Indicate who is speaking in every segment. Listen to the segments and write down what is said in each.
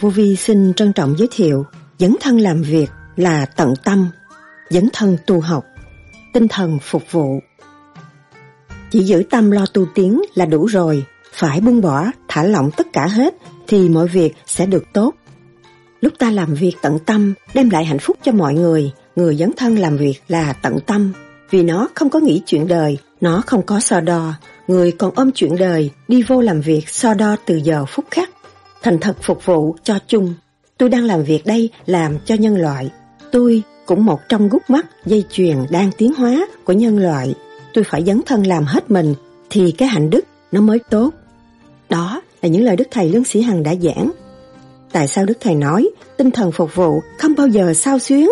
Speaker 1: Vô Vi xin trân trọng giới thiệu Dấn thân làm việc là tận tâm Dấn thân tu học Tinh thần phục vụ. Chỉ giữ tâm lo tu tiến là đủ rồi Phải buông bỏ, thả lỏng tất cả hết Thì mọi việc sẽ được tốt. Lúc ta làm việc tận tâm Đem lại hạnh phúc cho mọi người Người dấn thân làm việc là tận tâm. Vì nó không có nghĩ chuyện đời Nó không có so đo. Người còn ôm chuyện đời Đi vô làm việc so đo từ giờ phút khắc thành thật phục vụ cho chung. Tôi đang làm việc đây làm cho nhân loại. Tôi cũng một trong gút mắt dây chuyền đang tiến hóa của nhân loại. Tôi phải dấn thân làm hết mình thì cái hạnh đức nó mới tốt. Đó là những lời Đức Thầy Lương Sĩ Hằng đã giảng. Tại sao Đức Thầy nói tinh thần phục vụ không bao giờ sao xuyến?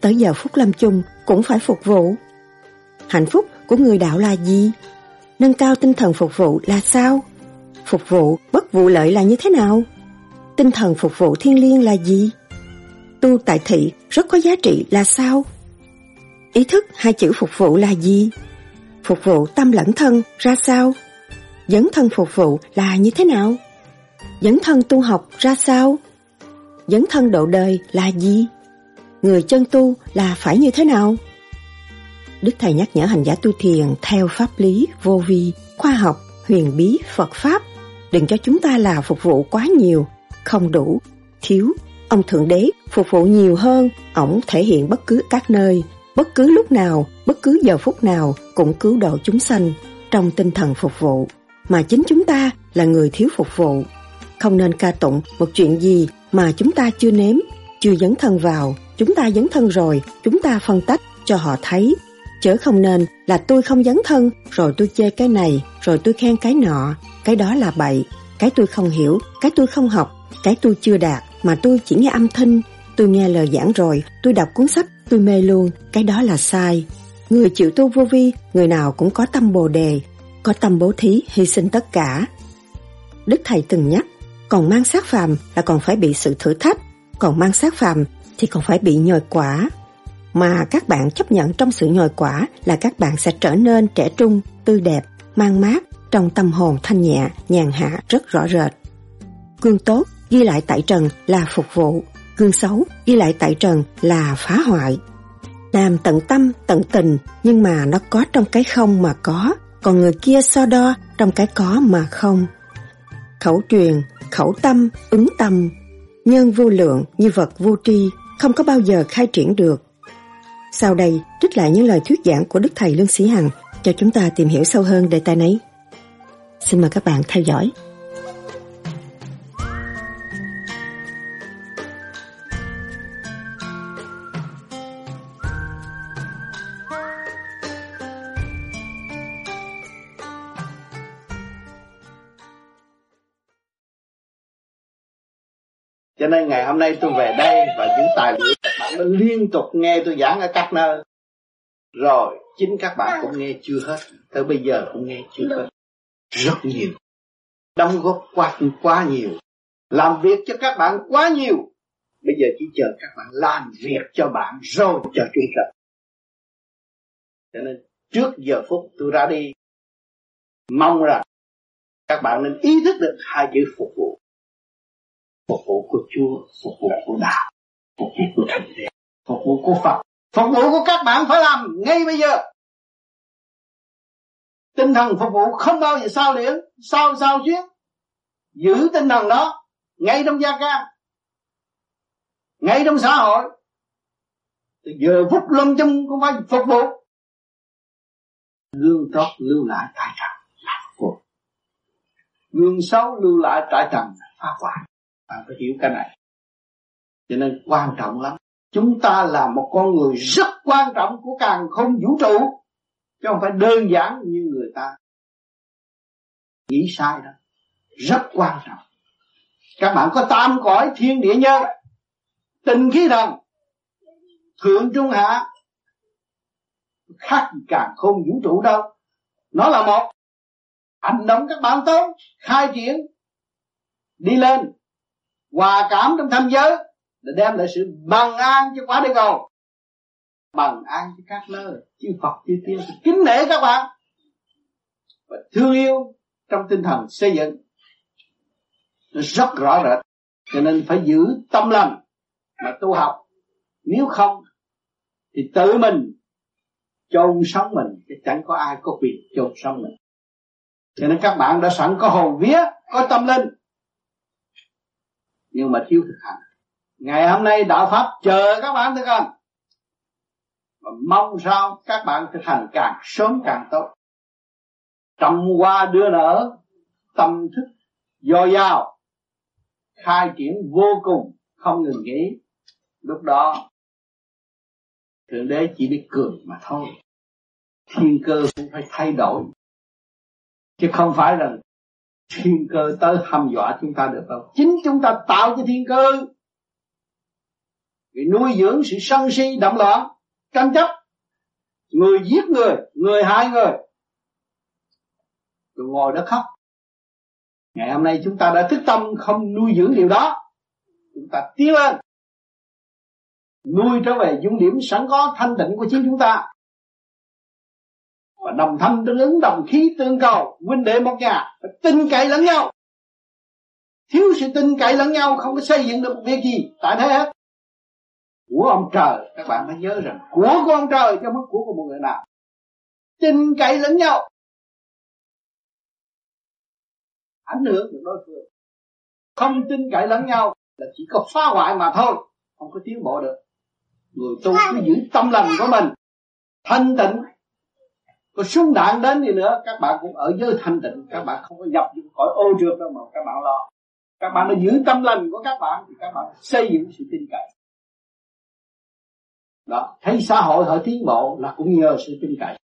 Speaker 1: Tới giờ phút lâm chung cũng phải phục vụ. Hạnh phúc của người đạo là gì? Nâng cao tinh thần phục vụ là sao? Phục vụ bất vụ lợi là như thế nào? Tinh thần phục vụ thiên liêng là gì? Tu tại thị rất có giá trị là sao? Ý thức hai chữ phục vụ là gì? Phục vụ tâm lẫn thân ra sao? Dấn thân phục vụ là như thế nào? Dấn thân tu học ra sao? Dấn thân độ đời là gì? Người chân tu là phải như thế nào? Đức Thầy nhắc nhở hành giả tu thiền theo pháp lý, vô vi, khoa học, huyền bí, Phật Pháp đừng cho chúng ta là phục vụ quá nhiều, không đủ, thiếu. Ông Thượng Đế phục vụ nhiều hơn, ổng thể hiện bất cứ các nơi, bất cứ lúc nào, bất cứ giờ phút nào cũng cứu độ chúng sanh trong tinh thần phục vụ. Mà chính chúng ta là người thiếu phục vụ. Không nên ca tụng một chuyện gì mà chúng ta chưa nếm, chưa dấn thân vào. Chúng ta dấn thân rồi, chúng ta phân tách cho họ thấy. Chớ không nên là tôi không dấn thân, rồi tôi chê cái này, rồi tôi khen cái nọ, cái đó là bậy, cái tôi không hiểu, cái tôi không học, cái tôi chưa đạt, mà tôi chỉ nghe âm thanh, tôi nghe lời giảng rồi, tôi đọc cuốn sách, tôi mê luôn, cái đó là sai. Người chịu tu vô vi, người nào cũng có tâm bồ đề, có tâm bố thí, hy sinh tất cả. Đức Thầy từng nhắc, còn mang sát phàm là còn phải bị sự thử thách, còn mang sát phàm thì còn phải bị nhồi quả. Mà các bạn chấp nhận trong sự nhồi quả là các bạn sẽ trở nên trẻ trung, tươi đẹp, mang mát, trong tâm hồn thanh nhẹ, nhàn hạ rất rõ rệt. Cương tốt ghi lại tại trần là phục vụ, cương xấu ghi lại tại trần là phá hoại. Làm tận tâm, tận tình nhưng mà nó có trong cái không mà có, còn người kia so đo trong cái có mà không. Khẩu truyền, khẩu tâm, ứng tâm, nhân vô lượng như vật vô tri, không có bao giờ khai triển được. Sau đây, trích lại những lời thuyết giảng của Đức Thầy Lương Sĩ Hằng cho chúng ta tìm hiểu sâu hơn đề tài này. Xin mời các bạn theo dõi.
Speaker 2: Cho nên ngày hôm nay tôi về đây và những tài liệu các bạn đã liên tục nghe tôi giảng ở các nơi. Rồi chính các bạn cũng nghe chưa hết, tới bây giờ cũng nghe chưa hết rất nhiều, đóng góp quá quá nhiều, làm việc cho các bạn quá nhiều. Bây giờ chỉ chờ các bạn làm việc cho bạn rồi cho chúng ta cho nên trước giờ phút tôi ra đi, mong rằng các bạn nên ý thức được hai chữ phục vụ. Phục vụ của Chúa, phục vụ của đạo, phục vụ của thánh thể phục vụ của Phật. Phục vụ của các bạn phải làm ngay bây giờ tinh thần phục vụ không bao giờ sao liễn sao sao chuyến giữ tinh thần đó ngay trong gia ca, ngay trong xã hội. Từ giờ phút lâm chung cũng phải phục vụ. Lương tốt lưu lại tại trần là phục vụ lương xấu lưu lại tại trần phá hoại bạn phải hiểu cái này. Cho nên quan trọng lắm. Chúng ta là một con người rất quan trọng của càng không vũ trụ chứ không phải đơn giản như người ta nghĩ sai đó rất quan trọng. Các bạn có tam cõi thiên địa nhân tình khí thần thượng trung hạ. Khác càng không vũ trụ đâu. Nó là một. Hành động các bạn tốt. Khai triển. Đi lên. Hòa cảm trong tham giới. Để đem lại sự bằng an cho quả địa cầu bằng an cho các nơi chư Phật chư tiên kính nể các bạn. Và thương yêu trong tinh thần xây dựng. Nó rất rõ rệt, cho nên phải giữ tâm lành mà tu học. Nếu không, thì tự mình chôn sống mình, chứ chẳng có ai có quyền chôn sống mình. Cho nên các bạn đã sẵn có hồn vía, có tâm linh. Nhưng mà thiếu thực hành. Ngày hôm nay đạo pháp chờ các bạn thực hành và mong sao các bạn thực hành càng sớm càng tốt. Trầm hoa đưa nở tâm thức dồi dào khai triển vô cùng, không ngừng nghỉ. Lúc đó, thượng đế chỉ biết cười mà thôi. Thiên cơ cũng phải thay đổi. Chứ không phải rằng thiên cơ tới hăm dọa chúng ta được đâu. Chính chúng ta tạo cho thiên cơ. Vì nuôi dưỡng sự sân si, động loạn tranh chấp. Người giết người người hại người. Rồi ngồi đó khóc. Ngày hôm nay chúng ta đã thức tâm không nuôi dưỡng điều đó. Chúng ta tiến lên. Nuôi trở về dung điểm sẵn có thanh tịnh của chính chúng ta. Và đồng thanh tương ứng, đồng khí tương cầu, huynh đệ một nhà, phải tin cậy lẫn nhau. Thiếu sự tin cậy lẫn nhau, không có xây dựng được một việc gì. Tại thế hết của ông trời. Các bạn phải nhớ rằng, của của ông trời chứ không của của một người nào. Tin cậy lẫn nhau. Ảnh hưởng được đối phương. Không tin cậy lẫn nhau là chỉ có phá hoại mà thôi. Không có tiến bộ được. Người tu cứ giữ tâm lành của mình. Thanh tịnh. Có súng đạn đến gì nữa, các bạn cũng ở giới thanh tịnh. Các bạn không có nhập những khỏi ô trượt đâu mà các bạn lo. Các bạn đã giữ tâm lành của các bạn, thì các bạn xây dựng sự tin cậy đó. Thấy xã hội họ tiến bộ là cũng nhờ sự tin cậy.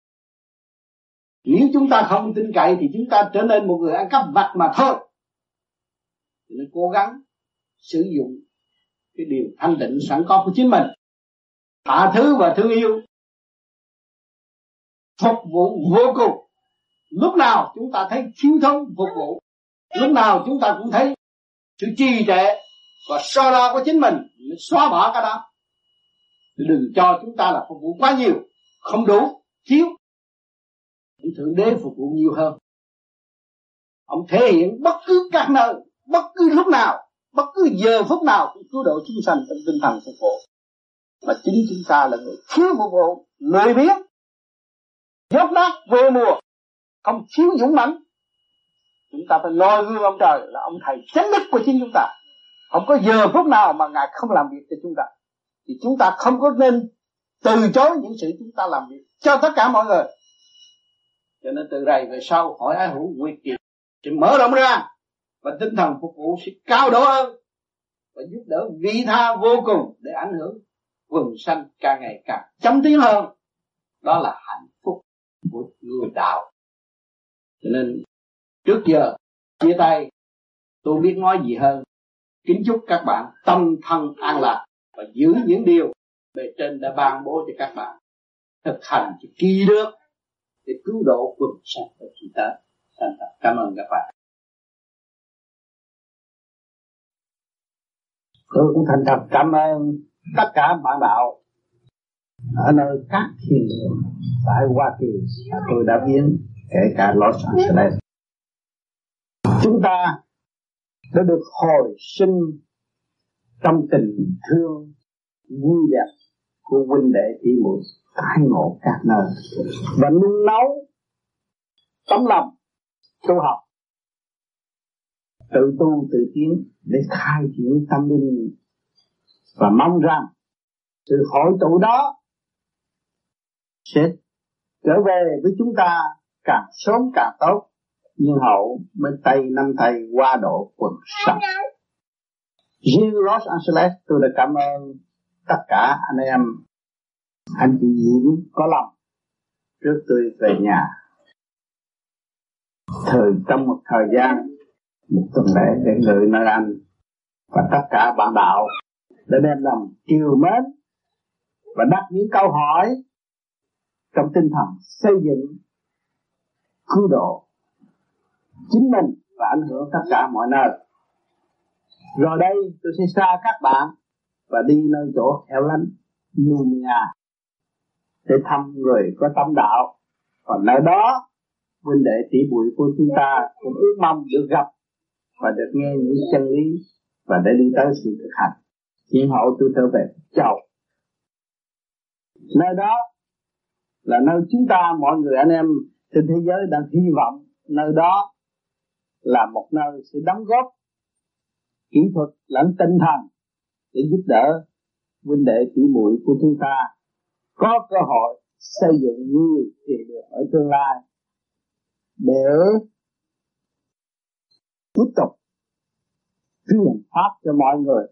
Speaker 2: Nếu chúng ta không tin cậy thì chúng ta trở nên một người ăn cắp vặt mà thôi. Thì nên cố gắng sử dụng cái điều thanh định sẵn có của chính mình. Tha thứ và thương yêu. Phục vụ vô cùng. Lúc nào chúng ta thấy thiếu thốn, phục vụ. Lúc nào chúng ta cũng thấy sự trì trệ và so đo của chính mình xóa bỏ cái đó đừng cho chúng ta là phục vụ quá nhiều, không đủ, thiếu. Ông thượng đế phục vụ nhiều hơn. Ông thể hiện bất cứ các nơi, bất cứ lúc nào, bất cứ giờ phút nào cũng cứu độ chúng sanh trong tinh thần phục vụ. Mà chính chúng ta là người thiếu phục vụ, lười biếng, dốc nát vô mùa, không thiếu dũng mãnh. Chúng ta phải noi gương ông trời là ông thầy chánh đức của chính chúng ta. Không có giờ phút nào mà ngài không làm việc cho chúng ta thì chúng ta không có nên từ chối những sự chúng ta làm việc cho tất cả mọi người. Cho nên từ đây về sau hỏi ai hữu nguyệt kiệt sẽ mở rộng ra và tinh thần phục vụ sẽ cao độ hơn và giúp đỡ vị tha vô cùng để ảnh hưởng quần sanh càng ngày càng chấm tiến hơn. Đó là hạnh phúc của người đạo. Cho nên trước giờ, chia tay, tôi biết nói gì hơn. Kính chúc các bạn tâm thân an lạc và giữ những điều bề trên đã ban bố cho các bạn. Thực hành cho kỳ được để cứu độ quần sanh và chúng ta. Thành thật. Cảm ơn các bạn. Tôi cũng thành thật. Cảm ơn tất cả bạn đạo. Ở nơi các thiên đường, tại Hoa Kỳ tôi đã biến, kể cả Los Angeles. Chúng ta đã được hồi sinh trong tình thương vui đẹp của huynh đệ tỷ muội tái ngộ các nơi. Và nung nấu tấm lòng tu học. Tự tu, tự tiến để khai triển tâm linh. Và mong rằng sự hội tụ đó sẽ trở về với chúng ta càng sớm càng tốt. Nhưng hậu mới tay năm tay qua độ quần sạch riêng Los Angeles, tôi đã cảm ơn tất cả anh em, anh chị Diễm có lòng trước tôi về nhà. Thời, trong một thời gian, một tuần lễ để ngợi nơi anh và tất cả bạn đạo đã đem lòng chiều mến và đặt những câu hỏi trong tinh thần xây dựng cứu độ chính mình và ảnh hưởng tất cả mọi nơi rồi đây, tôi sẽ xa các bạn và đi nơi chỗ hẻo lánh Numia để thăm người có tâm đạo. Và nơi đó, huynh đệ tỷ bụi của chúng ta cũng ước mong được gặp và được nghe những chân lý và để đi tới sự thực hành. Hiện hậu tôi trở về chào nơi đó là nơi chúng ta, mọi người anh em trên thế giới đang hy vọng. Nơi đó là một nơi sẽ đóng góp kỹ thuật lẫn tinh thần để giúp đỡ huynh đệ tỷ muội của chúng ta có cơ hội xây dựng nhiều thiền được ở tương lai để tiếp tục truyền pháp cho mọi người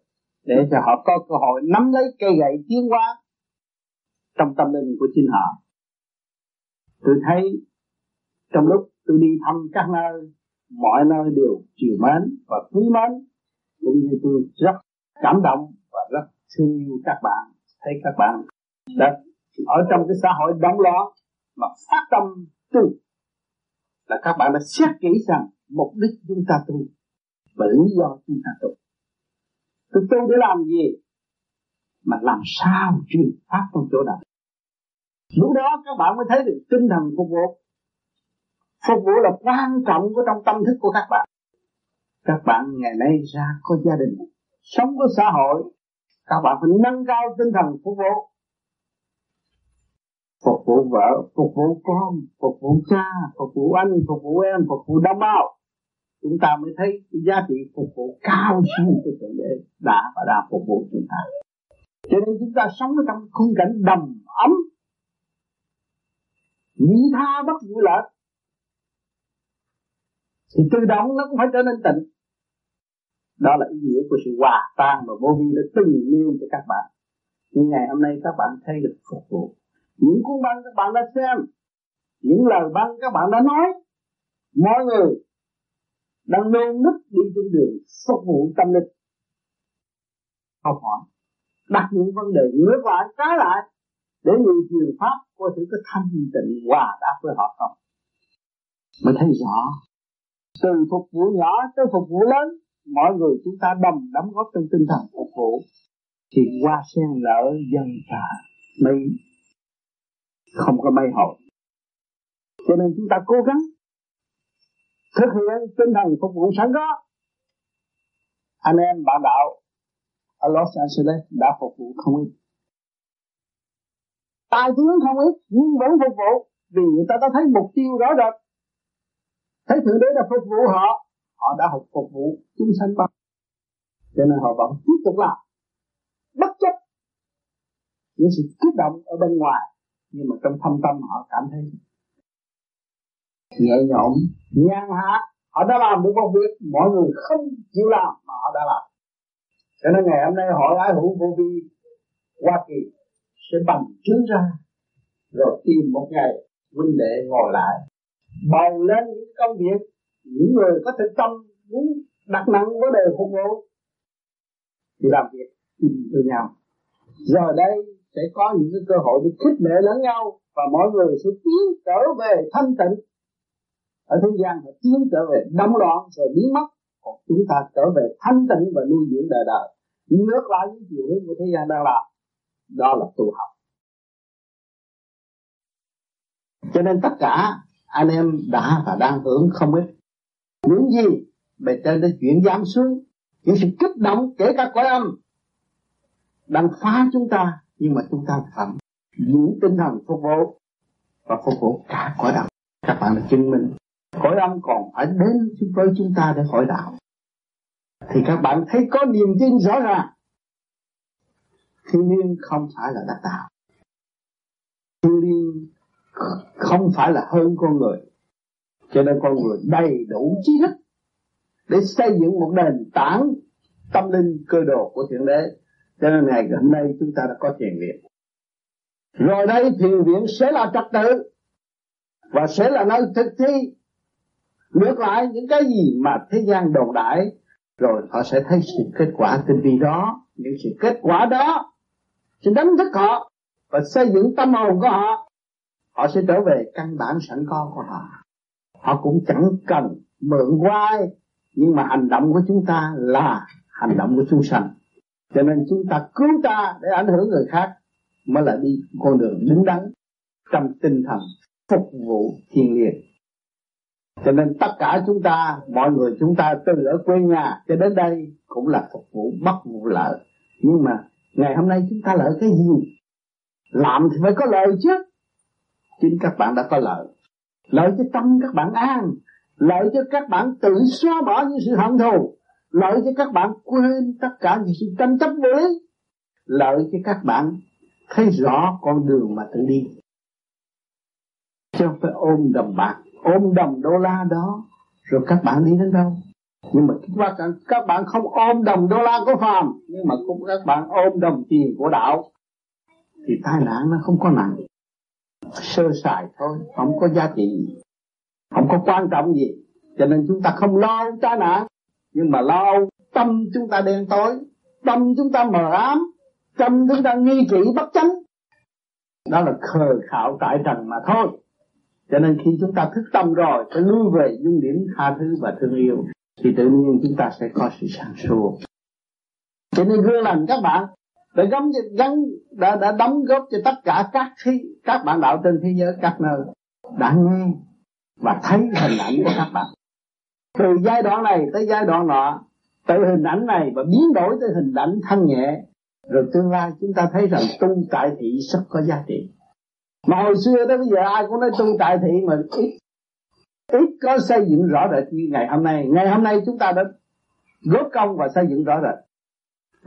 Speaker 2: để cho họ có cơ hội nắm lấy cây gậy tiến hóa trong tâm linh của chính họ. Tôi thấy trong lúc tôi đi thăm các nơi, mọi nơi đều chiều mến và quý mến, cũng như tôi rất cảm động và rất thương yêu các bạn. Thấy các bạn đã ở trong cái xã hội đóng lo mà phát tâm tu, là các bạn đã xét kỹ rằng mục đích chúng ta tu và lý do chúng ta tu. Tôi tu để làm gì? Mà làm sao truyền pháp trong chỗ này lúc đó các bạn mới thấy được tinh thần phục vụ. Phục vụ là quan trọng của trong tâm thức của các bạn các bạn ngày nay ra có gia đình, sống có xã hội. Các bạn phải nâng cao tinh thần phục vụ. Phục vụ vợ, phục vụ con, phục vụ cha, phục vụ anh, phục vụ em, phục vụ đồng bào. Chúng ta mới thấy cái giá trị phục vụ cao siêu của thượng đế đã và đang phục vụ chúng ta. Cho nên chúng ta sống ở trong khung cảnh đầm ấm. Nhị tha bất vụ lợi thì tự động nó cũng phải trở nên tịnh đó là ý nghĩa của sự hòa tan mà vô vi đã từng nêu cho các bạn. Nhưng ngày hôm nay các bạn thấy được phục vụ. Những cuốn băng các bạn đã xem, những lời băng các bạn đã nói, mọi người đang nôn nức đi trên đường phục vụ tâm linh. Học hỏi, đặt những vấn đề ngược lại, trái lại, để người truyền pháp có thể có thanh tịnh hòa đáp với họ không? Mới thấy rõ, từ phục vụ nhỏ tới phục vụ lớn mọi người chúng ta đồng đóng góp trong tinh thần phục vụ thì hoa sen lỡ dân cả mây không có mây hậu cho nên chúng ta cố gắng thực hiện tinh thần phục vụ sẵn có. Anh em bạn đạo ở Los Angeles đã phục vụ không ít. Tài tướng không ít, nhưng vẫn phục vụ. Vì người ta đã thấy mục tiêu rõ rệt. Thấy thượng đế đã phục vụ họ họ đã học phục vụ chúng sanh bao cho nên họ vẫn tiếp tục làm. Bất chấp những sự kích động ở bên ngoài, nhưng mà trong thâm tâm họ cảm thấy nhẹ nhõm, nhàn hạ. Họ đã làm được công việc mọi người không chịu làm mà họ đã làm. Cho nên ngày hôm nay hội ái hữu vô vi, Hoa Kỳ sẽ bằng chứng ra, rồi tìm một ngày huynh đệ ngồi lại bầu lên những công việc những người có thực tâm muốn đặt nặng vấn đề phục vụ thì làm việc tìm với nhau. Giờ đây sẽ có những cái cơ hội để khích lệ lẫn nhau và mọi người sẽ tiến trở về thanh tịnh. Ở thế gian họ tiến trở về đâm loạn rồi biến mất, còn chúng ta trở về thanh tịnh và nuôi dưỡng đời đời. Ngược lại những chiều hướng của thế gian đang làm, đó là tu học. Cho nên tất cả anh em đã và đang hưởng không ít những gì? Bề trên đã chuyển giảm xuống những sự kích động, kể cả cõi âm, đang phá chúng ta, nhưng mà chúng ta phải giữ tinh thần phục vụ và phục vụ cả cõi đạo các bạn đã chứng minh, cõi âm còn phải đến với chúng ta để hỏi đạo. Thì các bạn thấy có niềm tin rõ ràng. Thiên nhiên không phải là đã tạo thiên nhiên không phải là hơn con người cho nên con người đầy đủ trí thức để xây dựng một nền tảng tâm linh cơ đồ của thượng đế. Cho nên ngày hôm nay chúng ta đã có thiền viện. Rồi đây thiền viện sẽ là trật tự và sẽ là nơi thực thi ngược lại những cái gì mà thế gian đồn đại. Rồi họ sẽ thấy sự kết quả tinh vi đó. Những sự kết quả đó sẽ đánh thức họ và xây dựng tâm hồn của họ. Họ sẽ trở về căn bản sẵn có của họ họ cũng chẳng cần mượn vai nhưng mà hành động của chúng ta là hành động của chúng sanh. Cho nên chúng ta cứu ta để ảnh hưởng người khác mới là đi con đường đứng đắn trong tinh thần phục vụ thiên liêng. Cho nên tất cả chúng ta, mọi người chúng ta, từ ở quê nhà cho đến đây cũng là phục vụ bất vụ lợi. Nhưng mà ngày hôm nay chúng ta lợi cái gì? Làm thì phải có lợi chứ. Chính các bạn đã có lợi lợi cho tâm các bạn an lợi cho các bạn tự xóa bỏ những sự hận thù lợi cho các bạn quên tất cả những sự tranh chấp vô lý lợi cho các bạn thấy rõ con đường mà tự đi. Chứ không phải ôm đồng bạc ôm đồng đô la đó rồi các bạn đi đến đâu. Nhưng mà các bạn, các bạn không ôm đồng đô la của phàm nhưng mà cũng các bạn ôm đồng tiền của đạo thì tai nạn nó không có nặng sơ sài thôi, không có giá trị gì. Không có quan trọng gì. Cho nên chúng ta không lo cha nã nhưng mà lo tâm chúng ta đen tối, tâm chúng ta mờ ám, tâm chúng ta nghi kỵ bất chánh. Đó là khờ khảo tại trần mà thôi. Cho nên khi chúng ta thức tâm rồi, phải lưu về dung điểm tha thứ và thương yêu, thì tự nhiên chúng ta sẽ có sự sáng suốt. Cho nên gương lành các bạn đã gắn gắn đã đã đóng góp cho tất cả các thi, các bạn đạo trên thế giới các nơi đã nghe và thấy hình ảnh của các bạn. Từ giai đoạn này tới giai đoạn nọ từ hình ảnh này và biến đổi tới hình ảnh thanh nhẹ rồi tương lai chúng ta thấy rằng tu tại thị rất có giá trị. Mà hồi xưa đó bây giờ ai cũng nói tu tại thị mà ít ít có xây dựng rõ rệt như ngày hôm nay. Ngày hôm nay chúng ta đã góp công và xây dựng rõ rệt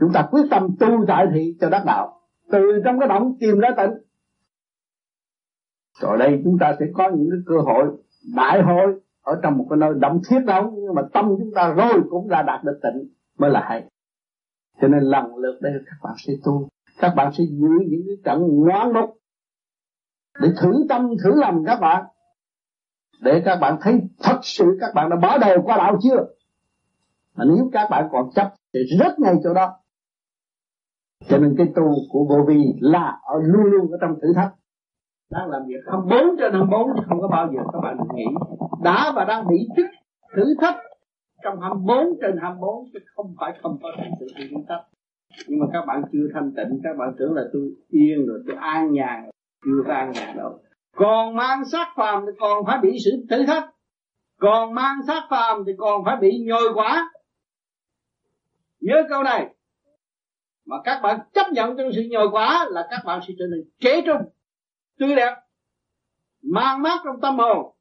Speaker 2: chúng ta quyết tâm tu tại thị cho đắc đạo, từ trong cái động tìm ra tịnh rồi đây chúng ta sẽ có những cái cơ hội, đại hội ở trong một cái nơi động thiết đâu nhưng mà tâm chúng ta rồi cũng đã đạt được tịnh mới là hay. Cho nên lần lượt đây các bạn sẽ tu, các bạn sẽ giữ những cái trận ngoan mục để thử tâm, thử lòng các bạn, để các bạn thấy thật sự các bạn đã bỏ đầu qua đạo chưa. Mà nếu các bạn còn chấp thì rất ngay chỗ đó cho nên cái tu của bộ vi là ở luôn luôn ở trong thử thách. Đang làm việc 24 trên 24 chứ không có bao giờ các bạn được nghĩ. Đã và đang bị thức thử thách trong 24 trên 24 chứ không phải không có sự thử thách. Nhưng mà các bạn chưa thanh tịnh, các bạn tưởng là tôi yên rồi, tôi an nhàn chưa có an nhàn đâu. Còn mang sát phàm thì còn phải bị sự thử thách. Còn mang sát phàm thì còn phải bị nhồi quả nhớ câu này mà các bạn chấp nhận trong sự nhồi quả là các bạn sẽ trở nên kế trung tươi đẹp mang mát trong tâm hồn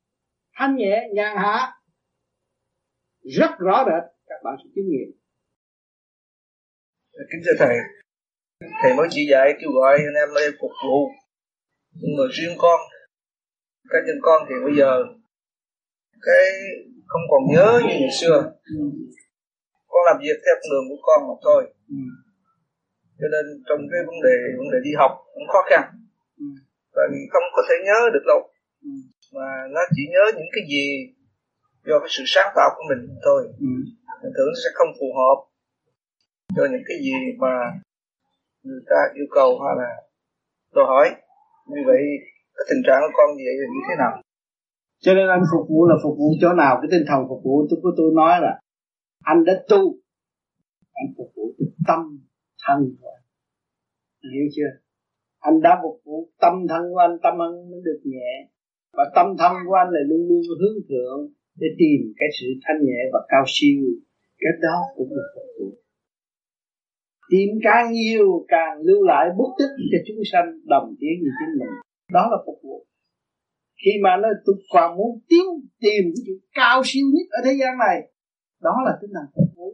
Speaker 2: thanh nhẹ nhàn hạ rất rõ rệt các bạn sẽ kinh nghiệm.
Speaker 3: Kính thưa thầy thầy mới chỉ dạy kêu gọi anh em lên phục vụ nhưng mà riêng con. Cá nhân con thì bây giờ cái không còn nhớ như ngày xưa. Con làm việc theo con đường của con mà thôi cho nên trong cái vấn đề vấn đề đi học cũng khó khăn. Và không có thể nhớ được đâu. Mà nó chỉ nhớ những cái gì do cái sự sáng tạo của mình thôi. Ừ. tưởng sẽ không phù hợp cho những cái gì mà người ta yêu cầu hay là tôi hỏi. Như vậy cái tình trạng của con vậy là như thế nào?
Speaker 2: Cho nên anh phục vụ là phục vụ chỗ nào? Cái tinh thần phục vụ tôi của tôi nói là anh đã tu. Anh phục vụ cái tâm thân của anh anh hiểu chưa? Anh đã phục vụ tâm thân của anh, tâm anh mới được nhẹ. Và tâm thân của anh là luôn luôn hướng thượng để tìm cái sự thanh nhẹ và cao siêu. Cái đó cũng là phục vụ. Tìm càng nhiều, càng lưu lại bút tích cho chúng sanh đồng tiến như chính mình. Đó là phục vụ. Khi mà nó tôi còn muốn tiến tìm cái chuyện cao siêu nhất ở thế gian này. Đó là tinh thần phục vụ.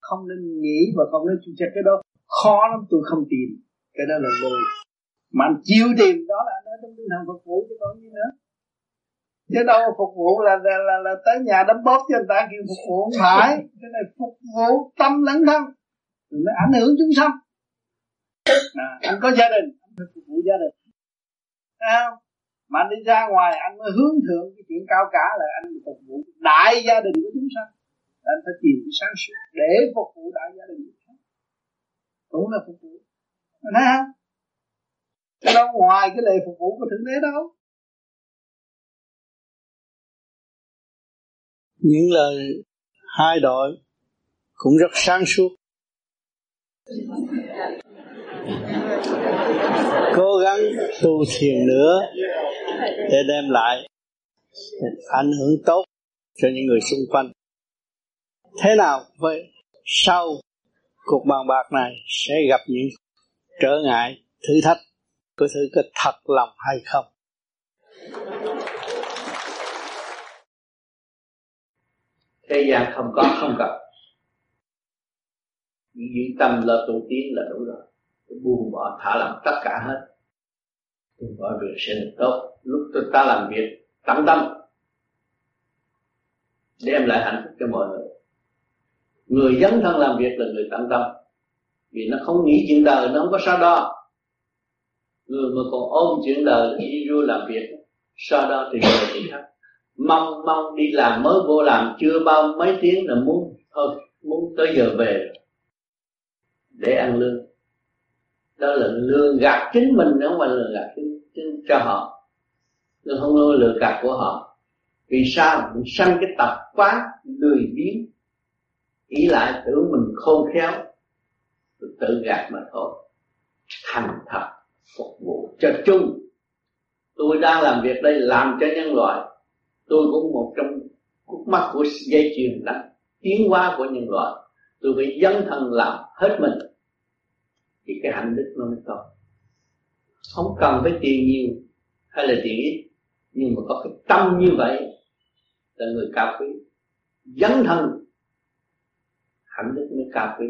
Speaker 2: Không nên nghĩ và không nên chịu cái đó khó lắm tôi không tìm. Cái đó là lời mà anh chịu tìm đó là anh ở trong tinh thần phục vụ chứ còn gì nữa. Chứ đâu phục vụ là là, là, là tới nhà đấm bóp cho người ta kêu phục vụ không phải. Cái này phục vụ tâm lẫn thân. Rồi mới ảnh hưởng chúng sanh. À, anh có gia đình anh phải phục vụ gia đình. À, mà anh đi ra ngoài anh mới hướng thượng cái chuyện cao cả là anh phục vụ đại gia đình của chúng sanh. Anh phải tìm cái sáng suốt để phục vụ đại gia đình cũng là phục vụ. Thấy không cái đâu ngoài cái lệ phục vụ của thượng đế đâu. Những lời hai đội cũng rất sáng suốt. Cố gắng tu thiền nữa để đem lại ảnh hưởng tốt
Speaker 4: cho những người xung quanh. Thế nào? Vậy? sau cuộc bàn bạc này sẽ gặp những trở ngại, thử thách có thử có thật lòng hay không?
Speaker 5: Thế gian không có, không cần những tâm là tu tiến là đủ rồi. Buông bỏ thả lỏng tất cả hết. Tôi mọi việc sẽ được tốt. Lúc tôi ta làm việc tận tâm đem lại hạnh phúc cho mọi người người dấn thân làm việc là người tận tâm. Vì nó không nghĩ chuyện đời nó không có sao đo. Người mà còn ôm chuyện đời đi vô làm việc sao đó thì người thì khác. Mong mong đi làm mới vô làm chưa bao mấy tiếng là muốn thôi muốn tới giờ về. Để ăn lương. Đó là lừa gạt chính mình không phải lừa gạt chính, chính cho họ. Nó không lừa gạt của họ. Vì sao? Mình sanh cái tập quá lười biếng ý lại tưởng mình khôn khéo tự gạt mà thôi. Thành thật, phục vụ cho chung. Tôi đang làm việc đây làm cho nhân loại. Tôi cũng một trong khúc mắt của dây chuyền đó, tiến hóa của nhân loại. Tôi phải dấn thân làm hết mình. Thì cái hạnh đức nó mới có. Không cần phải tiền nhiều hay là tiền ít, nhưng mà có cái tâm như vậy là người cao quý. Dấn thân hạnh đức mới cao quý.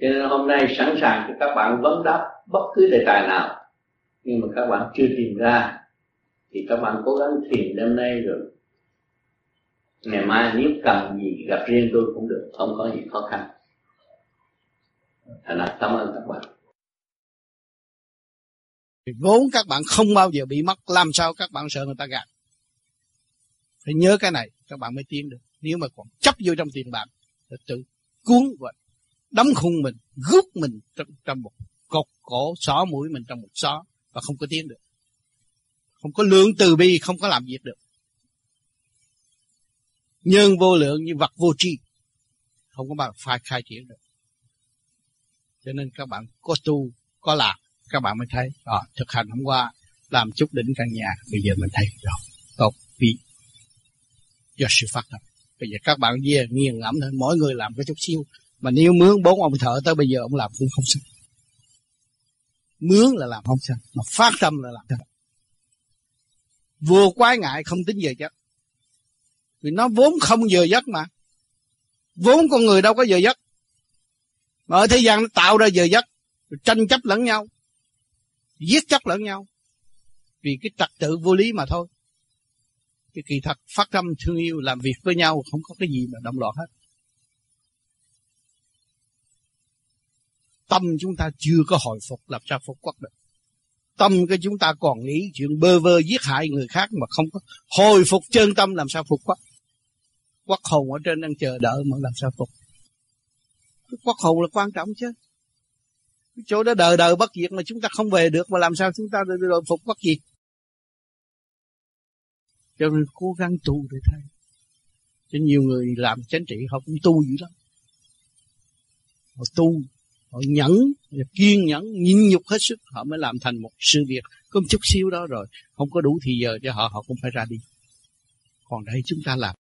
Speaker 5: Cho nên hôm nay sẵn sàng cho các bạn vấn đáp bất cứ đề tài nào. Nhưng mà các bạn chưa tìm ra, thì các bạn cố gắng tìm đêm nay rồi. Ngày mai nếu cần gì gặp riêng tôi cũng được, không có gì khó khăn. Thành cảm ơn các bạn.
Speaker 2: Vốn các bạn không bao giờ bị mất, làm sao các bạn sợ người ta gạt? Phải nhớ cái này các bạn mới tiến được. Nếu mà còn chấp vô trong tiền bạc thì tự cuốn và đóng khung mình rút mình trong, trong một cột cổ xó mũi mình trong một xó và không có tiến được. Không có lượng từ bi không có làm việc được. Nhân vô lượng như vật vô tri không có bao phải khai triển được. Cho nên các bạn có tu có làm các bạn mới thấy à, thực hành hôm qua làm chút đỉnh căn nhà bây giờ mình thấy rồi tốt vì do sự phát tâm bây giờ các bạn về nghiền ngẫm thôi, mỗi người làm cái chút xíu. Mà nếu mướn bốn ông thợ tới bây giờ ông làm cũng không xong mướn là làm không xong mà phát tâm là làm xong. vừa quái ngại không tính giờ giấc. Vì nó vốn không giờ giấc mà. Vốn con người đâu có giờ giấc. Mà ở thế gian nó tạo ra giờ giấc tranh chấp lẫn nhau, giết chấp lẫn nhau. Vì cái trật tự vô lý mà thôi cái kỳ thật, phát tâm thương yêu, làm việc với nhau không có cái gì mà động loạn hết. Tâm chúng ta chưa có hồi phục làm sao phục quốc được. Tâm cái chúng ta còn nghĩ chuyện bơ vơ giết hại người khác mà không có hồi phục chân tâm làm sao phục quốc. Quốc hồn ở trên đang chờ đợi mà làm sao phục cái quốc hồn là quan trọng chứ. Cái chỗ đó đời đời bất diệt mà chúng ta không về được mà làm sao chúng ta được phục quốc gì? Cho nên cố gắng tu để thay. cho nhiều người làm chánh trị, họ cũng tu dữ lắm. Họ tu, họ nhẫn, kiên nhẫn, nhịn nhục hết sức, họ mới làm thành một sự việc. Có một chút xíu đó rồi, không có đủ thì giờ cho họ họ cũng phải ra đi. Còn đây chúng ta làm.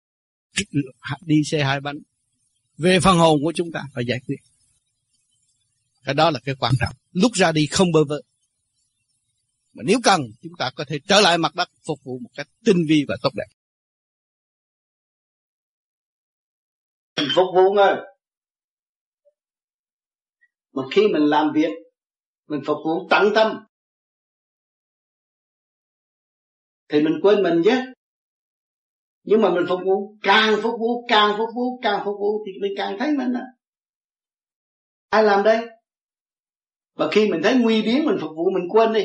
Speaker 2: Đi xe hai bánh. Về phần hồn của chúng ta, phải giải quyết. Cái đó là cái quan trọng. Lúc ra đi không bơ vơ mà nếu cần chúng ta có thể trở lại mặt đất phục vụ một cách tinh vi và tốt đẹp.
Speaker 4: Phục vụ ngơi mà khi mình làm việc, mình phục vụ tận tâm. Thì mình quên mình chứ nhưng mà mình phục vụ, càng phục vụ, càng phục vụ, càng phục vụ thì mình càng thấy mình à ai làm đây? Mà khi mình thấy nguy biến mình phục vụ, mình quên đi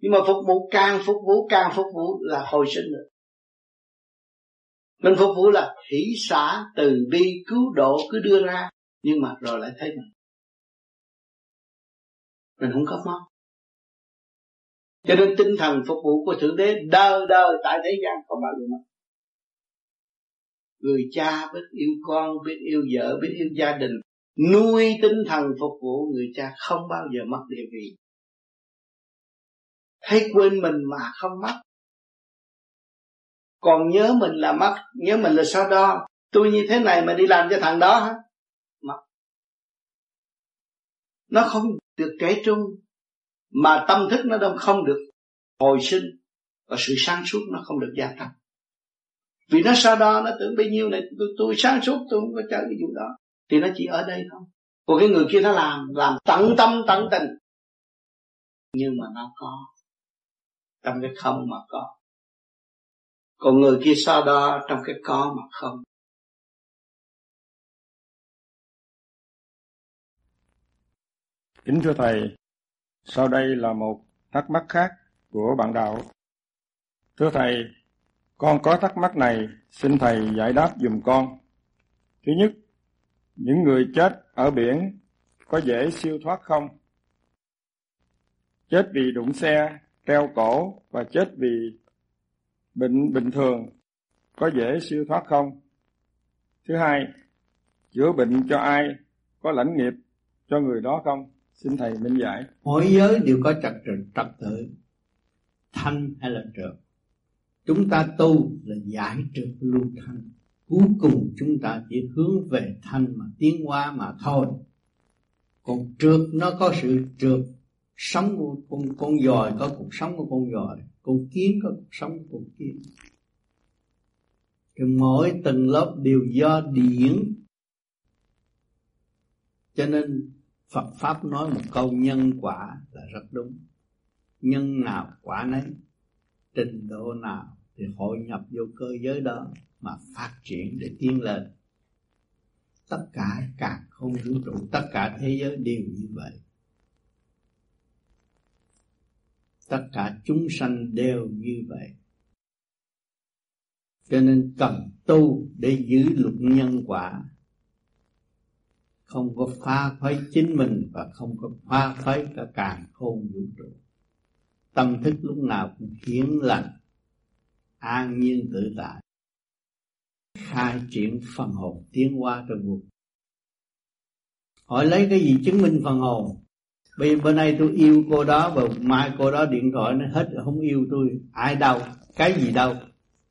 Speaker 4: nhưng mà phục vụ càng phục vụ, càng phục vụ là hồi sinh được mình phục vụ là hỷ xã từ bi, cứu độ, cứ đưa ra, nhưng mà rồi lại thấy mình. Mình không có mong cho nên tinh thần phục vụ của thượng đế đời đời tại thế gian không bao giờ mất người cha biết yêu con, biết yêu vợ, biết yêu gia đình, nuôi tinh thần phục vụ người cha không bao giờ mất địa vị thấy quên mình mà không mất.
Speaker 2: Còn nhớ mình là mất nhớ mình là sao đo. Tôi như thế này mà đi làm cho thằng đó hả? Mất. Nó không được kể trung mà tâm thức nó đâu không được hồi sinh và sự sáng suốt nó không được gia tăng. Vì nó sao đo nó tưởng bấy nhiêu này tôi, tôi sáng suốt tôi không có chơi cái vụ đó. Thì nó chỉ ở đây thôi. Còn cái người kia nó làm làm tận tâm tận tình. Nhưng mà nó có trong cái không mà có. Còn người kia so đo trong cái có mà không.
Speaker 6: Kính thưa thầy, sau đây là một thắc mắc khác của bạn đạo. Thưa thầy, con có thắc mắc này, xin thầy giải đáp dùm con. Thứ nhất, những người chết ở biển có dễ siêu thoát không? Chết vì đụng xe treo cổ và chết vì bệnh bình thường có dễ siêu thoát không? Thứ hai, chữa bệnh cho ai có lãnh nghiệp cho người đó không? Xin thầy minh giải.
Speaker 5: Mỗi giới đều có trật tự, trật tự thanh hay là trượt. Chúng ta tu là giải trượt lưu thanh. Cuối cùng chúng ta chỉ hướng về thanh mà tiến hóa mà thôi. Còn trượt nó có sự trượt sống của con con dòi có cuộc sống của con dòi, con kiến có cuộc sống của con kiến. Thì mỗi tầng lớp đều do điển. Cho nên Phật pháp nói một câu nhân quả là rất đúng. Nhân nào quả nấy, trình độ nào thì hội nhập vô cơ giới đó mà phát triển để tiến lên. Tất cả cả không vũ trụ, tất cả thế giới đều như vậy. Tất cả chúng sanh đều như vậy. Cho nên cần tu để giữ luật nhân quả. Không có phá phái chính mình và không có phá phái cả càng khôn vũ trụ. Tâm thức lúc nào cũng hiến lành, an nhiên tự tại. Khai triển phần hồn tiến qua trong cuộc. hỏi lấy cái gì chứng minh phần hồn? Bây bữa nay tôi yêu cô đó và mai cô đó điện thoại nó hết không yêu tôi. Ai đâu cái gì đâu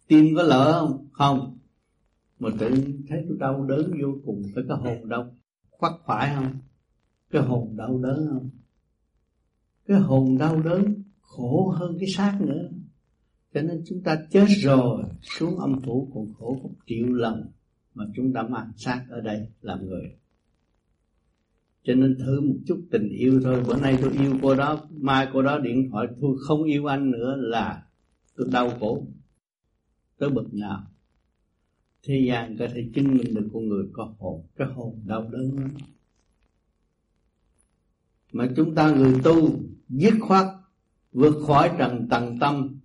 Speaker 5: tim có lỡ không? Không. Mà tự thấy tôi đau đớn vô cùng. Phải cái hồn đau. Khoắc phải không? Cái hồn đau đớn không? Cái hồn đau đớn khổ hơn cái xác nữa. Cho nên chúng ta chết rồi, xuống âm phủ còn khổ một triệu lần mà chúng ta mang xác ở đây làm người cho nên thử một chút tình yêu thôi. Bữa nay tôi yêu cô đó, mai cô đó điện thoại, tôi không yêu anh nữa là tôi đau khổ. Tới bực nào. Thế gian có thể chứng minh được con người có hồn, cái hồn đau đớn lắm. Mà chúng ta người tu dứt khoát, vượt khỏi trần tầng tâm,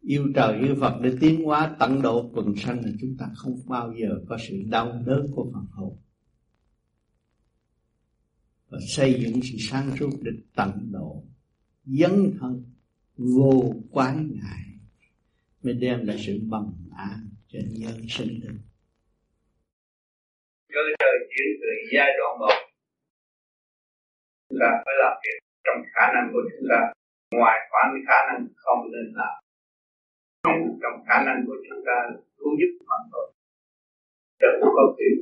Speaker 5: yêu trời, yêu Phật để tiến hóa tận độ quần sanh là chúng ta không bao giờ có sự đau đớn của phần hồn và xây dựng sự sáng suốt để tận độ dấn thân, vô quái ngại, mới đem lại sự bằng an cho nhân sinh được
Speaker 3: cơ trời chuyển từ giai đoạn một chúng ta phải làm việc trong khả năng của chúng ta, ngoài khoảng khả năng không nên làm. Trong khả năng của chúng ta cứu giúp mọi người đừng có chuyện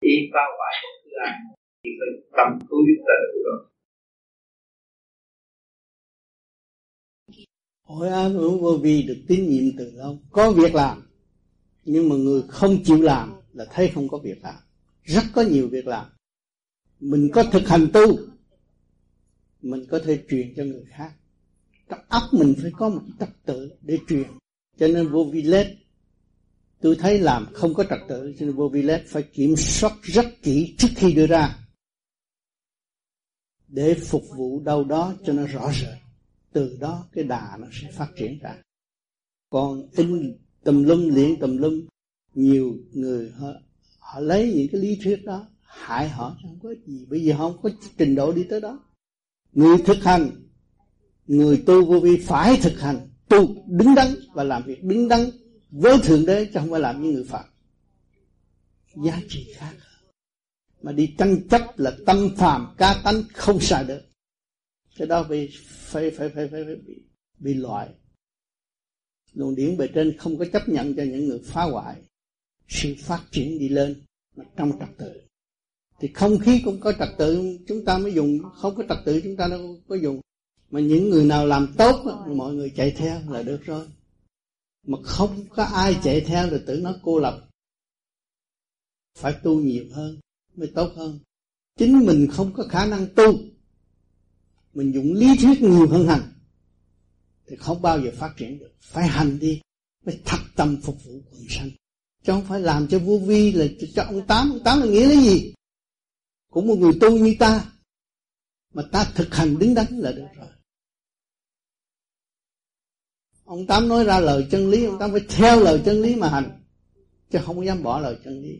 Speaker 3: ý phá hoại một thứ ai thì phải tâm cứu giúp ta được rồi
Speaker 5: Hội an hưởng vô vi được tín nhiệm từ lâu. Có việc làm, Nhưng mà người không chịu làm Là thấy không có việc làm. Rất có nhiều việc làm. Mình có thực hành tu, Mình có thể truyền cho người khác. Trong óc mình phải có một trật tự để truyền. Cho nên vô vi lết, Tôi thấy làm không có trật tự, Cho nên vô vi lết phải kiểm soát rất kỹ trước khi đưa ra để phục vụ đâu đó cho nó rõ rệt. Từ đó cái đà nó sẽ phát triển ra. Còn in tùm lum luyện tùm lum nhiều người họ, họ lấy những cái lý thuyết đó hại họ không có gì. Bây giờ không có trình độ đi tới đó. Người thực hành người tu vô vi phải thực hành tu đứng đắn và làm việc đứng đắn với thượng đế chứ không phải làm như người phạm giá trị khác mà đi tranh chấp là tâm phàm cá tánh không xài được. Cái đó bị phải phải phải phải, phải bị, bị loại.
Speaker 2: Luồng điển bề trên không có chấp nhận cho những người phá hoại. Sự phát triển đi lên trong trật tự. Thì không khí cũng có trật tự chúng ta mới dùng. Không có trật tự chúng ta đâu có dùng. Mà những người nào làm tốt mọi người chạy theo là được rồi. Mà không có ai chạy theo thì tự nó cô lập. Phải tu nhiều hơn mới tốt hơn. Chính mình không có khả năng tu. Mình dùng lý thuyết nhiều hơn hành thì không bao giờ phát triển được. Phải hành đi. Mới thật tâm phục vụ quần sanh. Chứ không phải làm cho vô vi là cho ông tám. Ông tám là nghĩa là gì? Cũng một người tu như ta. Mà ta thực hành đứng đắn là được rồi. Ông tám nói ra lời chân lý. Ông tám phải theo lời chân lý mà hành. Chứ không dám bỏ lời chân lý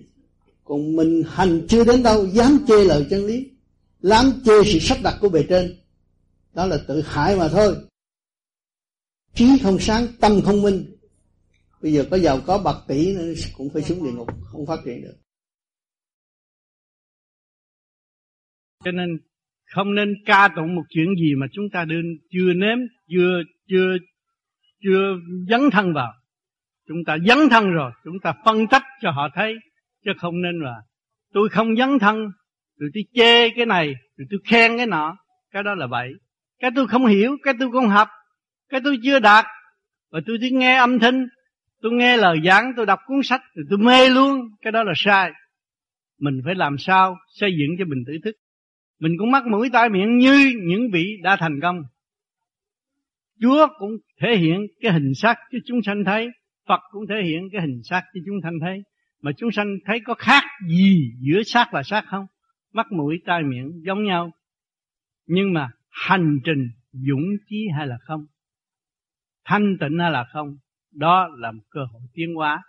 Speaker 2: còn mình hành chưa đến đâu, dám chê lời chân lý, dám chê sự sắp đặt của bề trên, đó là tự hại mà thôi. Trí không sáng, tâm không minh. Bây giờ có giàu có bạc tỷ nữa cũng phải xuống địa ngục, không phát triển được. Cho nên không nên ca tụng một chuyện gì mà chúng ta đương chưa nếm, chưa chưa chưa dấn thân vào. Chúng ta dấn thân rồi, chúng ta phân tích cho họ thấy chứ không nên là, tôi không dấn thân, rồi tôi chê cái này, rồi tôi khen cái nọ. Cái đó là vậy cái tôi không hiểu, cái tôi không học, cái tôi chưa đạt. Và tôi chỉ nghe âm thanh, tôi nghe lời giảng, tôi đọc cuốn sách, rồi tôi mê luôn. Cái đó là sai. Mình phải làm sao xây dựng cho mình tự thức. Mình cũng mắc mũi tai miệng như những vị đã thành công. Chúa cũng thể hiện cái hình sắc cho chúng sanh thấy, Phật cũng thể hiện cái hình sắc cho chúng sanh thấy. Mà chúng sanh thấy có khác gì giữa xác và xác không? Mắt, mũi, tai, miệng giống nhau. Nhưng mà hành trình dũng chí hay là không? Thanh tịnh hay là không? Đó là một cơ hội tiến hóa.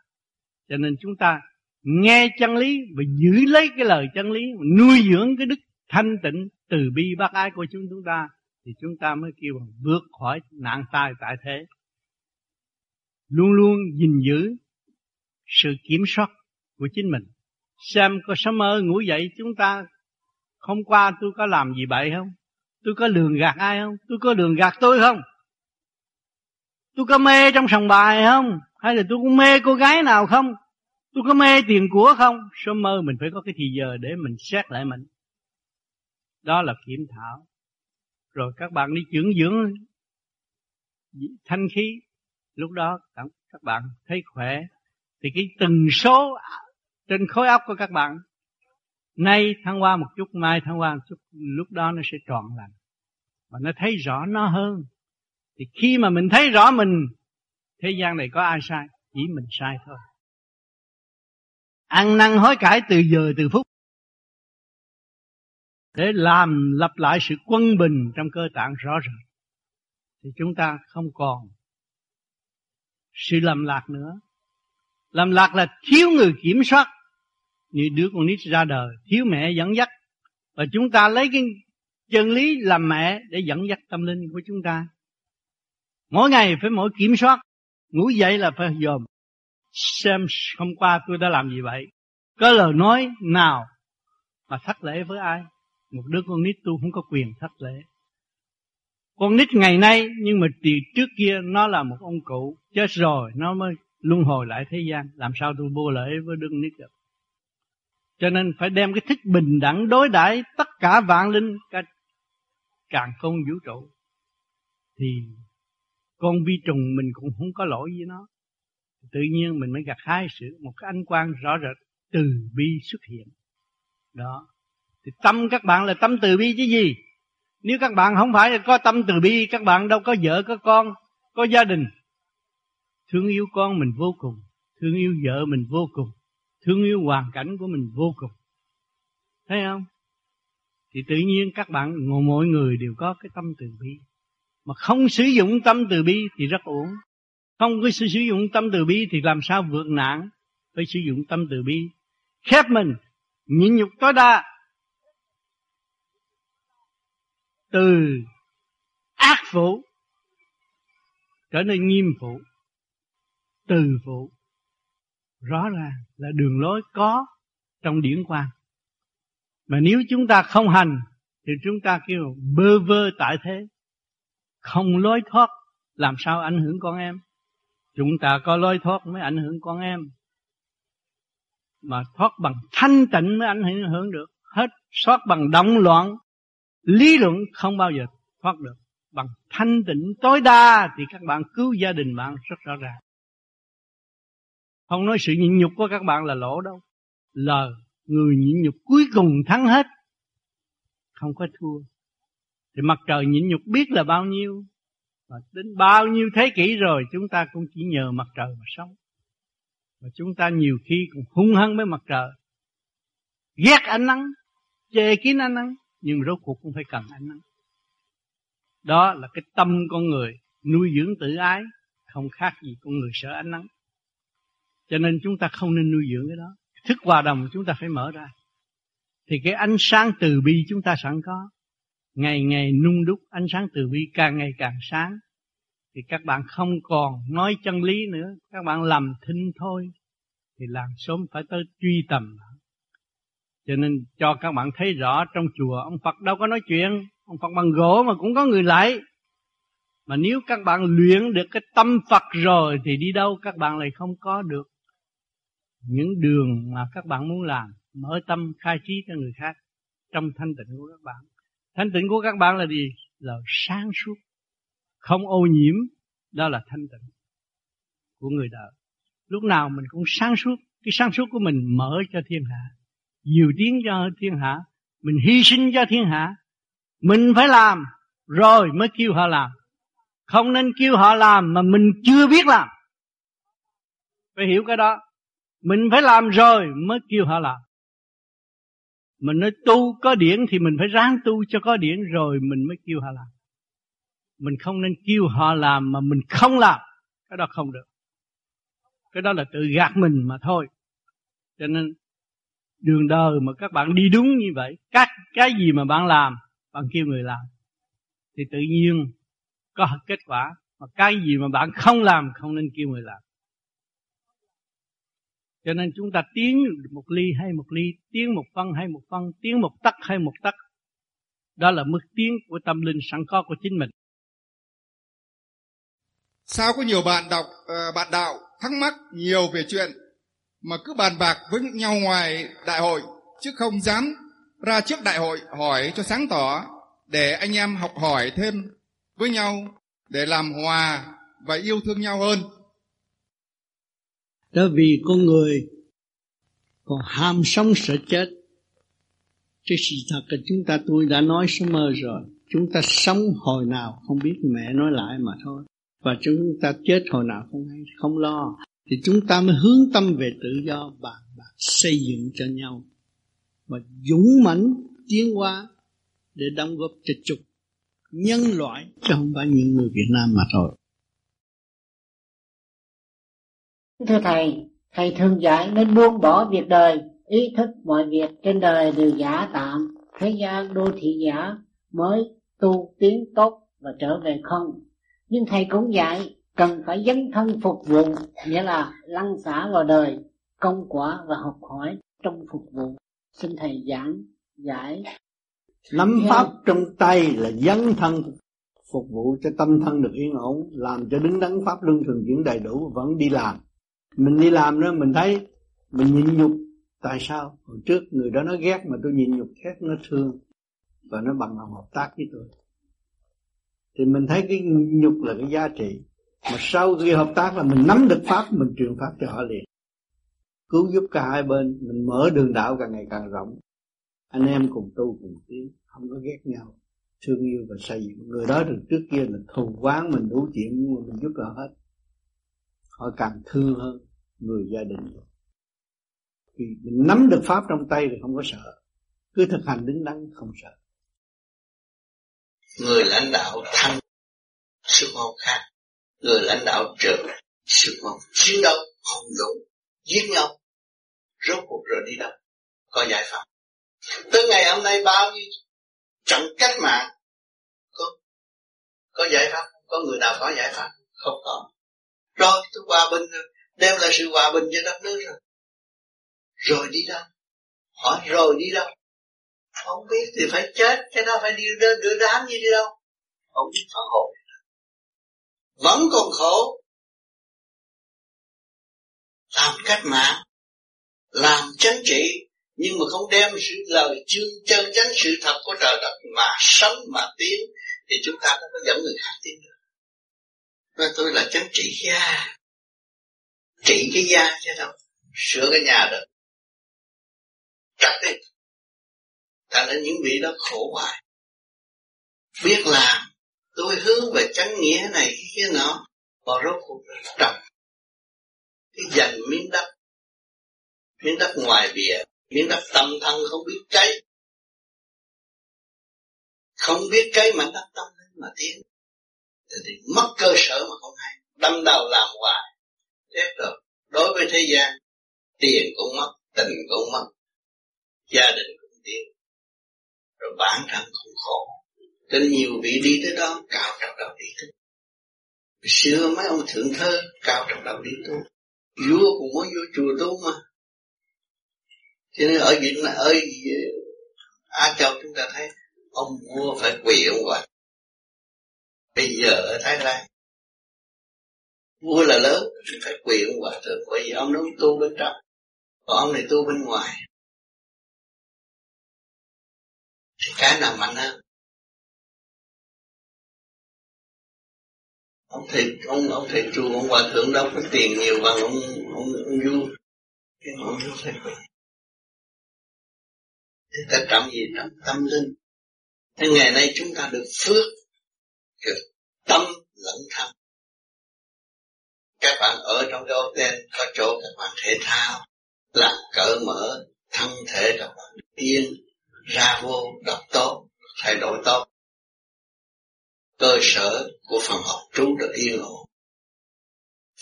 Speaker 2: Cho nên chúng ta nghe chân lý Và giữ lấy cái lời chân lý, Nuôi dưỡng cái đức thanh tịnh từ bi bác ái của chúng chúng ta, thì chúng ta mới kêu bằng vượt khỏi nạn tai tại thế. Luôn luôn gìn giữ sự kiểm soát của chính mình. Xem có sớm mơ ngủ dậy chúng ta hôm qua tôi có làm gì bậy không? Tôi có lường gạt ai không? Tôi có lường gạt tôi không? Tôi có mê trong sòng bài không? Hay là tôi cũng mê cô gái nào không? Tôi có mê tiền của không? Sớm mơ mình phải có cái thì giờ để mình xét lại mình. Đó là kiểm thảo. Rồi các bạn đi dưỡng dưỡng thanh khí. Lúc đó các bạn thấy khỏe. Thì cái từng số trên khối óc của các bạn. Nay thăng hoa một chút, mai thăng hoa một chút, lúc đó nó sẽ trọn lành. Và nó thấy rõ nó hơn. Thì khi mà mình thấy rõ mình, thế gian này có ai sai? Chỉ mình sai thôi. Ăn năn hối cải từ giờ, từ phút. Để làm lập lại sự quân bình trong cơ tạng rõ ràng. Thì chúng ta không còn sự lầm lạc nữa. Lầm lạc là thiếu người kiểm soát như đứa con nít ra đời, thiếu mẹ dẫn dắt. Và chúng ta lấy cái chân lý làm mẹ để dẫn dắt tâm linh của chúng ta. Mỗi ngày phải mỗi kiểm soát, ngủ dậy là phải dòm, xem hôm qua tôi đã làm gì vậy. Có lời nói nào mà thất lễ với ai? Một đứa con nít tôi không có quyền thất lễ. Con nít ngày nay, nhưng mà từ trước kia nó là một ông cụ, chết rồi nó mới luân hồi lại thế gian. Làm sao tôi vô lễ với đứa con nít được? Cho nên phải đem cái thức bình đẳng đối đãi tất cả vạn linh, cả càng không vũ trụ. Thì con vi trùng mình cũng không có lỗi với nó. Tự nhiên mình mới gặt hai sự, một cái ánh quang rõ rệt, từ bi xuất hiện. Đó. Thì tâm các bạn là tâm từ bi chứ gì? Nếu các bạn không phải có tâm từ bi, các bạn đâu có vợ, có con, có gia đình. Thương yêu con mình vô cùng, thương yêu vợ mình vô cùng thương yêu hoàn cảnh của mình vô cùng. Thấy không? Thì tự nhiên các bạn mỗi người đều có cái tâm từ bi. Mà không sử dụng tâm từ bi thì rất ổn không có sử dụng tâm từ bi thì làm sao vượt nạn phải sử dụng tâm từ bi? Khép mình, nhịn nhục tối đa. Từ ác phụ trở nên nghiêm phụ. Từ phụ rõ ràng là đường lối có trong điển quan mà nếu chúng ta không hành, thì chúng ta kêu bơ vơ tại thế. Không lối thoát, làm sao ảnh hưởng con em? Chúng ta có lối thoát mới ảnh hưởng con em. Mà thoát bằng thanh tịnh mới ảnh hưởng được. Hết thoát bằng động loạn, lý luận không bao giờ thoát được. Bằng thanh tịnh tối đa thì các bạn cứu gia đình bạn rất rõ ràng không nói sự nhịn nhục của các bạn là lỗ đâu. Là người nhịn nhục cuối cùng thắng hết. Không có thua. Thì mặt trời nhịn nhục biết là bao nhiêu, và đến bao nhiêu thế kỷ rồi chúng ta cũng chỉ nhờ mặt trời mà sống. Và chúng ta nhiều khi cũng hung hăng với mặt trời. Ghét ánh nắng, chê kín ánh nắng, nhưng rốt cuộc cũng phải cần ánh nắng. Đó là cái tâm con người nuôi dưỡng tự ái, không khác gì con người sợ ánh nắng cho nên chúng ta không nên nuôi dưỡng cái đó. Thức hòa đồng chúng ta phải mở ra. Thì cái ánh sáng từ bi chúng ta sẵn có. Ngày ngày nung đúc ánh sáng từ bi càng ngày càng sáng. Thì các bạn không còn nói chân lý nữa. Các bạn làm thinh thôi. Thì làm sớm phải tới truy tầm. Cho nên cho các bạn thấy rõ trong chùa, ông Phật đâu có nói chuyện. Ông Phật bằng gỗ mà cũng có người lại. Mà nếu các bạn luyện được cái tâm Phật rồi thì đi đâu các bạn lại không có được những đường mà các bạn muốn làm, mở tâm khai trí cho người khác trong thanh tịnh của các bạn. Thanh tịnh của các bạn là gì? Là sáng suốt, không ô nhiễm, đó là thanh tịnh của người đời. Lúc nào mình cũng sáng suốt, cái sáng suốt của mình mở cho thiên hạ, nhiều tiếng cho thiên hạ, mình hy sinh cho thiên hạ. Mình phải làm, rồi mới kêu họ làm. Không nên kêu họ làm mà mình chưa biết làm. Phải hiểu cái đó mình phải làm rồi mới kêu họ làm. Mình nói tu có điển thì mình phải ráng tu cho có điển rồi mình mới kêu họ làm. Mình không nên kêu họ làm mà mình không làm. Cái đó không được. Cái đó là tự gạt mình mà thôi. Cho nên, đường đời mà các bạn đi đúng như vậy, các cái gì mà bạn làm, bạn kêu người làm, thì tự nhiên có kết quả. Mà cái gì mà bạn không làm, không nên kêu người làm cho nên chúng ta tiến một ly hay một ly, tiến một phân hay một phân, tiến một tấc hay một tấc đó là mức tiến của tâm linh sẵn có của chính mình.
Speaker 7: Sao có nhiều bạn đọc ờ, bạn đạo thắc mắc nhiều về chuyện mà cứ bàn bạc với nhau ngoài đại hội, chứ không dám ra trước đại hội hỏi cho sáng tỏ để anh em học hỏi thêm với nhau, để làm hòa và yêu thương nhau hơn?
Speaker 2: Đó vì con người còn ham sống sợ chết. Cái sự thật là chúng ta tôi đã nói sớm mơ rồi. Chúng ta sống hồi nào không biết mẹ nói lại mà thôi. Và chúng ta chết hồi nào không hay, không lo. Thì chúng ta mới hướng tâm về tự do và bạc xây dựng cho nhau. Và dũng mãnh, tiến hóa để đóng góp cho chục nhân loại chứ không phải những người Việt Nam mà thôi.
Speaker 8: Thưa Thầy, Thầy thường dạy nên buông bỏ việc đời, ý thức mọi việc trên đời đều giả tạm, thế gian đô thị giả mới tu tiến tốt và trở về không. Nhưng Thầy cũng dạy cần phải dấn thân phục vụ, nghĩa là lăn xả vào đời, công quả và học hỏi trong phục vụ. Xin Thầy giảng, giải.
Speaker 2: Nắm pháp trong tay là dấn thân phục vụ cho tâm thân được yên ổn, làm cho đứng đắn pháp luân thường chuyển đầy đủ vẫn đi làm mình đi làm đó, mình thấy, mình nhịn nhục. Tại sao? Hồi trước người đó nó ghét mà tôi nhịn nhục, ghét nó thương. Và nó bằng lòng hợp tác với tôi. Thì mình thấy cái nhục là cái giá trị. Mà sau khi hợp tác là mình nắm được pháp, mình truyền pháp cho họ liền. Cứu giúp cả hai bên, mình mở đường đạo càng ngày càng rộng. Anh em cùng tu cùng tiến, không có ghét nhau. Thương yêu và xây dựng. Người đó từ trước kia là thù quán mình, đủ chuyện nhưng mà mình giúp họ hết họ càng thương hơn người gia đình. Vì mình nắm được pháp trong tay thì không có sợ. Cứ thực hành đứng đắn không sợ.
Speaker 5: Người lãnh đạo thăng sự mong khác. Người lãnh đạo trợ sự mong chiến đấu không dũng giết nhau, rốt cuộc rồi đi đâu? Có giải pháp. Tới ngày hôm nay bao nhiêu trận cách mạng, có có giải pháp có người nào có giải pháp? Không có rồi tôi hòa bình rồi đem lại sự hòa bình cho đất nước rồi. Rồi đi đâu? Hỏi rồi đi đâu? Không biết thì phải chết cái đó phải đi đưa, đưa đám như đi đâu? Không biết phản hồi. Vẫn còn khổ. Làm cách mạng làm chánh trị nhưng mà không đem sự lời chương chân chánh sự thật của trời đất mà sống mà tiến thì chúng ta không có dẫn người khác tiến được nói tôi là chánh trị gia. Trị cái gia chứ đâu, sửa cái nhà được. Cắt đi. Thành ra những vị đó khổ hoài. Biết làm, tôi hướng về chánh nghĩa này cái kia nọ và rốt cuộc là trầm. Cái dành miếng đất miếng đất ngoài bìa, miếng đất tâm thân không biết cháy. Không biết cái mảnh đất tâm mà tiến thì mất cơ sở mà không hay. Đâm đầu làm hoài. Chết rồi. Đối với thế gian, tiền cũng mất, tình cũng mất, gia đình cũng tiêu rồi bản thân cũng khổ. Nên nhiều vị đi tới đó, cao trọng đầu đi tu xưa mấy ông thượng thơ, cao trọng đầu đi tu. Vua cũng muốn vô chùa tu mà. Cho nên ở Việt Nam ở Á Châu chúng ta thấy, ông vua phải quỳ ông hoàng bây giờ ở Thái Lan, vua là lớn, thì phải quỳ ông hòa thượng, bởi vì ông nó tu bên trong, còn ông này tu bên ngoài. Thì cái nào mạnh hơn? Ông thầy, ông ông thầy chùa ông hòa thượng đâu có tiền nhiều bằng ông ông ông du nhưng ông du thầy quỳ. Thì ta trọng gì? Trọng tâm linh. Thế ngày nay chúng ta được phước được tâm lẫn thân các bạn ở trong cái hotel có chỗ các bạn thể thao, làm cỡ mở thân thể các bạn yên, ra vô, đọc tốt, thay đổi tốt. Cơ sở của phần học trú được yên ổn.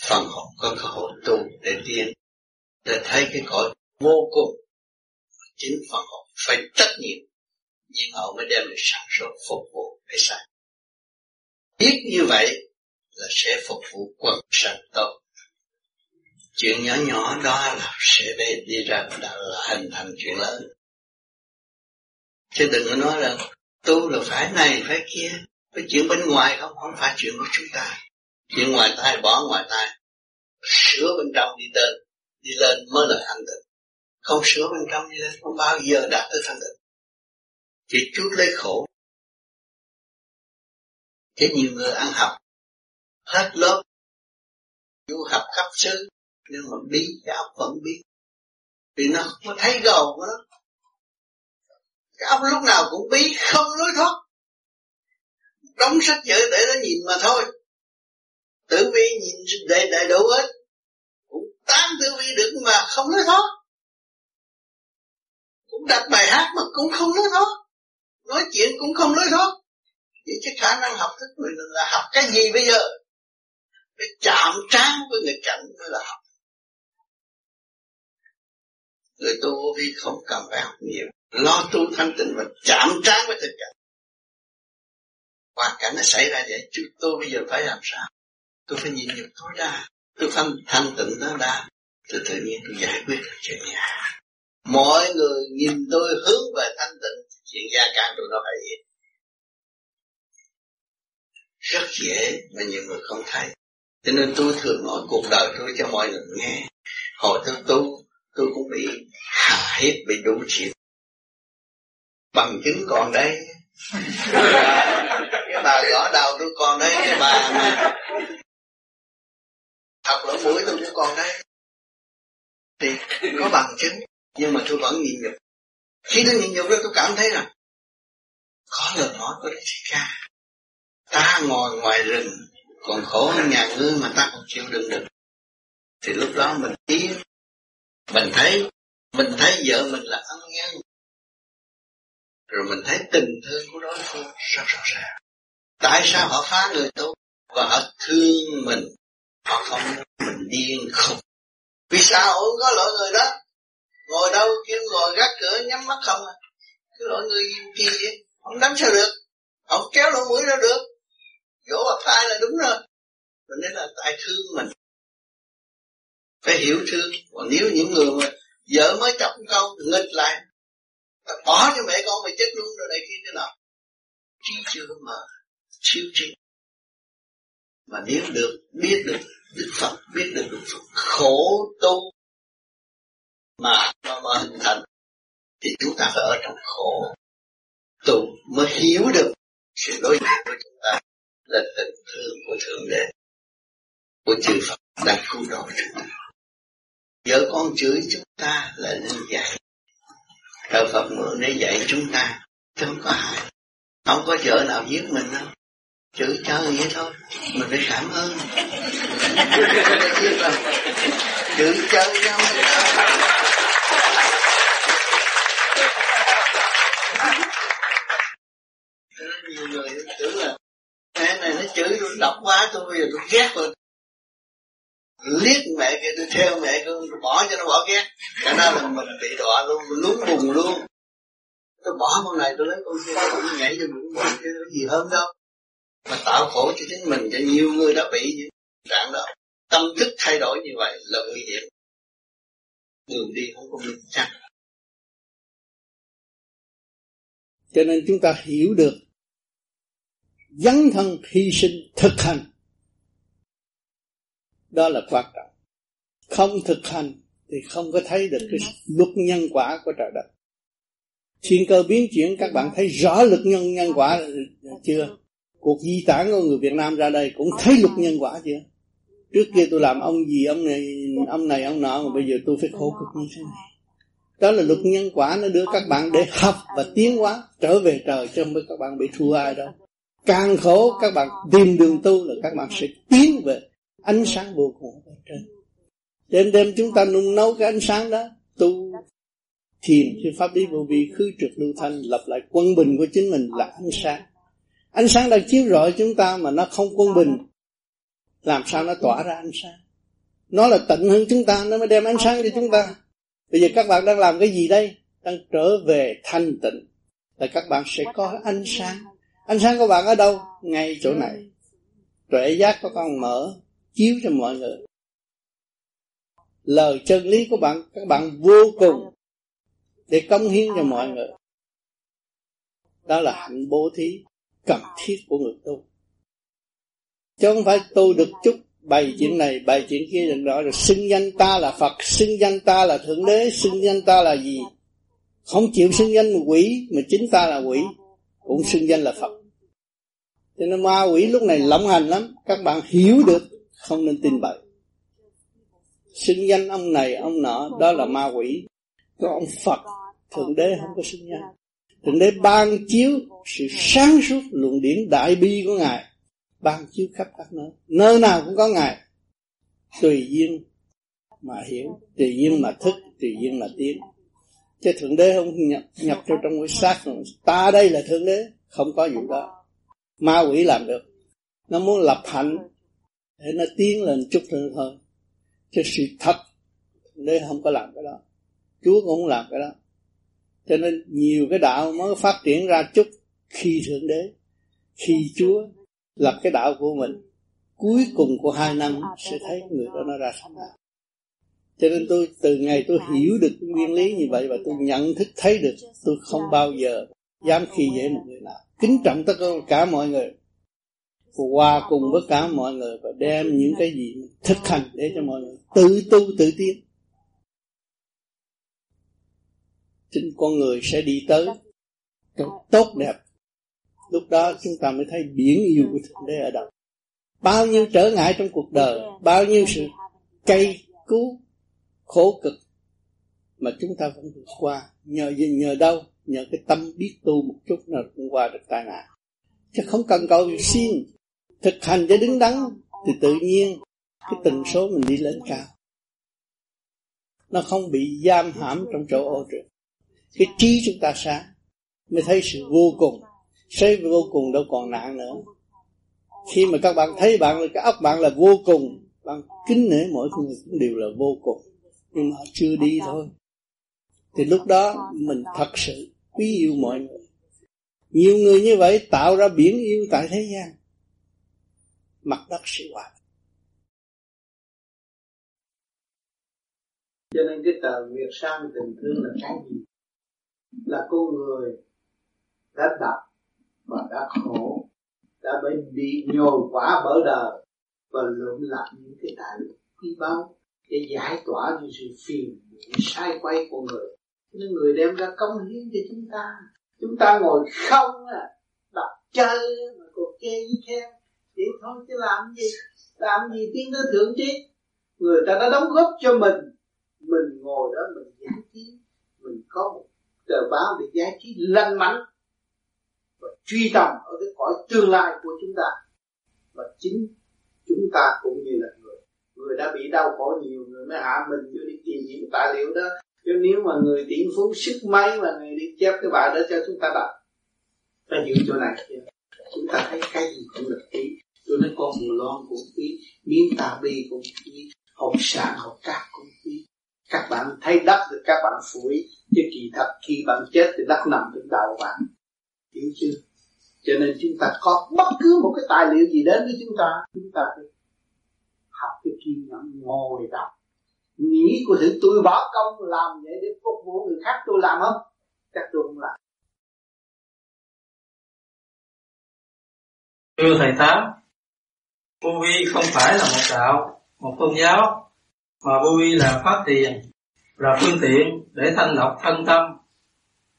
Speaker 5: Phần học có cơ hội tu để tiến. Để thấy cái cõi vô cùng. Chính phần học phải trách nhiệm. Nhưng họ mới đem được sản xuất phục vụ để sai biết như vậy là sẽ phục vụ quần sanh tốt chuyện nhỏ nhỏ đó là sẽ để đi ra đạo là hình thành chuyện lớn. Chứ đừng có nói là tu là phải này, phải kia. Cái chuyện bên ngoài không không phải chuyện của chúng ta. Chuyện ngoài tai bỏ ngoài tai. Sửa bên trong đi lên đi lên mới là thanh tịnh. Không sửa bên trong đi lên, không bao giờ đạt tới thanh tịnh. Chỉ chút lấy khổ Thế nhiều người ăn học, hết lớp, du học khắp xứ, nhưng mà bí cái óc vẫn biết vì nó không có thấy gầu của nó cái óc lúc nào cũng bí, không lối thoát. Đóng sách vở để nó nhìn mà thôi. Tử vi nhìn đầy đầy đủ hết. Cũng tán tử vi được mà không lối thoát. Cũng đặt bài hát mà cũng không lối thoát. Nói chuyện cũng không lối thoát vậy cái khả năng học thức mình là học cái gì bây giờ? Phải chạm trán với người cảnh mới là học. Người tu vô vi không cần phải học nhiều. Lo tu thanh tịnh và chạm trán với thực cảnh hoàn cảnh nó xảy ra vậy, chứ tôi bây giờ phải làm sao? Tôi phải nhìn nhục tối đa. Tôi phải thanh tịnh nó đa. Thì tự nhiên tôi giải quyết được chuyện nhà. Mọi người nhìn tôi hướng về thanh tịnh. Chuyện gia càng tôi nó phải vậy rất dễ mà nhiều người không thấy. Cho nên tôi thường nói cuộc đời tôi cho mọi người nghe. Hồi tôi tu tôi cũng bị hà hiếp bị đủ chuyện bằng chứng còn đây. Cái bà gõ đầu tôi còn đây cái bà mà thật lỗ mũi tôi cũng còn đây. Thì có bằng chứng nhưng mà tôi vẫn nhìn nhục. Khi tôi nhìn nhục đó tôi cảm thấy rằng có lời nói của Đức Thích Ca ta ngồi ngoài rừng, còn khổ hơn nhà ngươi mà ta còn chịu đựng được. Thì lúc đó mình tiến mình thấy mình thấy vợ mình là ân nhân. Rồi mình thấy tình thương của đối phương rất rõ ràng. Tại sao họ phá người tôi và họ thương mình. Họ không mình điên không vì sao? Có lỗi người đó. Ngồi đâu kêu ngồi gác cửa nhắm mắt không à? Cái lỗi người gì không đánh sao được. Không kéo lỗ mũi đâu được dỗ bạc tai là đúng rồi. Rồi nên là tại thương mình. Phải hiểu thương. Còn nếu những người mà vợ mới chọc câu nghịch lại bỏ cho mẹ con mày chết luôn rồi này kia thế nào? Trí chưa mở siêu trí mà nếu được biết được Đức Phật biết được Đức Phật khổ tu mà mà, mà hình thành thì chúng ta phải ở trong khổ tu mới hiểu được sự đối diện của chúng ta là tình thương của thượng đế của chư Phật đang cứu độ chúng ta. Vợ con chửi chúng ta là nên dạy. Đạo Phật mượn để dạy chúng ta chứ không có ai không có vợ nào giết mình đâu. Chửi chơi vậy thôi mình phải cảm ơn. Chửi chơi nhau nhiều người tưởng là chữ tôi đọc quá tôi, bây giờ tôi ghét rồi liếc mẹ kia tôi theo mẹ tôi bỏ cho nó bỏ ghét. Cả đó là mình bị đọa luôn lún bùng luôn. Tôi bỏ con này, tôi lấy con kia, tôi nhảy cho bụng bỏ cái gì hơn đâu. Mà tạo khổ cho chính mình, cho nhiều người đã bị những trạng đó. Tâm thức thay đổi như vậy là nguy hiểm. Đường đi không có minh chắc.
Speaker 2: Cho nên chúng ta hiểu được dấn thân hy sinh thực hành. Đó là quan trọng. Không thực hành thì không có thấy được cái luật nhân quả của trời đất. Thiên cơ biến chuyển, các bạn thấy rõ luật nhân nhân quả chưa? Cuộc di tản của người Việt Nam ra đây cũng thấy luật nhân quả chưa? Trước kia tôi làm ông gì, ông này ông này, ông nọ, mà bây giờ tôi phải khổ cực như thế này. Đó là luật nhân quả nó đưa các bạn để học và tiến hóa trở về trời, chứ không phải các bạn bị thua ai đâu càng khổ, các bạn tìm đường tu là các bạn sẽ tiến về ánh sáng vô cùng ở trên. Đêm đêm chúng ta nung nấu cái ánh sáng đó, tu, thiền thì pháp lý vô vi, khứ trực lưu thanh, lập lại quân bình của chính mình là ánh sáng. Ánh sáng đang chiếu rọi chúng ta mà nó không quân bình, làm sao nó tỏa ra ánh sáng? Nó là tận hơn chúng ta, nó mới đem ánh sáng cho chúng ta. Bây giờ các bạn đang làm cái gì đây? Đang trở về thanh tịnh. Là các bạn sẽ có ánh sáng ánh sáng của bạn ở đâu? Ngay chỗ này. Tuệ giác của con mở chiếu cho mọi người. Lời chân lý của bạn các bạn vô cùng để công hiến cho mọi người. Đó là hạnh bố thí cần thiết của người tu. Chứ không phải tu được chút bày chuyện này bày chuyện kia đừng đó rồi. Xưng danh ta là phật xưng danh ta là thượng đế xưng danh ta là gì? Không chịu xưng danh quỷ mà chính ta là quỷ cũng xưng danh là phật. Cho nên ma quỷ lúc này lộng hành lắm. Các bạn hiểu được, không nên tin bậy. Xưng danh ông này, ông nọ, đó là ma quỷ. Có ông phật, thượng đế không có xưng danh. Thượng đế ban chiếu sự sáng suốt luận điển đại bi của ngài. Ban chiếu khắp các nơi. Nơi nào cũng có ngài. Tùy duyên mà hiểu, tùy duyên mà thức, tùy duyên mà tiến chứ thượng đế không nhập nhập vào trong cái xác ta đây là thượng đế không có gì đó. Ma quỷ làm được. Nó muốn lập hạnh để nó tiến lên chút nữa thôi. Chứ sự thật đế không có làm cái đó. Chúa cũng không làm cái đó. Cho nên nhiều cái đạo mới phát triển ra chút khi thượng đế khi chúa lập cái đạo của mình. Cuối cùng của hai năm sẽ thấy người đó nó ra sao cho nên tôi từ ngày tôi hiểu được nguyên lý như vậy và tôi nhận thức thấy được tôi không bao giờ dám khi dễ một người nào. Kính trọng tất cả mọi người. Hòa cùng với cả mọi người và đem những cái gì thực hành để cho mọi người tự tu tự tiến. Chính con người sẽ đi tới tốt đẹp. Lúc đó chúng ta mới thấy biển yêu của thượng đế ở đâu. Bao nhiêu trở ngại trong cuộc đời bao nhiêu sự cay cứu khổ cực mà chúng ta cũng vượt qua. Nhờ nhờ đâu? Nhờ cái tâm biết tu một chút là cũng qua được tai nạn. Chứ không cần cầu xin. Thực hành cho đứng đắn thì tự nhiên cái tần số mình đi lên cao. Nó không bị giam hãm trong chỗ ô trượt. Cái trí chúng ta sáng mới thấy sự vô cùng. Thấy vô cùng đâu còn nạn nữa. Khi mà các bạn thấy bạn là cái óc bạn là vô cùng, bạn kính nể mỗi người cũng đều là vô cùng nhưng mà chưa đi thôi. Thì lúc đó mình thật sự quý yêu mọi người. Nhiều người như vậy tạo ra biển yêu tại thế gian. Mặt đất sẽ hòa.
Speaker 9: Cho nên cái tờ việc sang tình thương là cái gì? Là con người đã đập và đã khổ đã bị bị nhồi quả bởi đời
Speaker 2: và lượm lặt những cái tài quý báu để giải tỏa những sự phiền sai quay của người. Nên người đem ra công hiến cho chúng ta. Chúng ta ngồi không à đọc chơi mà còn chê với khen. Vậy thôi, chứ làm gì làm gì tiến tới thượng trí? Người ta đã đóng góp cho mình. Mình ngồi đó, mình giải trí. Mình có một tờ báo để giải trí lành mạnh và truy tầm ở cái cõi tương lai của chúng ta. Và chính chúng ta cũng như là người đã bị đau khổ nhiều người mới hạ mình vô đi tìm những tài liệu đó. Chứ nếu mà người tỷ phú sức mấy mà người đi chép cái bài đó cho chúng ta đọc, ta hiểu chỗ này. Chúng ta thấy cái gì cũng được quý tôi nói con mù lon cũng quý, miếng tà bi cũng quý, hộp sạn, hộp cát cũng quý. Các bạn thấy đất thì các bạn phủi, chứ kỳ thật khi bạn chết thì đất nằm trên đầu bạn. Hiểu chưa? Cho nên chúng ta có bất cứ một cái tài liệu gì đến với chúng ta chúng ta phải cái kiên nhẫn ngồi đọc. Nghĩ của thử tôi bỏ công làm vậy để phục vụ người khác tôi làm không? Chắc tôi không làm.
Speaker 10: Thưa thầy tám vô vi không phải là một đạo, một tôn giáo, mà vô vi là phát tiền là phương tiện để thanh lọc thân tâm,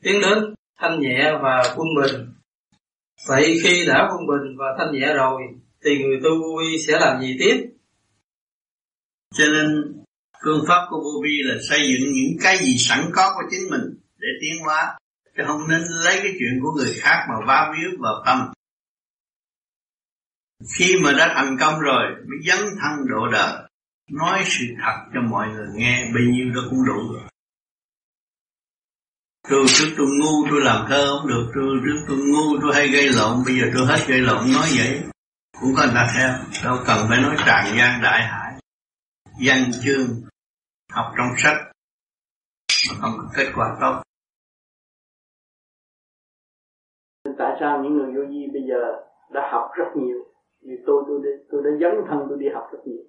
Speaker 10: tiến đến thanh nhẹ và quân bình. Vậy khi đã quân bình và thanh nhẹ rồi, thì người tu vô vi sẽ làm gì tiếp?
Speaker 11: Cho nên, phương pháp của vô vi là xây dựng những cái gì sẵn có của chính mình để tiến hóa, chứ không nên lấy cái chuyện của người khác mà va víu vào tâm. Khi mà đã thành công rồi, mới dấn thân độ đời, nói sự thật cho mọi người nghe, bấy nhiêu đó cũng đủ rồi. Tôi, trước tôi ngu, tôi làm thơ không được. Tôi, trước tôi ngu, tôi hay gây lộn. Bây giờ tôi hết gây lộn, nói vậy, cũng có người ta theo đâu cần phải nói tràn gian đại hải danh chương học trong sách mà không có kết quả tốt.
Speaker 2: Tại sao những người vô vi bây giờ đã học rất nhiều? Vì tôi tôi tôi đã dấn thân tôi đi học rất nhiều.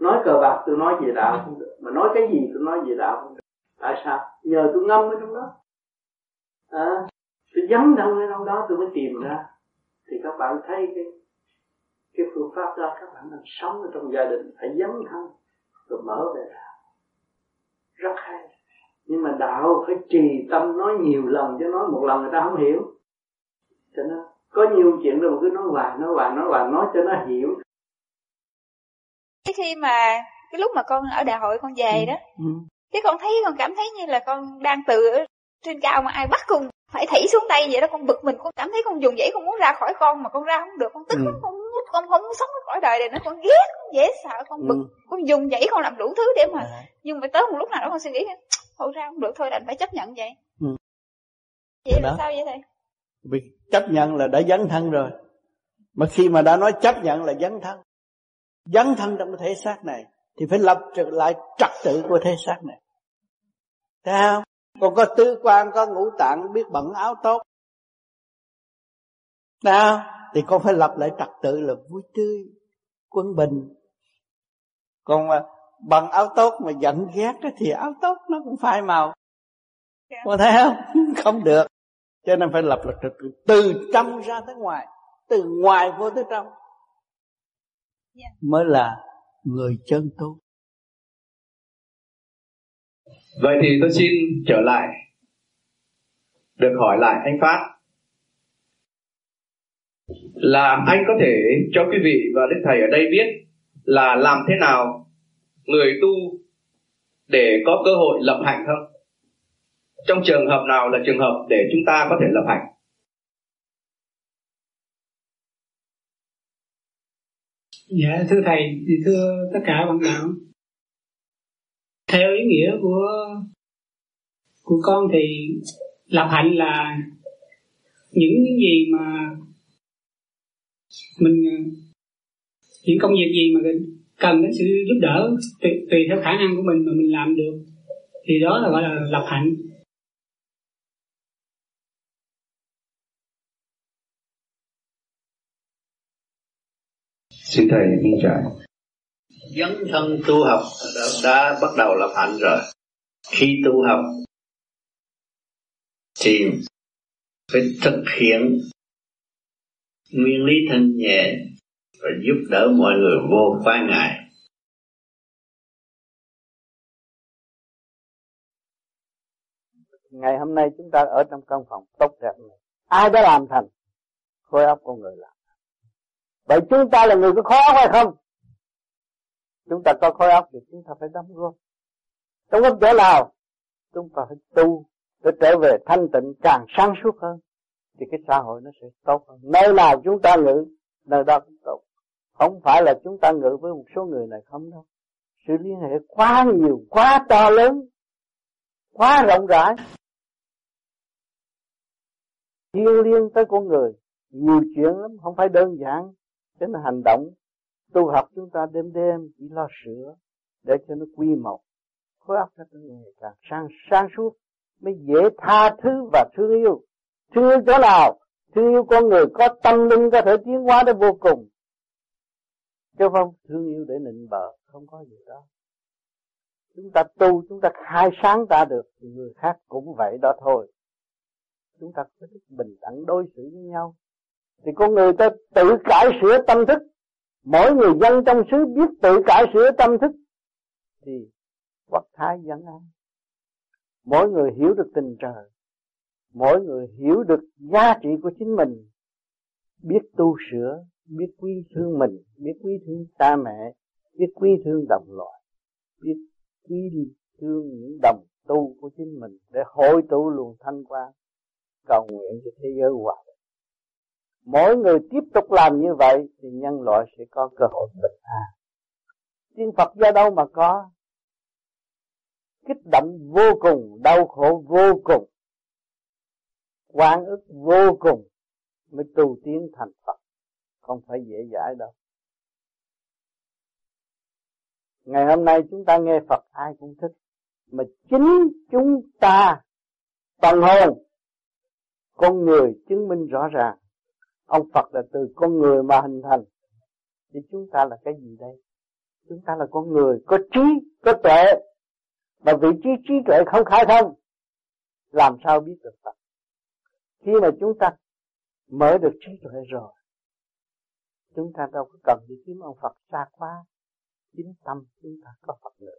Speaker 2: Nói cờ bạc tôi nói về đạo không được. Mà nói cái gì tôi nói về đạo không được. Tại sao? Nhờ tôi ngâm ở trong đó. À, tôi dấn thân ở trong đó tôi mới tìm ra. Thì các bạn thấy cái cái phương pháp đó các bạn đang sống ở trong gia đình phải dấn thân rồi mở về đạo rất hay nhưng mà đạo phải trì tâm nói nhiều lần chứ nói một lần người ta không hiểu cho nên có nhiều chuyện rồi cứ nói hoài nói hoài nói hoài nói cho nó hiểu
Speaker 12: cái khi mà cái lúc mà con ở đại hội con về ừ. đó ừ. cái con thấy con cảm thấy như là con đang từ trên cao mà ai bắt con phải thảy xuống tay vậy đó con bực mình con cảm thấy con dùng dãy con muốn ra khỏi con mà con ra không được con tức ừ. con con không sống cái cõi đời này nữa con ghét con dễ sợ con bực. Ừ. con dùng dãy con làm đủ thứ để mà à. nhưng mà tới một lúc nào đó con suy nghĩ thôi ra không được thôi đành phải chấp nhận vậy. Ừ. vậy là sao vậy thầy?
Speaker 2: Vì chấp nhận là đã dấn thân rồi. Mà khi mà đã nói chấp nhận là dấn thân. Dấn thân trong cái thể xác này thì phải lập lại trật tự của thể xác này. Thấy không? Còn có tư quan có ngũ tạng biết bận áo tốt. Không thì con phải lập lại trật tự là vui tươi quân bình. Còn mà bằng áo tốt mà giận ghét thì áo tốt nó cũng phai màu. Yeah. con thấy không? Không được. Cho nên phải lập lại trật tự từ trong ra tới ngoài từ ngoài vô tới trong. Yeah. mới là người chân tu
Speaker 13: vậy thì tôi xin trở lại được hỏi lại anh phát là anh có thể cho quý vị và đức thầy ở đây biết là làm thế nào người tu để có cơ hội lập hạnh không? Trong trường hợp nào là trường hợp để chúng ta có thể lập hạnh?
Speaker 14: Dạ thưa thầy thưa tất cả bạn đạo, theo ý nghĩa của của con thì lập hạnh là những gì mà mình những công việc gì mà cần đến sự giúp đỡ tùy, tùy theo khả năng của mình mà mình làm được thì đó là gọi là lập hạnh.
Speaker 13: Xin thầy minh trải
Speaker 11: dấn thân tu học đã, đã bắt đầu lập hạnh rồi. Khi tu học thì phải thực hiện nguyên lý thanh nhẹ
Speaker 5: và giúp đỡ mọi người vô khoái ngại.
Speaker 2: Ngày hôm nay chúng ta ở trong căn phòng tốt đẹp này. Ai đã làm thành? Khối óc con người làm. Vậy chúng ta là người có khối óc hay không? Chúng ta có khối óc thì chúng ta phải đóng góp. Đóng góp chỗ nào, chúng ta phải tu để trở về thanh tịnh, càng sáng suốt hơn thì cái xã hội nó sẽ tốt hơn. Nơi nào chúng ta ngự, nơi đó cũng tốt. Không phải là chúng ta ngự với một số người này không đâu. Sự liên hệ quá nhiều, quá to lớn, quá rộng rãi. Thiên liên tới con người, nhiều chuyện lắm, không phải đơn giản. Thế nên hành động, tu học chúng ta đêm đêm chỉ lo sửa để cho nó quy một. Khối óc nó ngày càng sang sang suốt, mới dễ tha thứ và thương yêu thương yêu chỗ nào thương yêu con người có tâm linh, có thể tiến hóa đến vô cùng. Chứ không thương yêu để nịnh bợ, không có gì đó. Chúng ta tu, chúng ta khai sáng ta được, thì người khác cũng vậy đó thôi. Chúng ta có thích bình đẳng đối xử với nhau. Thì con người ta tự cải sửa tâm thức. Mỗi người dân trong xứ biết tự cải sửa tâm thức. Thì quốc thái dân an. Mỗi người hiểu được tình trời mỗi người hiểu được giá trị của chính mình, biết tu sửa, biết quý thương mình, biết quý thương cha mẹ, biết quý thương đồng loại, biết quý thương những đồng tu của chính mình để hội tụ luồng thanh quan cầu nguyện cho thế giới hòa mỗi người tiếp tục làm như vậy thì nhân loại sẽ có cơ hội bình an. Tiên Phật do đâu mà có? Kích động vô cùng, đau khổ vô cùng quan ức vô cùng mới tu tiến thành Phật. Không phải dễ dãi đâu. Ngày hôm nay chúng ta nghe Phật, ai cũng thích. Mà chính chúng ta phần hồn, con người chứng minh rõ ràng. Ông Phật là từ con người mà hình thành. Thì chúng ta là cái gì đây? Chúng ta là con người có trí, có tuệ. Mà vị trí trí tuệ không khai thông, làm sao biết được Phật? Khi mà chúng ta mở được trí tuệ rồi, chúng ta đâu có cần đi kiếm ông Phật xa quá, chính tâm chúng ta có Phật nữa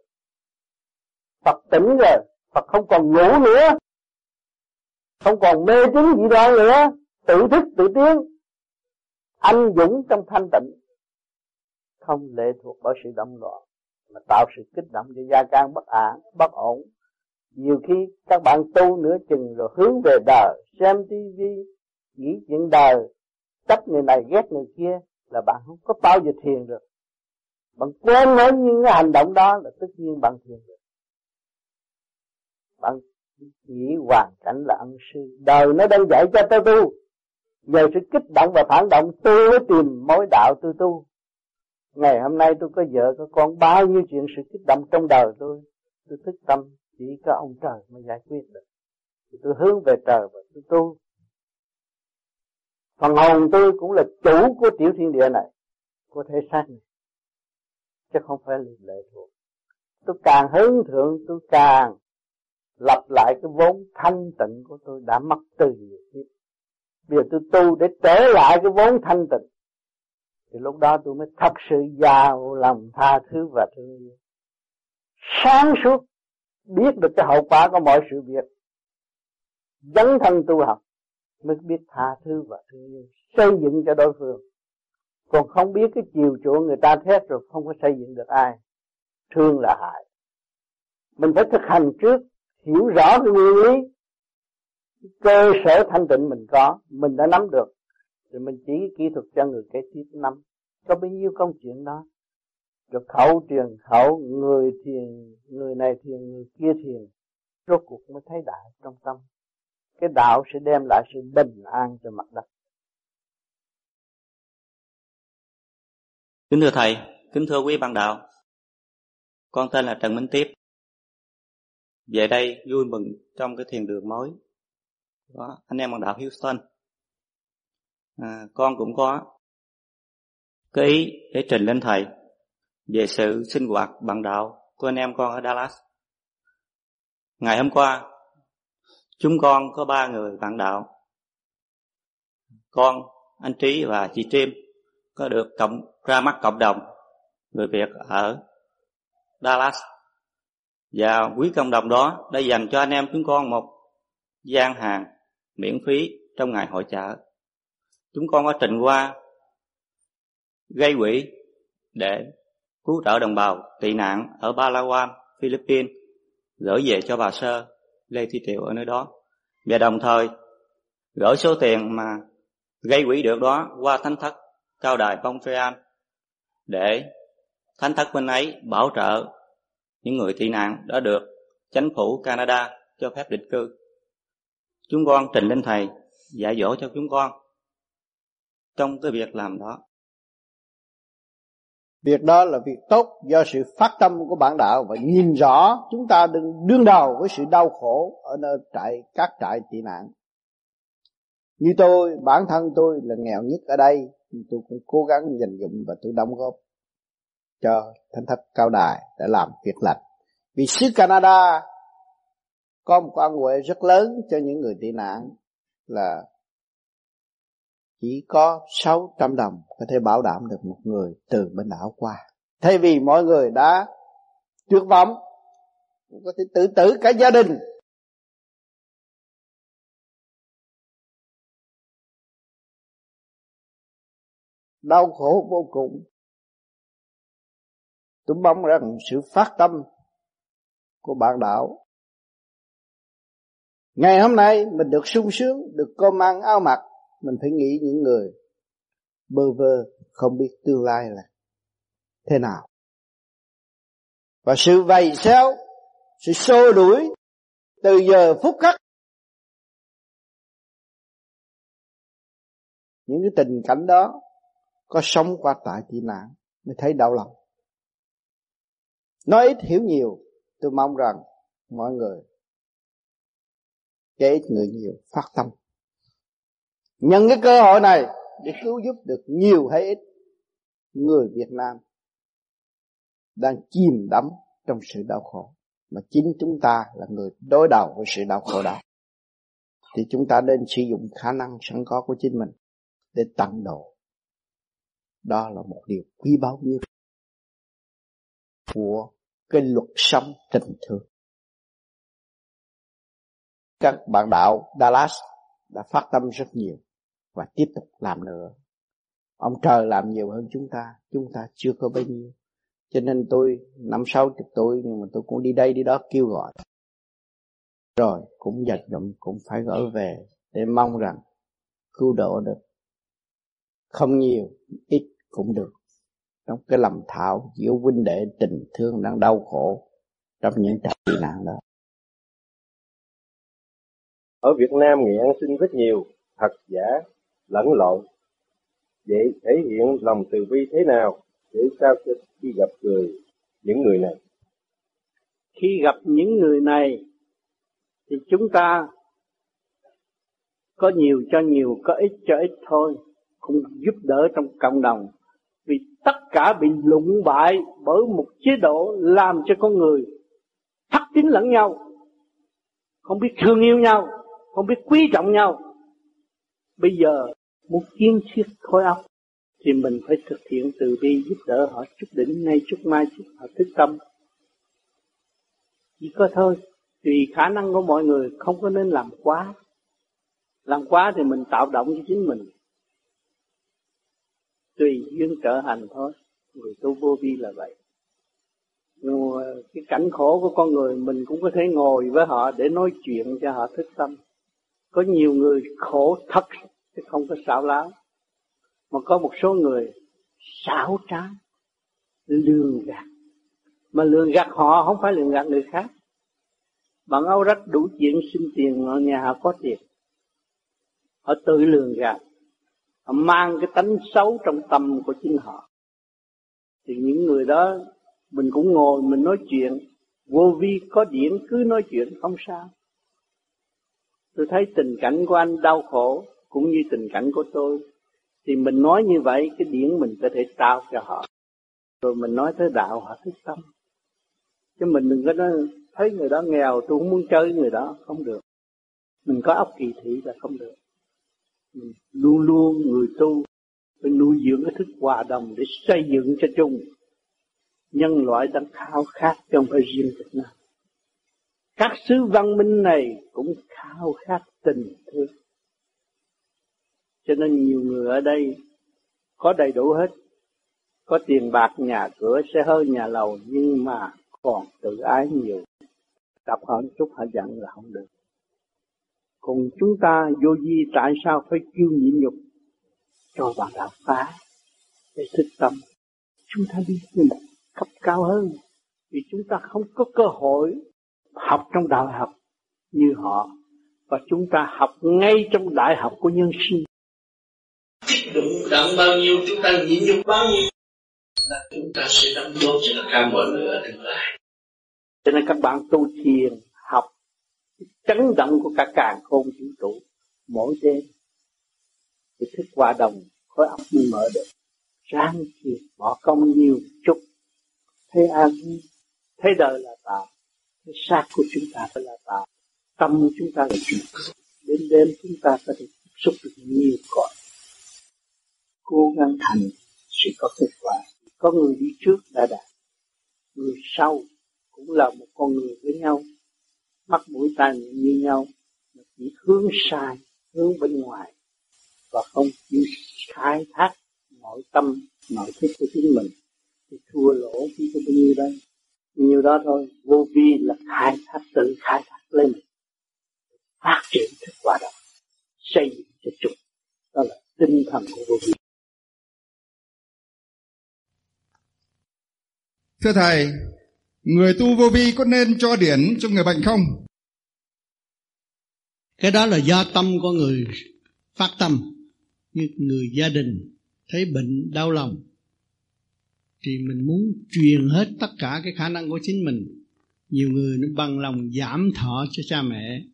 Speaker 2: Phật tỉnh rồi, Phật không còn ngủ nữa, không còn mê tín gì đó nữa, tự thức tự tiến, anh dũng trong thanh tịnh. Không lệ thuộc bởi sự động loạn, mà tạo sự kích động cho gia can bất an, bất ổn nhiều khi các bạn tu nửa chừng rồi hướng về đời, xem tivi nghĩ chuyện đời trách người này, ghét người kia, là bạn không có bao giờ thiền được. Bạn quên hết những cái hành động đó là tất nhiên bạn thiền được. Bạn nghĩ hoàn cảnh là ân sư. Đời nó đang dạy cho tôi tu. Nhờ sự kích động và phản động, tôi mới tìm mối đạo tôi tu. Ngày hôm nay tôi có vợ, có con, bao nhiêu chuyện sự kích động trong đời tôi. Tôi thức tâm chỉ có ông trời mới giải quyết được. Thì tôi hướng về trời và tôi tu. Phần hồn tôi cũng là chủ của tiểu thiên địa này, của thể xác này, chứ không phải là lệ thuộc. Tôi càng hướng thượng, tôi càng lập lại cái vốn thanh tịnh của tôi đã mất từ nhiều kiếp. Bây giờ tôi tu để trở lại cái vốn thanh tịnh, thì lúc đó tôi mới thật sự giàu lòng tha thứ và thương yêu. Sáng suốt biết được cái hậu quả của mọi sự việc. Dấn thân tu học, mới biết tha thứ và thương yêu, xây dựng cho đối phương. Còn không biết cái chiều chuộng người ta thét rồi không có xây dựng được ai. Thương là hại. Mình phải thực hành trước, hiểu rõ cái nguyên lý. Cơ sở thanh tịnh mình có, mình đã nắm được. Thì mình chỉ kỹ thuật cho người kế tiếp năm có bao nhiêu công chuyện đó rồi khẩu truyền khẩu người thiền người này thiền người kia thiền. Rốt cuộc mới thấy đại trong tâm. Cái đạo sẽ đem lại sự bình an cho mặt đất.
Speaker 15: Kính thưa thầy kính thưa quý bạn đạo. Con tên là trần minh tiếp. Về đây vui mừng trong cái thiền đường mới. Đó, anh em bằng đạo Houston. À, con cũng có cái ý để trình lên thầy về sự sinh hoạt bạn đạo của anh em con ở Dallas. Ngày hôm qua, chúng con có ba người bạn đạo. Con, anh trí và chị Trim có được cộng, ra mắt cộng đồng người Việt ở Dallas. Và quý cộng đồng đó đã dành cho anh em chúng con một gian hàng miễn phí trong ngày hội chợ. Chúng con có trình qua gây quỹ để cứu trợ đồng bào tị nạn ở Palawan, Philippines gửi về cho bà Sơ, Lê Thị Tiệu ở nơi đó và đồng thời gửi số tiền mà gây quỹ được đó qua thánh thất cao đài Montreal để thánh thất bên ấy bảo trợ những người tị nạn đã được chính phủ Canada cho phép định cư. Chúng con trình lên thầy dạy dỗ cho chúng con trong cái việc làm đó.
Speaker 2: Việc đó là việc tốt do sự phát tâm của bản đạo và nhìn rõ chúng ta đừng đương đầu với sự đau khổ ở nơi trại các trại tị nạn. Như tôi, bản thân tôi là nghèo nhất ở đây, nhưng tôi cũng cố gắng dành dụng và tôi đóng góp cho thánh thất cao đài để làm việc lành. Vì xứ Canada có một quan huệ rất lớn cho những người tị nạn là chỉ có 600 đồng có thể bảo đảm được một người từ bên đảo qua. Thay vì mọi người đã tuyệt vọng, có thể tự tử cả gia đình. Đau khổ vô cùng. Tôi mong rằng sự phát tâm của bạn đạo Ngày hôm nay mình được sung sướng, được cơm ăn áo mặc mình phải nghĩ những người bơ vơ, không biết tương lai là thế nào. Và sự vầy xéo sự xô đuổi từ giờ phút khắc. Những cái tình cảnh đó có sống qua tại tị nạn mới thấy đau lòng. Nói ít hiểu nhiều, tôi mong rằng mọi người, kể ít người nhiều, phát tâm. Nhân cái cơ hội này để cứu giúp được nhiều hay ít người Việt Nam đang chìm đắm trong sự đau khổ. Mà chính chúng ta là người đối đầu với sự đau khổ đó. Thì chúng ta nên sử dụng khả năng sẵn có của chính mình để tận độ. Đó là một điều quý báu nhất của cái luật sống tình thương. Các bạn đạo Dallas đã phát tâm rất nhiều và tiếp tục làm nữa. Ông trời làm nhiều hơn chúng ta chúng ta chưa có bao nhiêu. Cho nên tôi, năm sáu chục tuổi, nhưng mà tôi cũng đi đây đi đó kêu gọi. Rồi, cũng giật dần cũng phải gỡ về để mong rằng cứu độ được. Không nhiều, ít cũng được. Trong cái lầm thảo, giữa huynh đệ tình thương đang đau khổ trong những trận tị nạn đó.
Speaker 16: Ở Việt Nam, người ăn xin rất nhiều, thật giả lẫn lộn. Vậy thể hiện lòng từ bi thế nào để sao cho khi gặp người những người này?
Speaker 5: Khi gặp những người này thì chúng ta có nhiều cho nhiều, có ít cho ít thôi, cũng giúp đỡ trong cộng đồng. Vì tất cả bị lụng bại bởi một chế độ làm cho con người thất tín lẫn nhau, không biết thương yêu nhau, không biết quý trọng nhau. Bây giờ muốn kiến thiết khối óc thì mình phải thực hiện từ bi giúp đỡ họ chút đỉnh nay chút mai chút họ thức tâm. Chỉ có thôi, tùy khả năng của mọi người, không có nên làm quá. Làm quá thì mình tạo động cho chính mình. Tùy duyên trở hành thôi, người tu vô vi là vậy. Nhưng mà cái cảnh khổ của con người, mình cũng có thể ngồi với họ để nói chuyện cho họ thức tâm. Có nhiều người khổ thật chứ không có xảo láo. Mà có một số người xảo trá, lường gạt. Mà lường gạt họ không phải lường gạt người khác. Bạn âu rách đủ chuyện xin tiền ở nhà họ có tiền. Họ tự lường gạt. Họ mang cái tánh xấu trong tâm của chính họ. Thì những người đó, mình cũng ngồi, mình nói chuyện. Vô vi có điển, cứ nói chuyện, không sao. Tôi thấy tình cảnh của anh đau khổ cũng như tình cảnh của tôi, thì mình nói như vậy, cái điển mình có thể trao cho họ. Rồi mình nói tới đạo, họ thích tâm. Chứ mình đừng có nói, thấy người đó nghèo, tôi không muốn chơi người đó. Không được. Mình có óc kỳ thị là không được. Mình luôn luôn người tu, phải nuôi
Speaker 2: dưỡng cái thức hòa đồng để xây dựng cho chung. Nhân loại đang khao khát trong phải riêng Việt Nam. Các sứ văn minh này cũng khao khát tình thương cho nên nhiều người ở đây có đầy đủ hết. Có tiền bạc, nhà cửa, xe hơi, nhà lầu, nhưng mà còn tự ái nhiều. Tập họ chút, họ giận là không được. Còn chúng ta vô gì tại sao phải kêu nhịn nhục? Cho bạn đạo phá để thức tâm. Chúng ta đi lên một cấp cao hơn. Vì chúng ta không có cơ hội học trong đại học như họ. Và chúng ta học ngay trong đại học của nhân sinh
Speaker 17: đụng động đặng bao nhiêu, chúng ta nhịn nhục bao nhiêu. Là chúng ta sẽ đóng góp cho tất cả mọi người ở tương lai
Speaker 2: cho nên các bạn tu thiền, học chấn động của cả càng khôn vũ trụ mỗi đêm thì thức hòa đồng, khối óc mới mở được. Ráng thiền, bỏ công nhiều chút. Thấy an thấy đời là tạo cái xác của chúng ta phải là tạo tâm chúng ta là chuyện đến đêm chúng ta có thể tiếp xúc được nhiều cõi cố gắng thành sẽ có kết quả. Có người đi trước đã đạt. Người sau cũng là một con người với nhau. Mắt mũi tai miệng như nhau, mà chỉ hướng sai, hướng bên ngoài. Và không chịu khai thác nội tâm nội thức của chính mình. Thì thua lỗ chỉ có bao nhiêu đây? Nhiều đó thôi. Vô vi là khai thác, tự khai thác lên phát triển thức quả đó, xây dựng cho chúng. Đó là tinh thần của vô vi.
Speaker 7: Thưa Thầy, người tu vô vi có nên cho điển cho người bệnh không?
Speaker 2: Cái đó là do tâm của người phát tâm. Như người gia đình thấy bệnh đau lòng thì mình muốn truyền hết tất cả cái khả năng của chính mình. Nhiều người nó bằng lòng giảm thọ cho cha mẹ.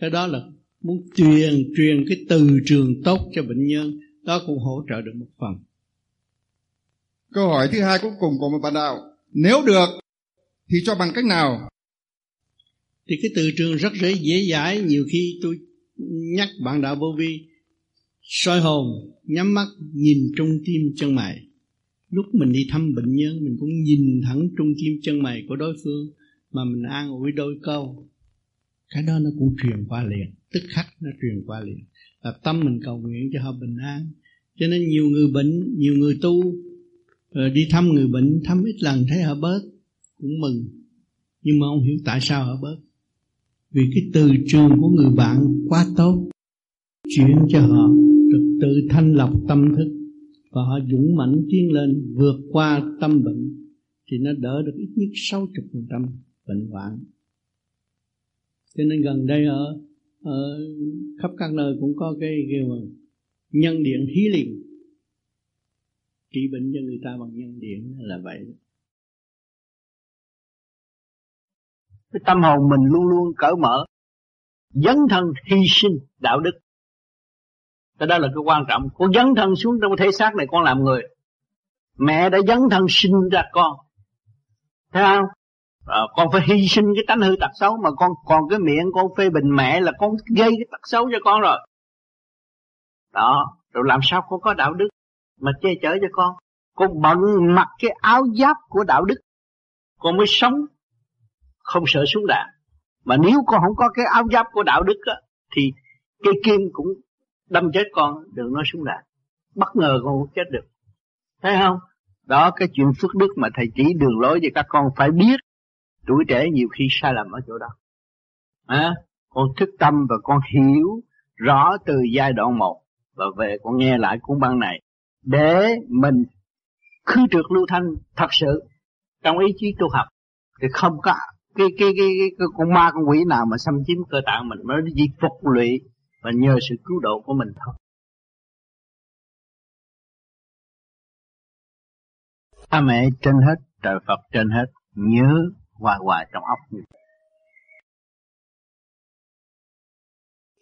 Speaker 2: Cái đó là muốn truyền truyền cái từ trường tốt cho bệnh nhân. Đó cũng hỗ trợ được một phần.
Speaker 7: Câu hỏi thứ hai cuối cùng của một bạn đạo nếu được, thì cho bằng cách nào?
Speaker 2: Thì cái từ trường rất dễ dễ giải. Nhiều khi tôi nhắc bạn đạo vô vi, soi hồn, nhắm mắt, nhìn trung tim chân mày. Lúc mình đi thăm bệnh nhân, mình cũng nhìn thẳng trung tim chân mày của đối phương mà mình an ủi đôi câu. Cái đó nó cũng truyền qua liền, tức khắc nó truyền qua liền. Là tâm mình cầu nguyện cho họ bình an. Cho nên nhiều người bệnh, nhiều người tu rồi đi thăm người bệnh thăm ít lần thấy họ bớt cũng mừng. Nhưng mà không hiểu tại sao họ bớt. Vì cái từ trường của người bạn quá tốt chuyển cho họ được tự thanh lọc tâm thức. Và họ dũng mãnh tiến lên vượt qua tâm bệnh thì nó đỡ được ít nhất 60% bệnh hoạn. Cho nên gần đây ở, ở khắp các nơi cũng có cái kêu nhân điện hí liền trị bệnh cho người ta bằng nhân điện là vậy. Cái tâm hồn mình luôn luôn cởi mở, dấn thân hy sinh đạo đức. Cái đó là cái quan trọng. Con dấn thân xuống trong cái thể xác này con làm người. Mẹ đã dấn thân sinh ra con. Thấy không? À, con phải hy sinh cái tánh hư tật xấu mà con còn cái miệng con phê bình mẹ là con gây cái tật xấu cho con rồi. Đó rồi làm sao con có đạo đức? Mà che chở cho con. Con bận mặc cái áo giáp của đạo đức. Con mới sống không sợ xuống đạn. Mà nếu con không có cái áo giáp của đạo đức á, thì cây kim cũng đâm chết con đừng nói xuống đạn. Bất ngờ con cũng chết được. Thấy không? Đó cái chuyện phước đức mà thầy chỉ đường lối cho các con phải biết tuổi trẻ nhiều khi sai lầm ở chỗ đó. À, con thức tâm và con hiểu rõ từ giai đoạn một. Và về con nghe lại cuốn băng này để mình khư trượt lưu thanh thật sự trong ý chí tu học thì không có cái cái cái, cái, cái con ma con quỷ nào mà xâm chiếm cơ tạng mình mới chỉ phục lụy và nhờ sự cứu độ của mình thôi. Cha mẹ trên hết, trời Phật trên hết, nhớ hoài hoài trong óc như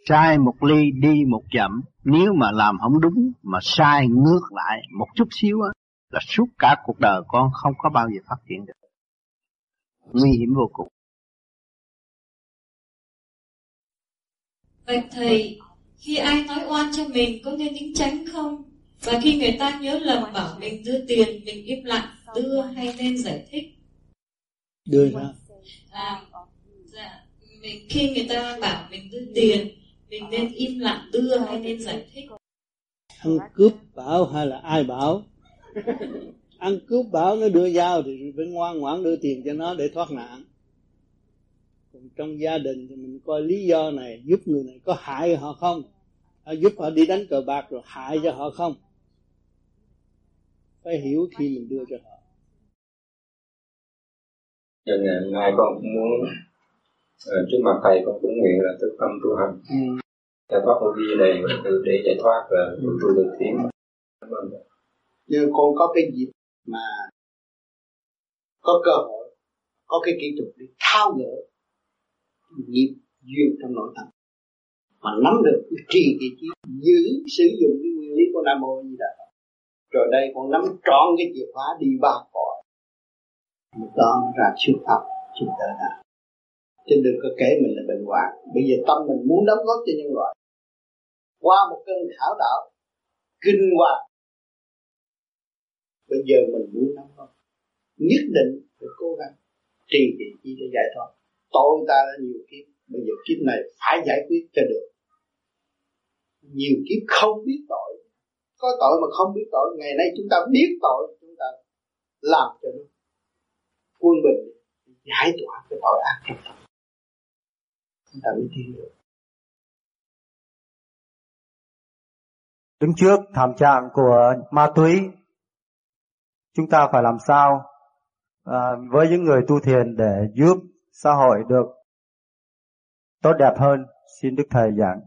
Speaker 2: Sai một ly đi một chậm, nếu mà làm không đúng mà sai ngược lại một chút xíu á, là suốt cả cuộc đời con không có bao giờ phát triển được. Nguy hiểm vô cùng.
Speaker 18: Bạch Thầy, khi ai nói oan cho mình có nên đính tránh không? và khi người ta nhớ lầm bảo mình đưa tiền mình im lặng đưa hay nên giải thích
Speaker 11: đưa ra
Speaker 18: à, dạ, mình khi người ta bảo mình đưa tiền mình nên im lặng đưa hay nên giải thích?
Speaker 11: Ăn cướp bảo hay là ai bảo? Ăn cướp bảo nó đưa dao thì phải ngoan ngoãn đưa tiền cho nó để thoát nạn. Còn trong gia đình thì mình coi lý do này giúp người này có hại họ không? À, giúp họ đi đánh cờ bạc rồi hại cho họ không? Phải hiểu khi mình đưa cho họ.
Speaker 19: Cho nên ngày nay con cũng muốn uh, trước mặt thầy con cũng nguyện là thức tâm tu hành. Ừ. giải thoát vô vi này để giải thoát và ừ. tu được tiến.
Speaker 2: Nhưng con có cái dịp mà có cơ hội có cái kỹ thuật để thao gỡ nghiệp duyên trong nội tâm mà nắm được cái trì cái chi giữ sử dụng cái nguyên lý của nam mô như đà rồi đây con nắm trọn cái chìa khóa đi ba cõi. Một đó ra siêu pháp chúng ta đã chứ đừng có kể mình là bệnh hoạn. Bây giờ tâm mình muốn đóng góp cho nhân loại. Qua một cơn khảo đạo, kinh hoàng. Bây giờ mình muốn đóng góp. Nhất định phải cố gắng trì trì chi để giải thoát. Tội ta đã nhiều kiếp. Bây giờ kiếp này phải giải quyết cho được. Nhiều kiếp không biết tội. Có tội mà không biết tội, ngày nay chúng ta biết tội, chúng ta làm cho nó quân bình, giải tỏa cái tội ác trong tâm chúng ta mới được
Speaker 20: đứng trước thảm trạng của ma túy chúng ta phải làm sao à, với những người tu thiền để giúp xã hội được tốt đẹp hơn? Xin đức thầy giảng.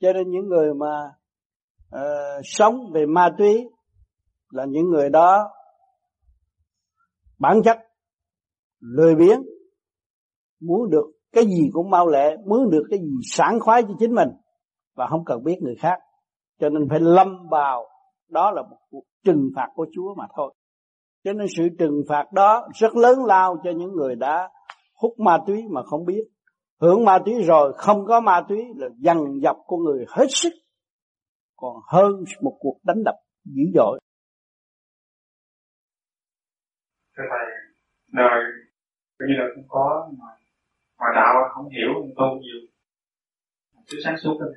Speaker 11: Cho nên những người mà uh, sống về ma túy là những người đó bản chất lười biếng muốn được cái gì cũng mau lẹ muốn được cái gì sảng khoái cho chính mình và không cần biết người khác. Cho nên phải lâm vào, đó là một cuộc trừng phạt của Chúa mà thôi. Cho nên sự trừng phạt đó rất lớn lao cho những người đã hút ma túy mà không biết. Hưởng ma túy rồi không có ma túy là dằn dập con người hết sức. Còn hơn một cuộc đánh đập dữ dội.
Speaker 21: Thưa thầy, đời coi như là cũng có mà mà đạo không hiểu, không tu nhiều. Cứ sáng suốt thôi.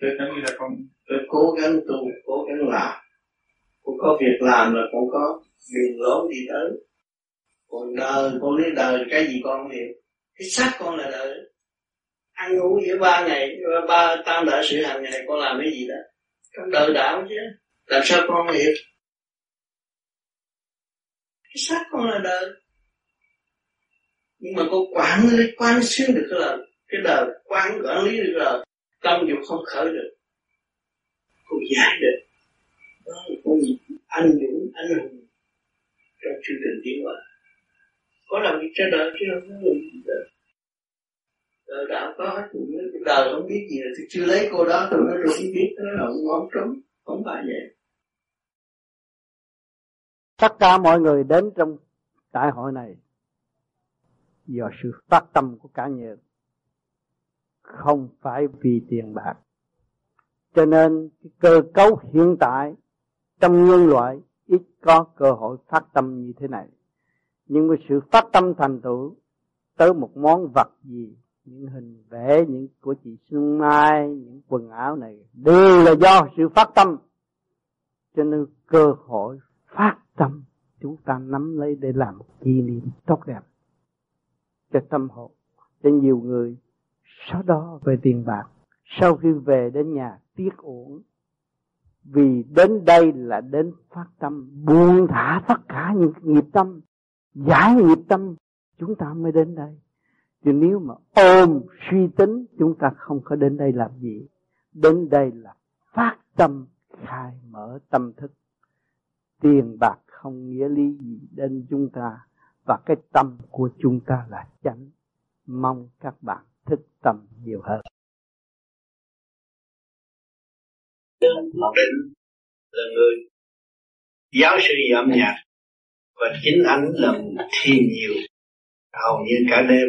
Speaker 21: Tôi giống như là con
Speaker 5: tôi cố gắng tu, cố gắng làm. Cũng có việc làm là cũng có đường lối đi tới. Còn đời, con lấy đời cái gì con không hiểu. Cái xác con là đời. Ăn ngủ giữa ba ngày, ba tam đại sự hàng ngày, con làm cái gì đó? Trong đời đạo chứ. Làm sao con hiểu? Cái xác con là đời nhưng mà con quản lý quan xuyên được cái lời cái đời quán quản lý được lời tâm dục không khởi được. Con giải được. Đó là con anh dũng, anh hùng. Trong chương trình tiến hóa có làm việc cho đời chứ không có làm gì đời. Đời đạo có hết cái đời không biết gì là tôi chưa lấy cô đó tôi nó rồi biết, nó là ngon trống, không phải vậy.
Speaker 11: Tất cả mọi người đến trong đại hội này do sự phát tâm của cả nhà không phải vì tiền bạc. Cho nên cái cơ cấu hiện tại trong nhân loại ít có cơ hội phát tâm như thế này. Nhưng với sự phát tâm thành tựu tới một món vật gì, những hình vẽ, những của chị Xuân Mai, những quần áo này, đều là do sự phát tâm. Cho nên cơ hội phát tâm, chúng ta nắm lấy để làm một kỷ niệm tốt đẹp cho tâm hồn, cho nhiều người. Sau đó về tiền bạc. Sau khi về đến nhà tiếc uổng, vì đến đây là đến phát tâm, buông thả tất cả những nghiệp tâm, giải nghiệp tâm, chúng ta mới đến đây. Chứ nếu mà ôm suy tính, chúng ta không có đến đây làm gì. Đến đây là phát tâm, khai mở tâm thức. Tiền bạc không nghĩa lý gì đến chúng ta và cái tâm của chúng ta là chánh. Mong các bạn thức tâm nhiều hơn.
Speaker 22: Ngọc Định là người giáo sư âm nhạc và chính anh là thiền nhiều. Hầu như cả đêm,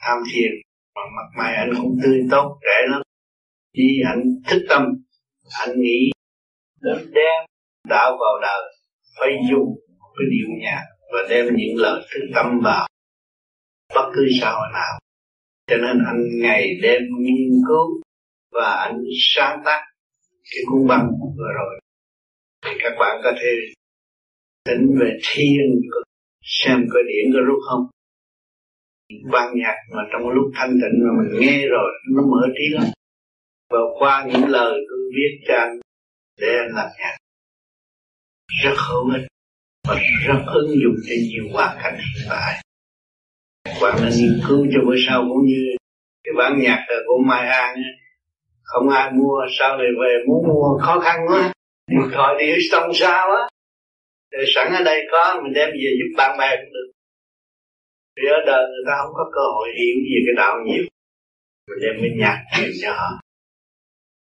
Speaker 22: tham thiền, mà mặt mày anh cũng tươi tốt trẻ lắm. Khi anh thức tâm, anh nghĩ
Speaker 2: đạo vào đời, phải dùng cái điệu nhạc và đem những lời thức tâm vào. Bất cứ xã hội nào. Cho nên anh ngày đêm nghiên cứu và anh sáng tác cái cuốn băng vừa rồi. Thì các bạn có thể tính về thiên xem có điển có rút không? Ban nhạc mà trong lúc thanh tịnh mà mình nghe rồi, nó mở trí lắm. Và qua những lời tôi viết cho anh để anh làm nhạc rất hữu ích và rất ứng dụng cho nhiều hoàn cảnh hiện tại bạn nên nghiên cứu cho bữa sau cũng như cái bản nhạc của Mai An không ai mua sau này về muốn mua? Khó khăn quá. Mình gọi đi, xong sao á? Rồi sẵn ở đây có, mình đem về giúp bạn bè cũng được. Vì ở đời người ta không có cơ hội hiểu về cái đạo nhiều. Mình đem cái nhạc truyền cho họ.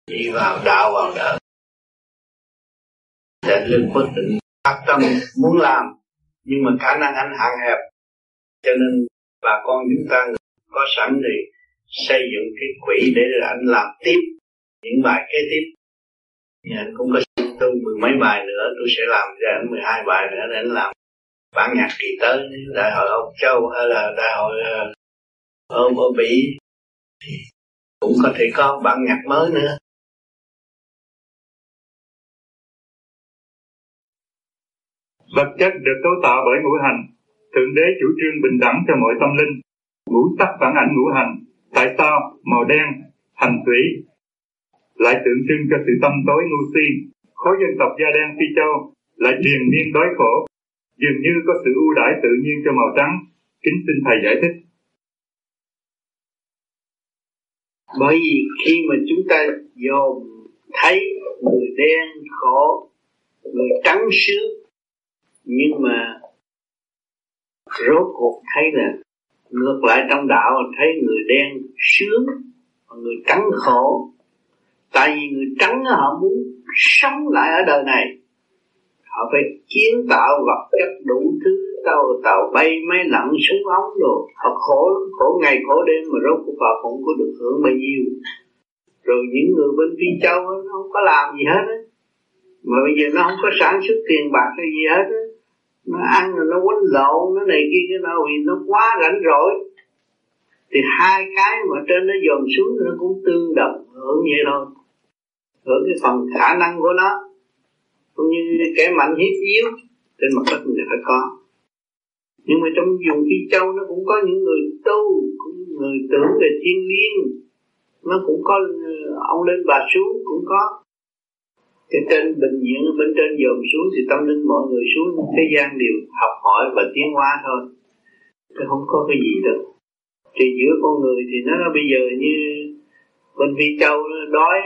Speaker 2: Đi vào đạo, vào đời. Để lương bất định phát tâm muốn làm nhưng mà khả năng anh hạn hẹp. Cho nên bà con chúng ta có sẵn thì xây dựng cái quỹ để anh làm tiếp những bài kế tiếp. Thì anh cũng có tôi mười mấy bài nữa tôi sẽ làm cho anh 12 bài nữa để anh làm. Bản nhạc kỳ tới đại hội Âu Châu hay là đại hội ở, ở Mỹ thì cũng có thể có bản nhạc mới nữa.
Speaker 23: Vật chất được cấu tạo bởi ngũ hành. Thượng đế chủ trương bình đẳng cho mọi tâm linh. Ngũ sắc phản ảnh ngũ hành. Tại sao? Màu đen, hành thủy lại tượng trưng cho sự tâm tối ngu si. Khối dân tộc da đen phi châu lại triền miên đói khổ. Dường như có sự ưu đãi tự nhiên cho màu trắng. Kính xin thầy giải thích.
Speaker 2: Bởi vì khi mà chúng ta dồn thấy người đen, khổ, người trắng sướng nhưng mà rốt cuộc thấy là ngược lại trong đạo thấy người đen sướng và người trắng khổ. Tại vì người trắng họ muốn sống lại ở đời này. Họ phải kiến tạo vật chất đủ thứ, tàu tàu bay, máy lặn, súng ống rồi họ khổ khổ ngày, khổ đêm mà rốt cuộc họ không có được hưởng bao nhiêu. Rồi những người bên phi châu nó không có làm gì hết á. Mà bây giờ nó không có sản xuất tiền bạc hay gì hết á nó ăn rồi nó quấn lộn, nó này kia, cái nào vì nó quá rảnh rỗi. Thì hai cái mà trên nó dồn xuống nó cũng tương đồng, hưởng vậy thôi. Hưởng cái phần khả năng của nó, cũng như kẻ mạnh hiếp yếu trên mặt đất mình phải có. Nhưng mà trong vùng phi châu nó cũng có những người tu, cũng người tưởng về thiên liêng. Nó cũng có ờ, ông lên bà xuống cũng có cái trên bình diện bên trên dồn xuống thì tâm linh mọi người xuống thế gian đều học hỏi và tiến hóa thôi chứ không có cái gì đâu. Thì giữa con người thì nó bây giờ như bên vi châu nó đói,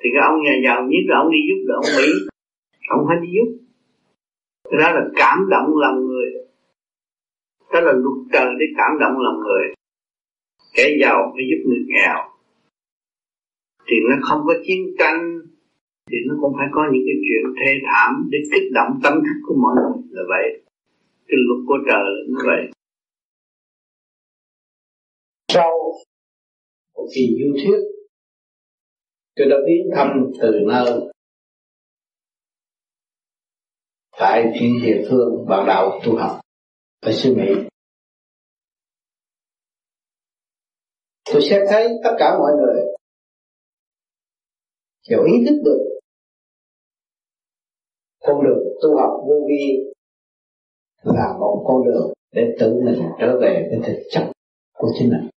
Speaker 2: thì cái ông nhà giàu nhất là ông đi giúp đỡ ông mỹ. Ông phải đi giúp. Cái đó là cảm động lòng người. Đó là luật trời để cảm động lòng người. Kẻ giàu phải giúp người nghèo. Thì nó không có chiến tranh thì nó cũng phải có những cái chuyện thê thảm để kích động tâm thức của mọi người. Là vậy. Cái luật của trời là như vậy. Sau một kỳ du thuyết, tôi đã viếng thăm từ nơi tại thiên địa phương bạn đạo tu học ở xứ Mỹ. Tôi sẽ thấy tất cả mọi người đều ý thức được con đường tu học vô vi là một con đường để tự mình trở về với thực chất của chính mình.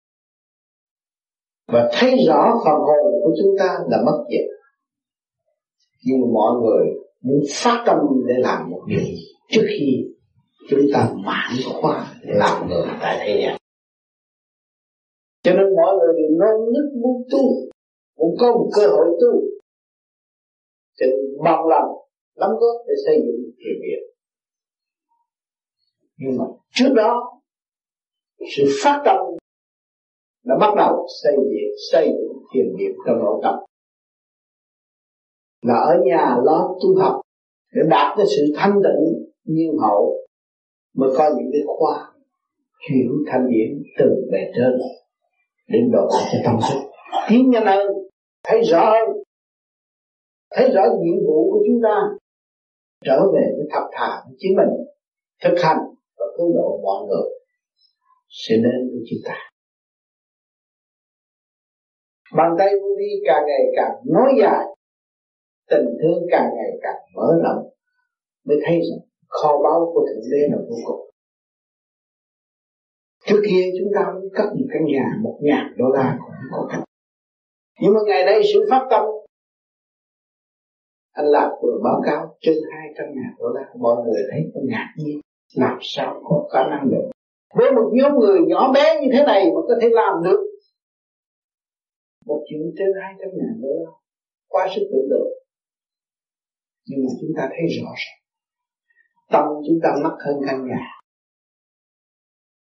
Speaker 2: Và thấy rõ phần hồn của chúng ta là mất diệt. Nhưng mà mọi người muốn phát tâm để làm một điều trước khi chúng ta mãn khoa làm người tại thế gian. Cho nên mọi người đều nôn nức muốn tu muốn có một cơ hội tu. Cho nên bằng lòng đóng góp để xây dựng thiền viện nhưng mà trước đó, sự phát tâm đã bắt đầu xây dựng xây dựng thiền viện trong nội tâm. Là ở nhà lo tu học để đạt tới sự thanh tịnh nhiên hậu mới có những cái khoa hiểu thanh điển từ bề trên đến độ cho tâm thức. Tiến nhanh hơn thấy rõ hơn. Thấy rõ nhiệm vụ của chúng ta trở về với thật thà với chính mình, thực hành và cứu độ mọi người. Sẽ đến với chúng ta. Bàn tay vô vi càng ngày càng nói dài, tình thương càng ngày càng mở rộng, mới thấy rằng kho báu của thượng đế là vô cùng. Trước kia chúng ta cũng cất một căn nhà, một ngàn đô la cũng có. Cách nhưng mà ngày nay sự phát tâm anh lạc vừa báo cáo trên hai trăm ngàn đô la. Mọi người thấy có ngạc nhiên. Làm sao có khả năng được? Với một nhóm người nhỏ bé như thế này mà có thể làm được một chuyện trên hai trăm ngàn đô la? Quá sức tưởng tượng. Nhưng mà chúng ta thấy rõ ràng, tâm chúng ta mắc hơn căn nhà.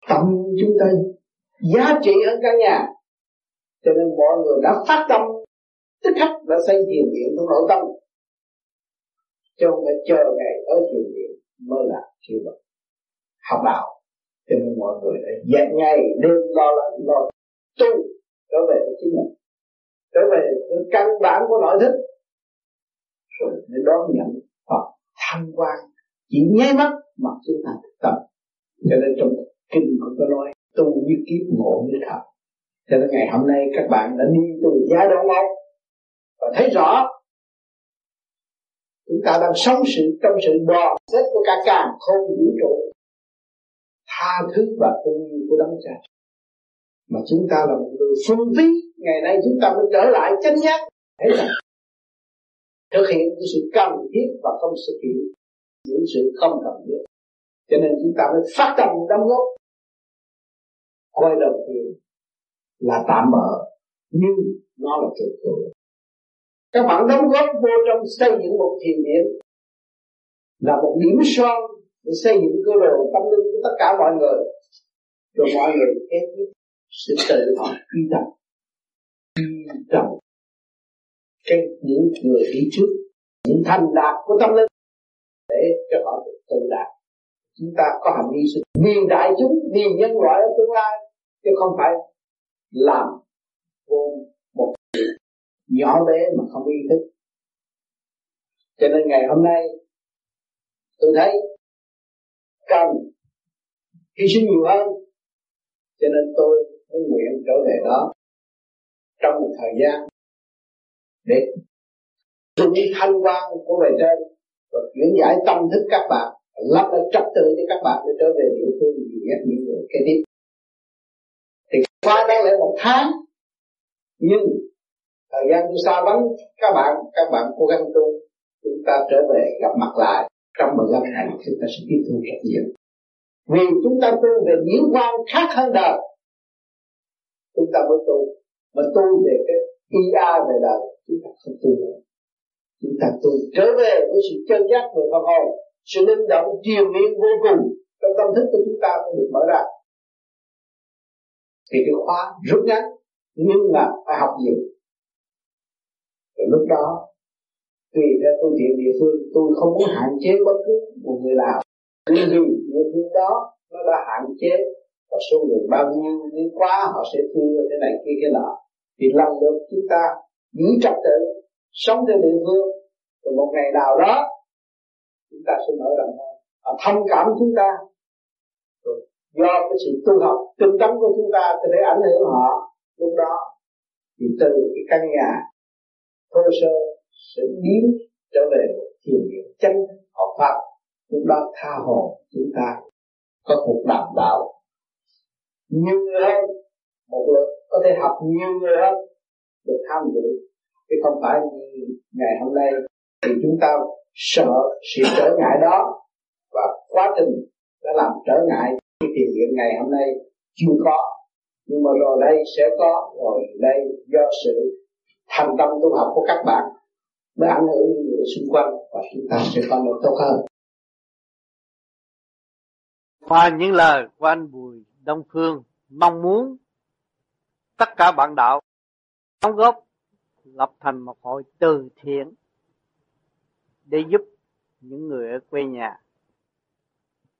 Speaker 2: Tâm chúng ta giá trị hơn căn nhà. Cho nên mọi người đã phát tâm tức khắc đã xây thiền viện trong nội tâm chứ không phải chờ ngày tới thiền viện mới là kêu bằng học đạo. Cho nên mọi người đã dạy ngày đêm lo lắng, lo tu, trở về với chính mình. Trở về với căn bản của nội thức. Rồi mới đón nhận hoặc tham quan. Chỉ nháy mắt mà chúng ta thực tập cho nên trong kinh cũng có nói, tu như kiếp ngộ như thật. Cho nên ngày hôm nay các bạn đã đi từ giai đoạn lâu và thấy rõ chúng ta đang sống sự, trong sự bò xét của cả càng không vũ trụ. Tha thứ và thương yêu của đấng cha. Mà chúng ta là một người phương phí ngày nay chúng ta mới trở lại chân giác thế là thực hiện những sự cần thiết và không thực hiện những sự không cần thiết. Cho nên chúng ta mới phát tâm đóng góp. Coi đầu tiên là tạm bỡ nhưng nó là trụ cột các bạn đóng góp vô trong xây dựng một thiền điện là một điểm son để xây dựng cơ đồ tâm linh của tất cả mọi người. Rồi mọi người kết thúc sẽ tự họ quy tâm quy tâm cái những người đi trước, những thành đạt của tâm linh, để cho họ được tự đạt. Chúng ta có hành vi sự vì đại chúng vì nhân loại ở tương lai, chứ không phải làm vô một nhỏ bé mà không ý thức. Cho nên ngày hôm nay, tôi thấy cần hy sinh nhiều hơn. Cho nên tôi mới nguyện trở về đó trong một thời gian để chuẩn thanh quan của bề trên và chuyển giải tâm thức các bạn lắp lại trật tự cho các bạn để trở về địa phương gì nhất những người kế tiếp. Thì qua đó lại một tháng, nhưng thời gian tôi xa vắng, các bạn các bạn cố gắng tu. Chúng ta trở về gặp mặt lại trong một năm này chúng ta sẽ tiếp thu rất nhiều vì chúng ta tu về diễn quan khác hơn đời, chúng ta mới tu. Mà tu về cái ia về đời, chúng ta không tu nữa. Chúng ta tu trở về với sự chân giác về phật hồn sự linh động triều miên vô cùng trong tâm thức của chúng ta mới được mở ra. Thì cái khóa rút ngắn, nhưng mà phải học nhiều rồi lúc đó, tùy theo phương tiện địa phương, tôi không muốn hạn chế bất cứ một người nào. Nhưng vì địa phương đó nó đã hạn chế và số người bao nhiêu nếu quá, họ sẽ thương thế này, kia cái nọ. Thì lần lượt chúng ta giữ trật tự, sống theo địa phương. Rồi một ngày nào đó, chúng ta sẽ mở rộng hơn họ thông cảm chúng ta. Rồi do cái sự tu học, tinh tấn của chúng ta có thể ảnh hưởng họ. Lúc đó, thì từ cái căn nhà thô sơ sẽ biến trở về một thiền viện chân học pháp. Lúc đó tha hồ chúng ta có cuộc đảm bảo nhiều người hơn, một lượt có thể học nhiều người hơn, được tham dự. Chứ không phải như ngày hôm nay thì chúng ta sợ sự trở ngại đó và quá trình đã làm trở ngại cái thiền viện ngày hôm nay chưa có. Nhưng mà rồi đây sẽ có, rồi đây do sự thành tâm tu học của các bạn mới ảnh hưởng những người xung quanh, và chúng ta sẽ có một tốt hơn.
Speaker 24: Qua những lời của anh Bùi Đông Phương, mong muốn tất cả bạn đạo đóng góp, lập thành một hội từ thiện để giúp những người ở quê nhà.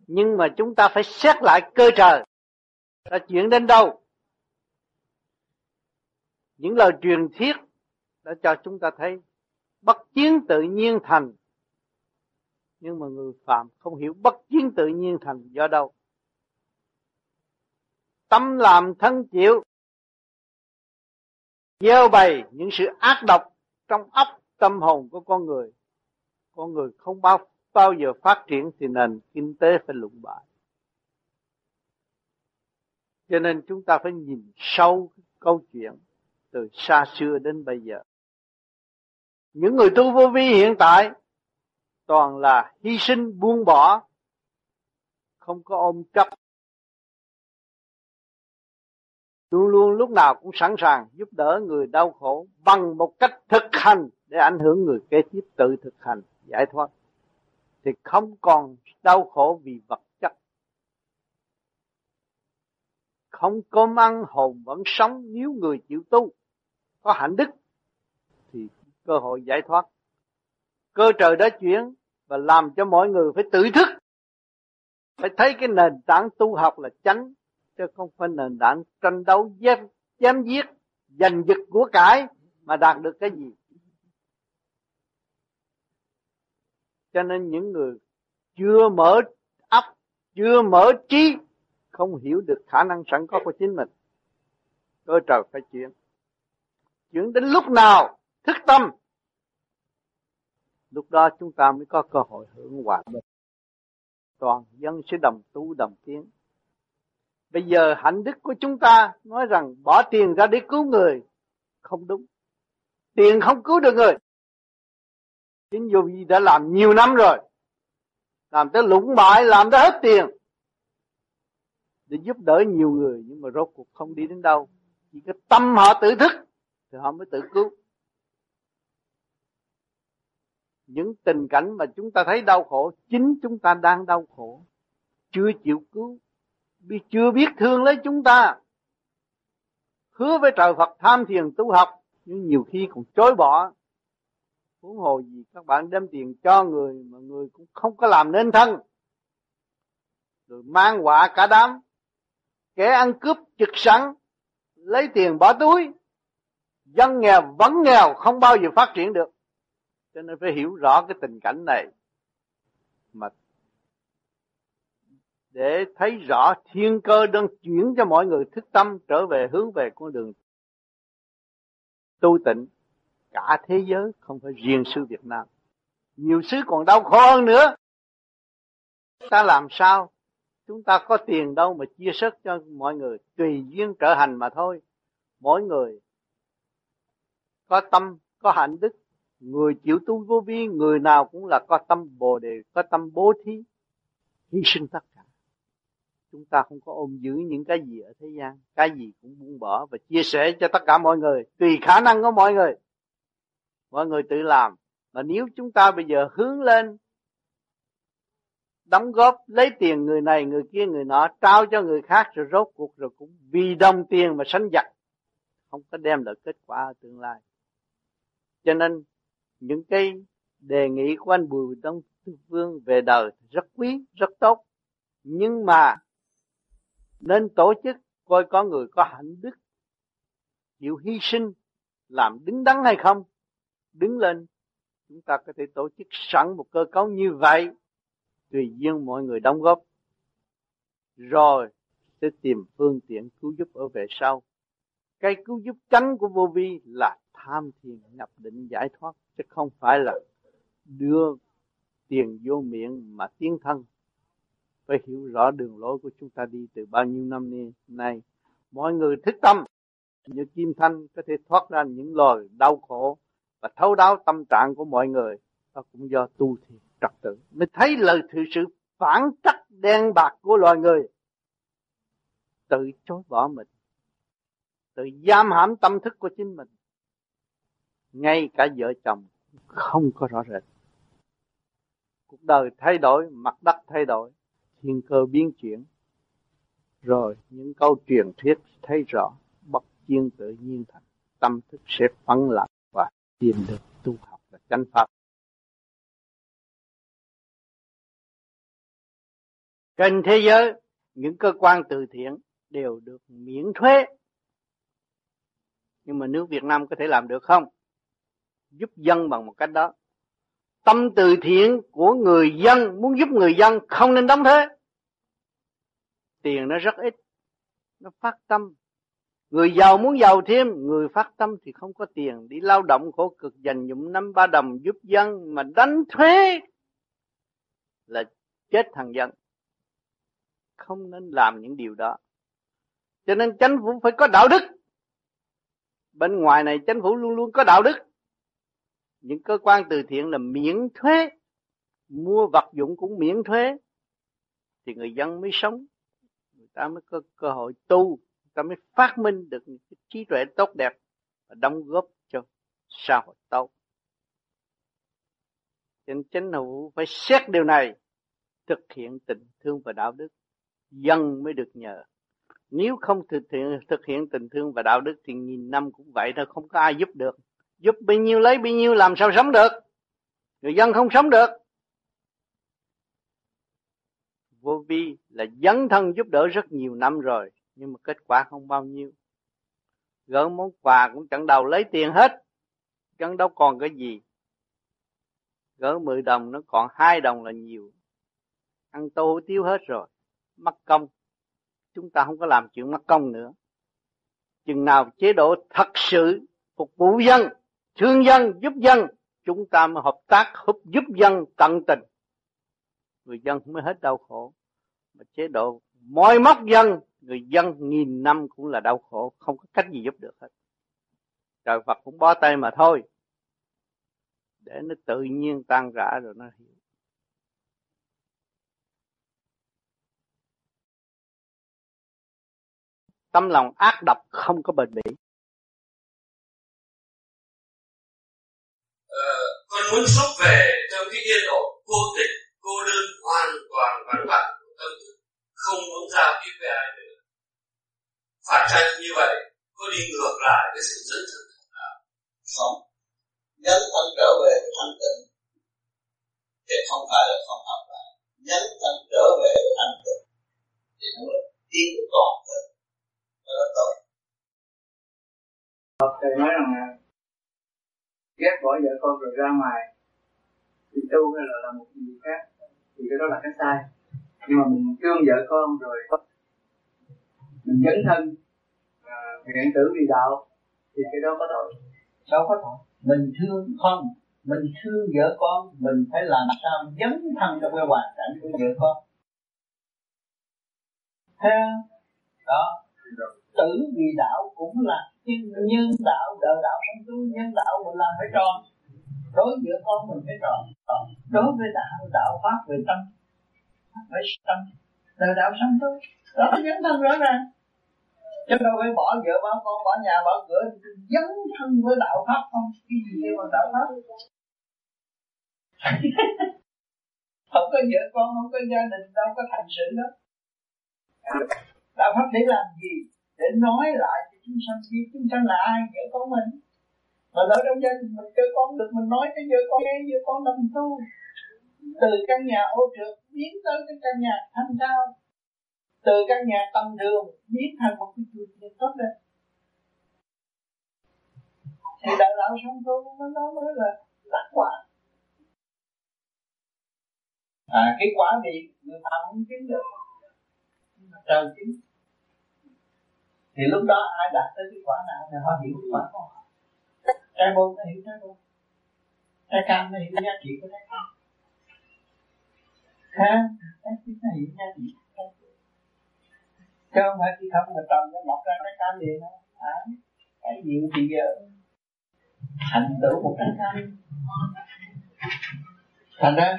Speaker 24: Nhưng mà chúng ta phải xét lại cơ trời, là chuyện đến đâu? Những lời truyền thuyết đã cho chúng ta thấy bất chiến tự nhiên thành.
Speaker 2: Nhưng mà người phạm không hiểu bất chiến tự nhiên thành do đâu. Tâm làm thân chịu, gieo bày những sự ác độc trong óc tâm hồn của con người. Con người không bao bao giờ phát triển thì nền kinh tế phải lụng bại. Cho nên chúng ta phải nhìn sâu câu chuyện từ xa xưa đến bây giờ những người tu vô vi hiện tại toàn là hy sinh, buông bỏ, không có ôm chấp. Luôn luôn lúc nào cũng sẵn sàng giúp đỡ người đau khổ bằng một cách thực hành để ảnh hưởng người kế tiếp tự thực hành, giải thoát. Thì không còn đau khổ vì vật chất. Không cơm ăn hồn vẫn sống nếu người chịu tu. Có hạnh đức cơ hội giải thoát. Cơ trời đã chuyển và làm cho mọi người phải tự thức. Phải thấy cái nền tảng tu học là chánh, chứ không phải nền tảng tranh đấu giết chém giết, giành giật của cải mà đạt được cái gì. Cho nên những người chưa mở ấp chưa mở trí, không hiểu được khả năng sẵn có của chính mình, cơ trời phải chuyển. Chuyển đến lúc nào thức tâm. Lúc đó chúng ta mới có cơ hội hưởng hòa bình. Toàn dân sẽ đồng tu, đồng tiến. Bây giờ hạnh đức của chúng ta nói rằng bỏ tiền ra để cứu người. Không đúng. Tiền không cứu được người. Chính dù gì đã làm nhiều năm rồi. Làm tới lũng bại làm tới hết tiền. Để giúp đỡ nhiều người, nhưng mà rốt cuộc không đi đến đâu. Chỉ cái tâm họ tự thức, thì họ mới tự cứu. Những tình cảnh mà chúng ta thấy đau khổ, chính chúng ta đang đau khổ. Chưa chịu cứu chưa biết thương lấy chúng ta. Hứa với trời Phật tham thiền tu học, nhưng nhiều khi còn chối bỏ. Huống hồ gì các bạn đem tiền cho người mà người cũng không có làm nên thân. Rồi mang họa cả đám, kẻ ăn cướp trực sẵn, lấy tiền bỏ túi. Dân nghèo vẫn nghèo, không bao giờ phát triển được cho nên phải hiểu rõ cái tình cảnh này. Mà để thấy rõ thiên cơ đang chuyển cho mọi người thức tâm trở về hướng về con đường tu tịnh, cả thế giới không phải riêng sư Việt Nam. Nhiều xứ còn đau khổ hơn nữa. Ta làm sao? Chúng ta có tiền đâu mà chia sớt cho mọi người, tùy duyên trở hành mà thôi. Mỗi người có tâm, có hạnh đức người chịu tu vô vi, người nào cũng là có tâm bồ đề, có tâm bố thí, hy sinh tất cả. Chúng ta không có ôm giữ những cái gì ở thế gian, cái gì cũng buông bỏ và chia sẻ cho tất cả mọi người, tùy khả năng của mọi người. Mọi người tự làm. Mà nếu chúng ta bây giờ hướng lên, đóng góp, lấy tiền người này, người kia, người nọ, trao cho người khác rồi rốt cuộc rồi cũng vì đồng tiền mà sánh giặc, không có đem lại kết quả ở tương lai. Cho nên những cái đề nghị của anh Bùi Đông Vương về đời rất quý, rất tốt. Nhưng mà nên tổ chức coi có người có hạnh đức, chịu hy sinh, làm đứng đắn hay không? Đứng lên, chúng ta có thể tổ chức sẵn một cơ cấu như vậy. Tùy duyên mọi người đóng góp. Rồi sẽ tìm phương tiện cứu giúp ở về sau. Cái cứu giúp tránh của vô vi là tham thiền nhập định giải thoát chứ không phải là đưa tiền vô miệng mà tiến thân. Phải hiểu rõ đường lối của chúng ta đi từ bao nhiêu năm nay. Mọi người thức tâm. Như kim thanh có thể thoát ra những lời đau khổ và thấu đáo tâm trạng của mọi người. Đó cũng do tu thiền trật tự. Mới thấy lời thực sự phản trắc đen bạc của loài người. Tự chối bỏ mình. Tự giam hãm tâm thức của chính mình ngay cả vợ chồng không có rõ rệt. Cuộc đời thay đổi, mặt đất thay đổi, thiên cơ biến chuyển. Rồi những câu truyền thuyết thấy rõ bất chiên tự nhiên thành. Tâm thức sẽ phấn lặng và tìm được tu học và chánh pháp. Trên thế giới, những cơ quan từ thiện đều được miễn thuế. Nhưng mà nước Việt Nam có thể làm được không? Giúp dân bằng một cách đó.
Speaker 24: Tâm từ thiện của người dân, muốn giúp người dân không nên đóng thuế tiền nó rất ít, nó phát tâm. Người giàu muốn giàu thêm, người phát tâm thì không có tiền. Đi lao động khổ cực, dành dụng năm ba đồng giúp dân mà đánh thuế là chết thằng dân. Không nên làm những điều đó. Cho nên chính phủ phải có đạo đức. Bên ngoài này chính phủ luôn luôn có đạo đức những cơ quan từ thiện là miễn thuế. Mua vật dụng cũng miễn thuế. Thì người dân mới sống. Người ta mới có cơ hội tu. Người ta mới phát minh được những trí tuệ tốt đẹp và đóng góp cho xã hội tốt. Nên chính phủ phải xét điều này, thực hiện tình thương và đạo đức. Dân mới được nhờ. Nếu không thực hiện thực hiện tình thương và đạo đức thì nghìn năm cũng vậy thôi, không có ai giúp được giúp bao nhiêu lấy bao nhiêu, làm sao sống được? Người dân không sống được. Vô vi là dấn thân giúp đỡ rất nhiều năm rồi, nhưng mà kết quả không bao nhiêu. Gỡ món quà cũng chẳng đầu lấy tiền hết, chẳng đâu còn cái gì. Gỡ 10 đồng nó còn hai đồng là nhiều. Ăn tô hủ tiếu hết rồi mất công. Chúng ta không có làm chuyện mất công nữa. Chừng nào chế độ thật sự phục vụ dân thương dân giúp dân, chúng ta mới hợp tác giúp dân tận tình. Người dân mới hết đau khổ. Mà chế độ moi móc dân, người dân nghìn năm cũng là đau khổ, không có cách gì giúp được hết. Trời Phật cũng bó tay mà thôi. Để nó tự nhiên tan rã rồi nó hiểu. Tâm lòng ác độc không có bền bỉ.
Speaker 25: Ờ, con muốn xuất về trong cái điên độ vô tịch cô đơn hoàn toàn vắng vặt của tâm thức không muốn giao tiếp với ai nữa. Phải chăng như vậy có đi ngược lại với sự dẫn thân nào?
Speaker 11: Không. Nhấn thân trở về với thanh tịnh. Thì không phải là không học lại. Nhấn thân trở về với thanh tịnh. Thì nó mới tiến được toàn thân. Đó tốt
Speaker 10: thầy nói rằng là ghét bỏ vợ con rồi ra ngoài thì tu hay là làm một gì khác thì cái đó là cái sai. Nhưng mà mình thương vợ con rồi mình dấn thân à, nguyện tử vì đạo thì cái đó có tội.
Speaker 2: Đâu có tội. Mình thương không mình thương vợ con mình phải làm sao dấn thân trong cái hoàn cảnh của vợ con. Theo đó tử, vì đạo cũng là nhân đạo đời đạo sanh tu, nhân đạo mình làm phải tròn. Đối giữa con mình phải tròn đối với đạo đạo pháp về tâm. Phải tâm. Đời đạo sanh tu. Đó là dấn thân rõ ràng. Chứ đâu phải bỏ vợ bỏ con, bỏ nhà, bỏ cửa, dấn thân với đạo pháp không? Cái gì kêu bằng đạo pháp? Không có vợ con, không có gia đình, đâu có thành sự đó. Đạo pháp để làm gì? Để nói lại cho chúng sanh biết chúng sanh là ai vợ con mình. Mà lỡ trong gia mình cho con được, mình nói cho vợ con nghe vợ con đồng tu. Từ căn nhà ô trượt biến tới cái căn nhà thanh cao. Từ căn nhà tầm thường biến thành một cái chùa chiền tốt đẹp. Thì đại đạo song tu, nó nó mới là đắc quả. À cái quả vị người ta không kiếm được trời kiếm thì lúc đó ai đạt tới cái quả nào thì họ hiểu quả của họ. Trái bông nó hiểu trái bông trái cam nó hiểu giá trị của trái cam. Khá trái chín nó hiểu giá trị chứ không phải khi không mà trồng nó mọc ra trái cam liền đâu. À, cái gì thì giờ thành tựu một trái cam. Thành ra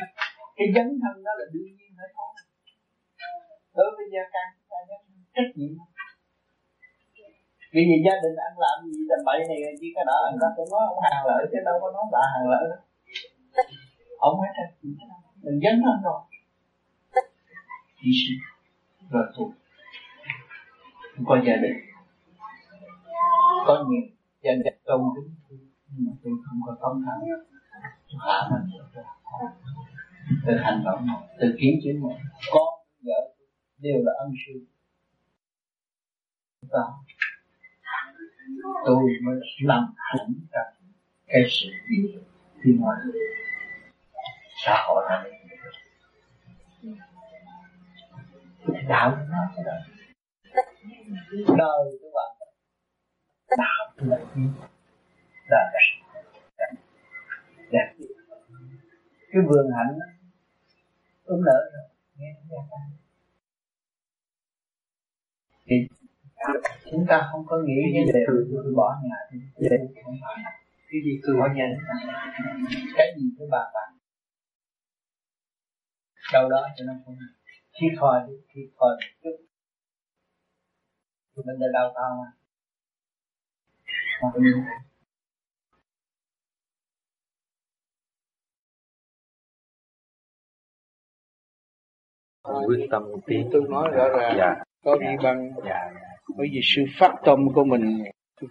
Speaker 2: cái dấn thân đó là đương nhiên phải có. Đối với gia can chúng ta dấn trách nhiệm vì gì gia đình anh làm gì tầm bậy này chi cái đó anh ta cũng nói ông hàng lợi, chứ đâu có nói bà hàng lợi ông hết trách mình dấn thân rồi. Hy sinh rồi tu không có gia đình. Có nhiều. Gia đình tôn kính. Nhưng mà tôi không có tấm thẳng tôi hạ mình từ hành động từ kiến chính một con, vợ đều là ân sư. Ta tôi mới làm hẳn ra cái sự thiên hòa xã hội là cái đạo nó cái đời. Đời các bạn. Đạo là gì là đẹp. Cái vườn hạnh ấm nở rồi. Nghe nghe. Thì chúng ta không có nghĩ về từ bỏ nhà thì không phải cái gì từ bỏ nhà cái gì cái bà bạn đâu đó cho nó không thiệt thòi thiệt thòi chút mình đã đau tao mà.
Speaker 26: Quyết tâm tiến
Speaker 11: tôi nói rõ ràng.
Speaker 26: Dạ.
Speaker 11: có
Speaker 26: dạ.
Speaker 11: đi băng.
Speaker 26: Dạ
Speaker 11: bởi vì sự phát tâm của mình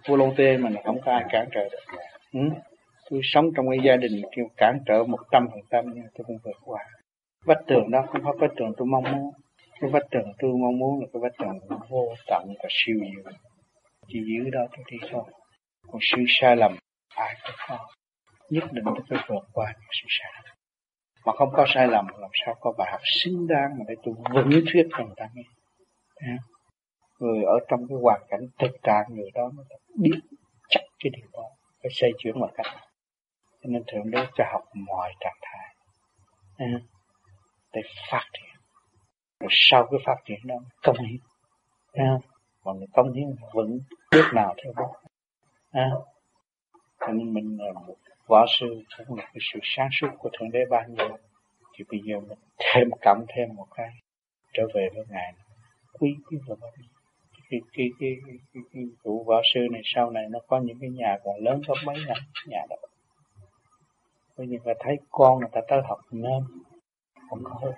Speaker 11: vô lông tê mình không có ai cản trở được. Ừ? tôi sống trong cái gia đình kêu cản trở một trăm phần trăm nhưng tôi không vượt qua. Vách tường đó không phải vách tường tôi mong muốn. Cái vách tường tôi mong muốn là cái vách tường vô tận và siêu diệu chỉ giữ đó tôi đi thôi. Còn sự sai lầm, ai cũng có. Nhất định tôi phải vượt qua những sự sai. Lầm mà không có sai lầm, làm sao có bài học xứng đáng mà để tôi vững thuyết cho người ta nghe người ở trong cái hoàn cảnh thực trạng người đó mới biết chắc cái điều đó phải xây chuyển mọi cách cho nên thượng đế cho học mọi trạng thái à, để phát triển. Rồi sau cái phát triển đó công hiến à, mà mình công hiến vững bước nào theo à, cho nên mình là một võ sư cũng là cái sự sáng suốt của thượng đế ban cho thì bây giờ mình thêm cộng thêm một cái trở về với ngài quý quý và bao nhiêu cái cái cái cái, cái, cụ võ sư này sau này nó có những cái nhà còn lớn gấp mấy năm nhà đó. Bây giờ ta thấy con người ta tới học nên không có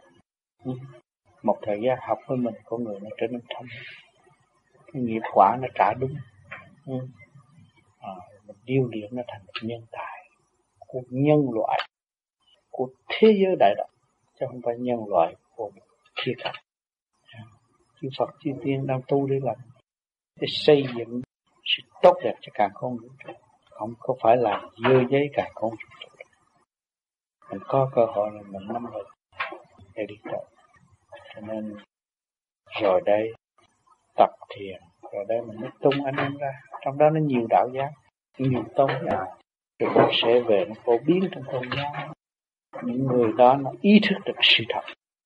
Speaker 11: một thời gian học với mình con người nó trở nên thông. Cái nghiệp quả nó trả đúng. Ừ. À, mình điêu luyện nó thành một nhân tài của nhân loại của thế giới đại đạo chứ không phải nhân loại của một khía chư Phật chư Tiên đang tu để làm để xây dựng sự tốt đẹp cho cả con vũ trụ không có phải là dơ giấy cả con vũ trụ mình có cơ hội là mình nắm được để đi tới cho nên rồi đây tập thiền rồi đây mình mới tung anh em ra. Trong đó nó nhiều đạo giáo nhiều tôn giáo. Rồi nó sẽ về nó phổ biến trong tôn giáo. Những người đó nó ý thức được sự thật.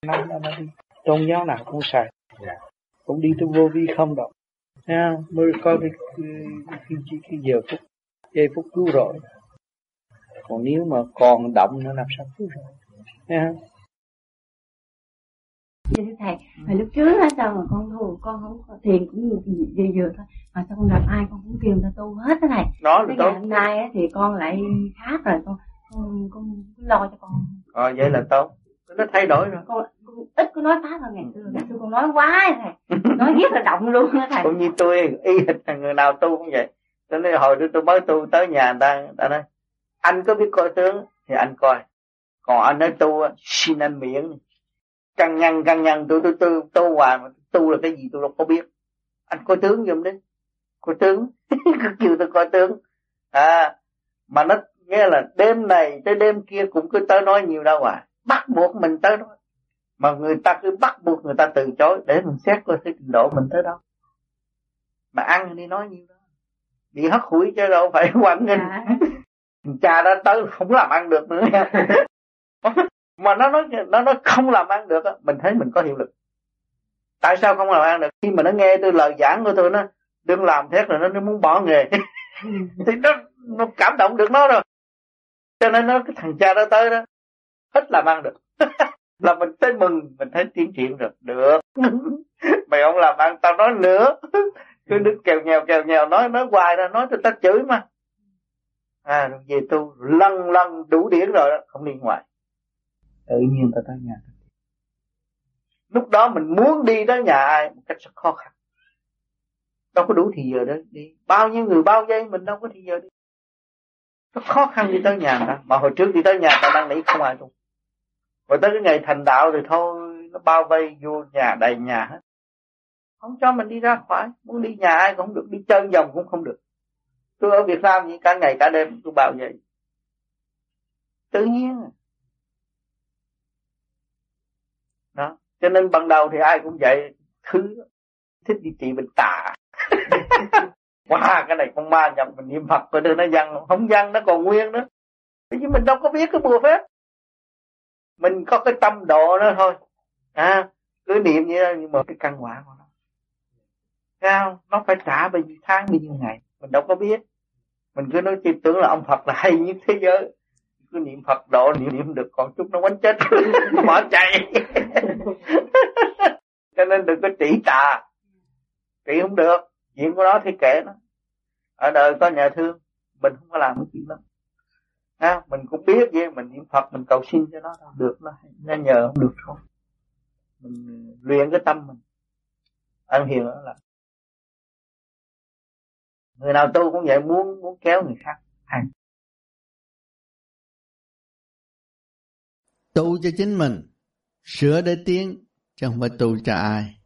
Speaker 11: Nó nó, nó đi. Tôn giáo nào cũng sai yeah. cũng đi tới vô vi không đâu nha mới có cái cái, cái, cái, cái giờ phút giây phút cứu rồi còn nếu mà còn động nữa làm sao cứu rồi nha
Speaker 27: thưa thầy mà lúc trước á sao mà con tu con không có thiền cũng vừa vừa thôi. Mà sao con gặp ai con cũng kêu người ta tu hết thế này
Speaker 11: đó
Speaker 27: cái ngày hôm nay á, thì con lại khác rồi con con, con lo cho con.
Speaker 11: Ờ vậy là tốt nó thay đổi rồi.
Speaker 27: Con, con ít có nói pháp hơn ngày xưa. Ngày xưa con nói quá thầy nói rất là động luôn á thầy.
Speaker 11: Cũng như tôi y hệt người nào tu cũng vậy. Cho nên hồi đó tôi mới tu tới nhà người ta người ta nói anh có biết coi tướng? Thì anh coi. Còn anh nói tu xin anh miễn. Căng nhăn căng nhăn tôi tôi tôi tu hoài mà tu là cái gì tôi đâu có biết. Anh coi tướng giùm đi. Coi tướng. Cứ kêu tôi coi tướng. À mà nó nghe là đêm này tới đêm kia cũng cứ tới nói nhiều đâu à bắt buộc mình tới nói mà người ta cứ bắt buộc người ta từ chối để mình xét coi cái trình độ mình tới đâu mà ăn đi nói nhiều đó. Bị hất hủi chứ đâu phải quăng nghênh. À. cha đó tới không làm ăn được nữa mà nó nói nó nói không làm ăn được mình thấy mình có hiệu lực. Tại sao không làm ăn được? Khi mà nó nghe tôi lời giảng của tôi nó đừng làm thế rồi nó, nó muốn bỏ nghề. Thì nó nó cảm động được nó rồi. Cho nên nó cái thằng cha đó tới đó hết làm ăn được. Là mình tới mừng, mình thấy tiến triển rồi. Được. Mày không làm ăn, tao nói nữa. Cứ đứng kèo nhèo kèo nhèo, nói nói hoài ra nói cho ta chửi mà. À về tu lần lần đủ điển rồi đó, không đi ngoài. Tự nhiên ta tới nhà lúc đó mình muốn đi tới nhà ai một cách rất khó khăn. Đâu có đủ thì giờ đó đi. Bao nhiêu người, bao giây, mình đâu có thì giờ đi. Nó khó khăn đi tới nhà ta. Mà hồi trước đi tới nhà ta đang nghĩ không ai tu và tới cái ngày thành đạo thì thôi, nó bao vây vô nhà, đầy nhà hết. Không cho mình đi ra khỏi. Muốn đi nhà ai cũng không được, đi chân vòng cũng không được. Tôi ở Việt Nam như cả ngày cả đêm tôi bảo vậy. Tự nhiên. Đó.
Speaker 2: Cho nên ban đầu thì ai cũng vậy. Thứ thích đi trị bệnh tà. Wow cái này con ma nhập mình niệm phật, rồi đưa nó văn. Không văn, nó còn nguyên nữa. Bởi vì mình đâu có biết cái bùa phép mình có cái tâm độ đó thôi. À cứ niệm như đó, nhưng mà cái căn quả của nó. Sao? Nó phải trả bao nhiêu tháng, bao nhiêu ngày? Mình đâu có biết. Mình cứ nói chỉ tưởng là ông Phật là hay nhất thế giới. Cứ niệm Phật độ, niệm niệm được còn chút nó quánh chết. Bỏ chạy. Cho nên đừng có chỉ tà. Trị không được. Chuyện của nó thì kệ nó. Ở đời có nhà thương, mình không có làm cái chuyện đó à, mình cũng biết vậy mình niệm Phật mình cầu xin cho nó thôi. Được nó nó nhờ không được thôi. Mình uh, luyện cái tâm mình. Ăn hiền đó là người nào tu cũng vậy muốn muốn kéo người khác. Hành
Speaker 5: tu cho chính mình sửa để tiến chứ không phải tu cho ai.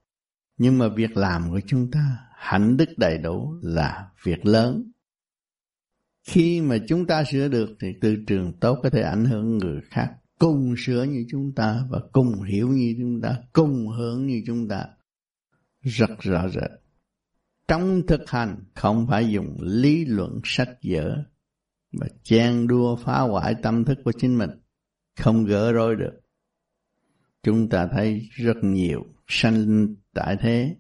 Speaker 5: Nhưng mà việc làm của chúng ta hạnh đức đầy đủ là việc lớn khi mà chúng ta sửa được thì từ trường tốt có thể ảnh hưởng người khác. Cùng sửa như chúng ta và cùng hiểu như chúng ta, cùng hưởng như chúng ta. Rất rõ rệt. Trong thực hành, không phải dùng lý luận sách vở mà chen đua phá hoại tâm thức của chính mình. Không gỡ rối được. Chúng ta thấy rất nhiều sanh tại thế,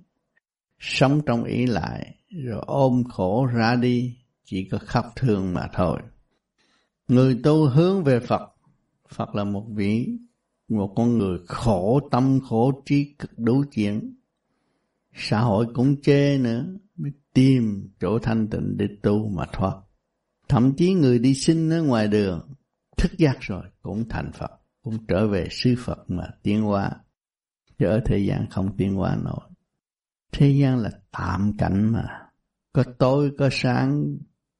Speaker 5: sống trong ý lại, rồi ôm khổ ra đi chỉ có khóc thương mà thôi. Người tu hướng về phật phật là một vị, một con người khổ tâm, khổ trí cực đối chuyện xã hội cũng chê nữa, mới tìm chỗ thanh tịnh để tu mà thoát. Thậm chí người đi sinh ở ngoài đường, thức giác rồi cũng thành phật, cũng trở về sư phật mà tiến hóa. Chứ ở thế gian không tiến hóa nổi. Thế gian là tạm cảnh mà. Có tối, có sáng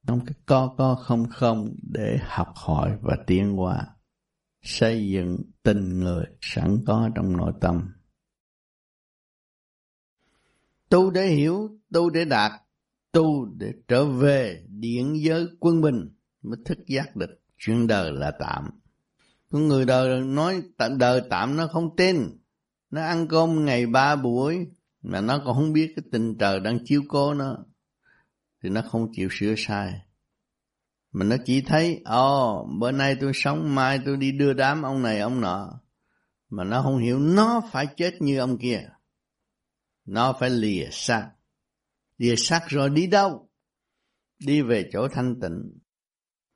Speaker 5: trong cái co co không không để học hỏi và tiến hóa, xây dựng tình người sẵn có trong nội tâm. Tu để hiểu, tu để đạt, tu để trở về điện giới quân bình mới thức giác được chuyện đời là tạm. Con người đời nói tạm đời tạm nó không tin. Nó ăn cơm ngày ba buổi mà nó còn không biết cái tình trời đang chiếu cố nó thì nó không chịu sửa sai. Mà nó chỉ thấy ồ oh, bữa nay tôi sống mai tôi đi đưa đám ông này ông nọ. Mà nó không hiểu nó phải chết như ông kia. Nó phải lìa xác. Lìa xác rồi đi đâu? Đi về chỗ thanh tịnh.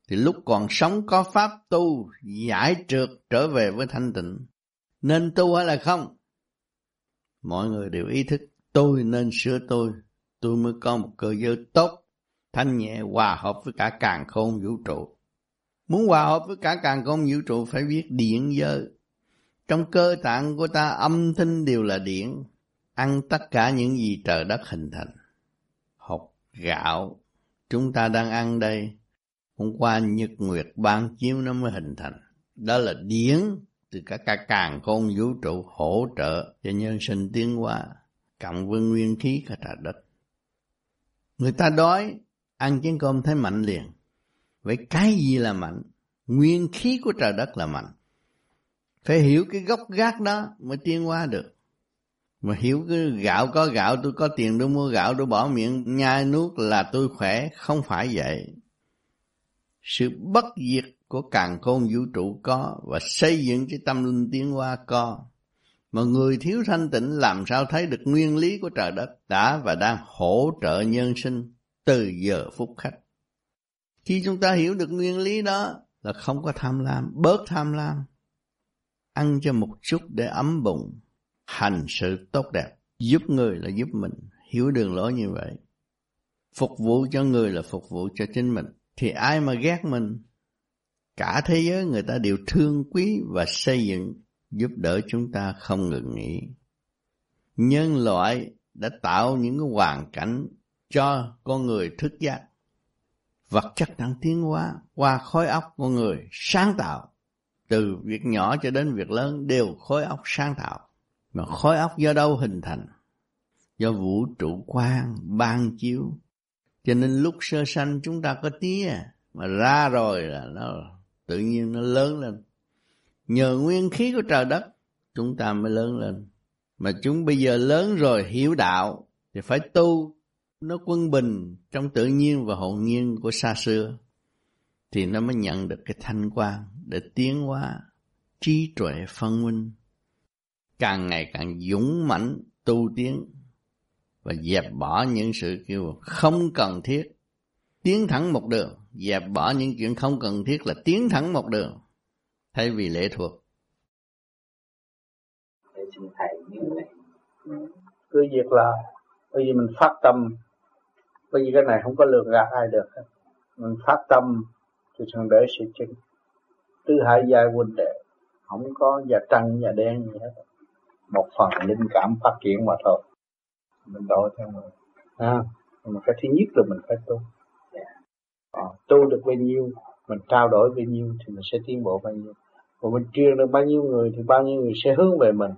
Speaker 5: Thì lúc còn sống có pháp tu giải trượt trở về với thanh tịnh. Nên tu hay là không? Mọi người đều ý thức tôi nên sửa tôi tôi mới có một cơ giới tốt, thanh nhẹ, hòa hợp với cả càng khôn vũ trụ. Muốn hòa hợp với cả càng khôn vũ trụ phải biết điện giới. Trong cơ tạng của ta, âm thanh đều là điện, ăn tất cả những gì trời đất hình thành. Học gạo, chúng ta đang ăn đây, hôm qua nhật nguyệt ban chiếu nó mới hình thành. Đó là điển từ cả cả càng khôn vũ trụ hỗ trợ cho nhân sinh tiến hóa. Cộng với nguyên khí cả trái đất người ta đói, ăn chén cơm thấy mạnh liền. Vậy cái gì là mạnh? Nguyên khí của trời đất là mạnh. Phải hiểu cái gốc gác đó mới tiến hóa được. Mà hiểu cái gạo có gạo, tôi có tiền tôi mua gạo, tôi bỏ miệng nhai nuốt là tôi khỏe. Không phải vậy. Sự bất diệt của càng khôn vũ trụ có và xây dựng cái tâm linh tiến hóa có mà người thiếu thanh tịnh làm sao thấy được nguyên lý của trời đất đã và đang hỗ trợ nhân sinh từ giờ phút khách khi chúng ta hiểu được nguyên lý đó là không có tham lam, bớt tham lam, ăn cho một chút để ấm bụng, hành sự tốt đẹp, giúp người là giúp mình. Hiểu đường lối như vậy, phục vụ cho người là phục vụ cho chính mình. Thì ai mà ghét mình? Cả thế giới người ta đều thương quý và xây dựng giúp đỡ chúng ta không ngừng nghỉ. Nhân loại đã tạo những cái hoàn cảnh cho con người thức giác. Vật chất đang tiến hóa, qua khối óc con người sáng tạo. Từ việc nhỏ cho đến việc lớn đều khối óc sáng tạo. Mà khối óc do đâu hình thành? Do vũ trụ quang, ban chiếu. Cho nên lúc sơ sanh chúng ta có tía, mà ra rồi là nó tự nhiên nó lớn lên nhờ nguyên khí của trời đất, chúng ta mới lớn lên. Mà chúng bây giờ lớn rồi, hiểu đạo, thì phải tu. Nó quân bình trong tự nhiên và hồn nhiên của xa xưa, thì nó mới nhận được cái thanh quan để tiến hóa, trí tuệ phân minh. Càng ngày càng dũng mãnh, tu tiến và dẹp bỏ những sự kêu không cần thiết. Tiến thẳng một đường, dẹp bỏ những chuyện không cần thiết là tiến thẳng một đường thay vì lệ thuộc.
Speaker 11: Để xin thầy như này cứ việc là bởi vì mình phát tâm bởi vì cái này không có lường gạt ai được. Mình phát tâm thì thượng đế sẽ chứng. Tứ hải giai huynh đệ không có da trắng da đen gì hết. Một phần linh cảm phát triển mà thôi. Mình độ theo mình à, mà cái thứ nhất là mình phải tu. À, tu được bao nhiêu mình trao đổi bao nhiêu thì mình sẽ tiến bộ bao nhiêu còn mình truyền được bao nhiêu người thì bao nhiêu người sẽ hướng về mình.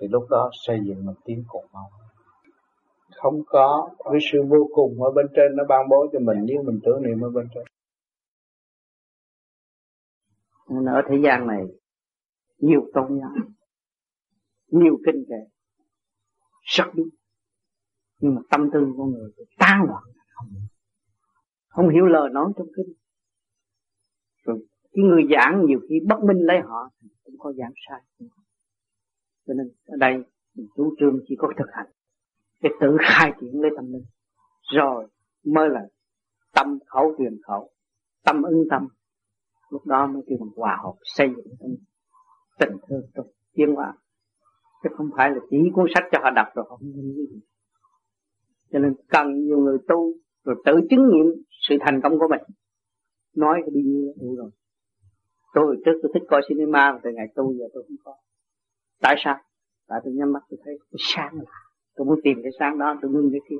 Speaker 11: Thì lúc đó xây dựng mình tiến cùng mau không có cái sự vô cùng ở bên trên nó ban bố cho mình. Nếu mình tưởng niệm ở bên trên.
Speaker 2: Nên ở thế gian này, nhiều tôn giáo, nhiều kinh kệ rất đúng. Nhưng mà tâm tư của người tan loạn. Không không hiểu lời nói trong kinh. Rồi cái người giảng nhiều khi bất minh lấy họ cũng có giảng sai. Cho nên ở đây, chủ trương chỉ có thực hành. Để tự khai triển lấy tâm linh. Rồi mới là tâm khẩu truyền khẩu, tâm ứng tâm. Lúc đó mới kêu bằng hòa hợp, xây dựng tâm tình thương trong tiến hóa. Chứ không phải là chỉ cuốn sách cho họ đọc rồi họ không cái gì. Cho nên cần nhiều người tu rồi tự chứng nghiệm sự thành công của mình. Nói cái đi như đủ rồi tôi hồi trước tôi thích coi cinema mà từ ngày tu giờ tôi không có. Tại sao? Tại tôi nhắm mắt tôi thấy cái sáng là tôi muốn tìm cái sáng đó tôi ngưng cái kia.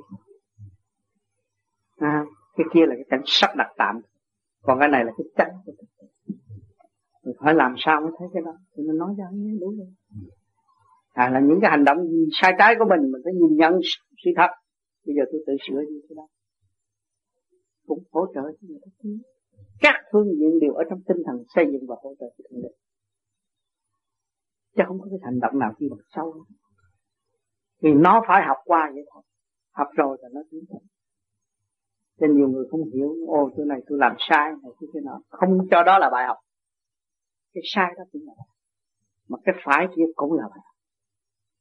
Speaker 2: À, cái kia là cái cảnh sắp đặt tạm. Còn cái này là cái chân mình phải làm sao mới thấy cái đó? Thì mình nói ra nghe đúng rồi à là những cái hành động gì sai trái của mình mình phải nhìn nhận sự thật. Bây giờ tôi tự sửa như thế đó. Cũng hỗ trợ cho người ta các phương diện đều ở trong tinh thần xây dựng và hỗ trợ cho thượng đế. Chứ không có cái hành động nào đi bằng sâu vì nó phải học qua vậy thôi. Học rồi là nó tiến tới. Cho nhiều người không hiểu, ô, chỗ này tôi làm sai này cái thế nào không cho đó là bài học. Cái sai đó cũng là mà cái phải kia cũng là bài học.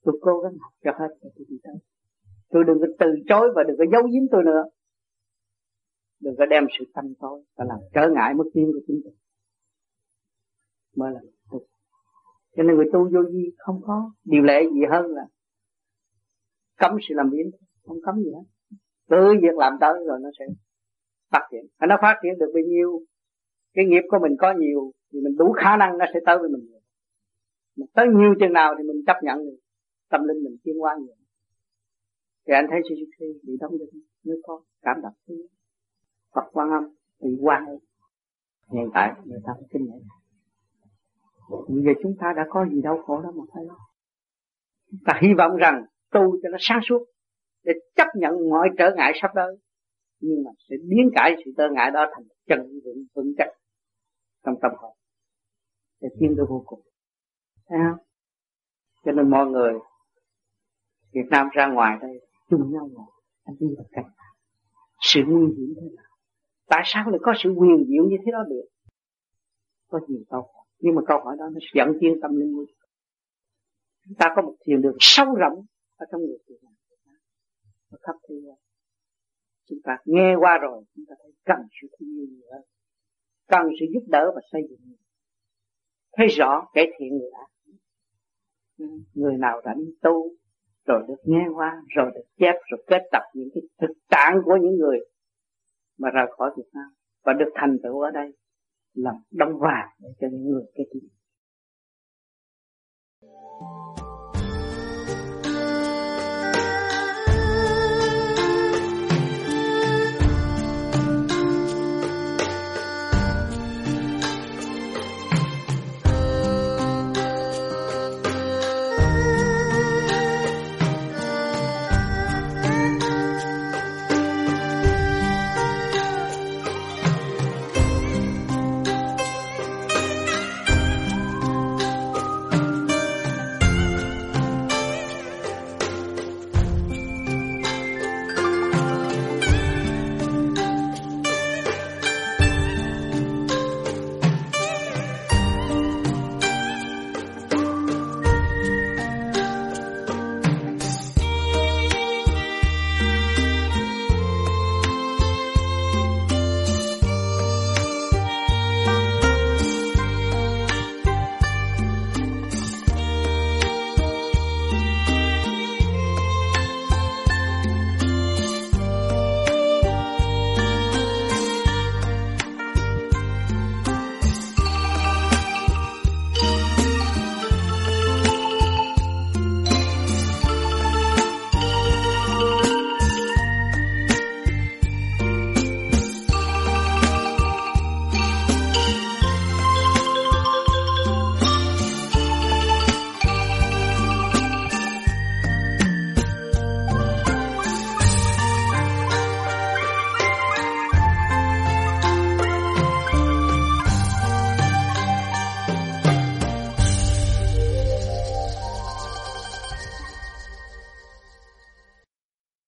Speaker 2: Tôi cố gắng học cho hết rồi tôi đi tới. Tôi đừng có từ chối và đừng có giấu giếm tôi nữa đừng có đem sự tâm tối và làm trở ngại mức tiến của chính mình mới là tu. Cho nên người tu vô vi không có điều lệ gì hơn là cấm sự làm biến. Không cấm gì hết. Cứ việc làm tới rồi nó sẽ phát triển. Và nó phát triển được bao nhiêu, cái nghiệp của mình có nhiều thì mình đủ khả năng nó sẽ tới với mình. Nhiều mình tới nhiều chừng nào thì mình chấp nhận được. Tâm linh mình tiến hóa nhiều. Thì anh thấy Suzuki bị đóng đinh. Mới có cảm động. thứ Phật quan âm bị quan hiện tại người ta kinh nghiệm bây giờ chúng ta đã có gì đau khổ đó mà phải lo. Ta hy vọng rằng tu cho nó sáng suốt để chấp nhận mọi trở ngại sắp tới. Nhưng mà sẽ biến cải sự trở ngại đó thành chân vững vững chắc trong tâm hồn. Để tiến tới vô cùng. Thấy không? Cho nên mọi người Việt Nam ra ngoài đây, chung nhau ngồi, anh đi vào cảnh sự nguy hiểm thế nào? Tại sao lại có sự quyền diệu như thế đó được? Có nhiều câu hỏi. Nhưng mà câu hỏi đó nó dẫn tiến tâm linh của chúng ta. Có một thiền đường sâu rộng ở trong người thiền nó khắp thế gian. Chúng ta nghe qua rồi, chúng ta thấy cần sự thương yêu nhiều hơn. Cần sự giúp đỡ và xây dựng thấy rõ kẻ thiện người ác người nào rảnh tu, rồi được nghe qua, rồi được chép, rồi kết tập những cái thực trạng của những người mà ra khỏi Việt Nam và được thành tựu ở đây làm đông vàng để cho những người cái gì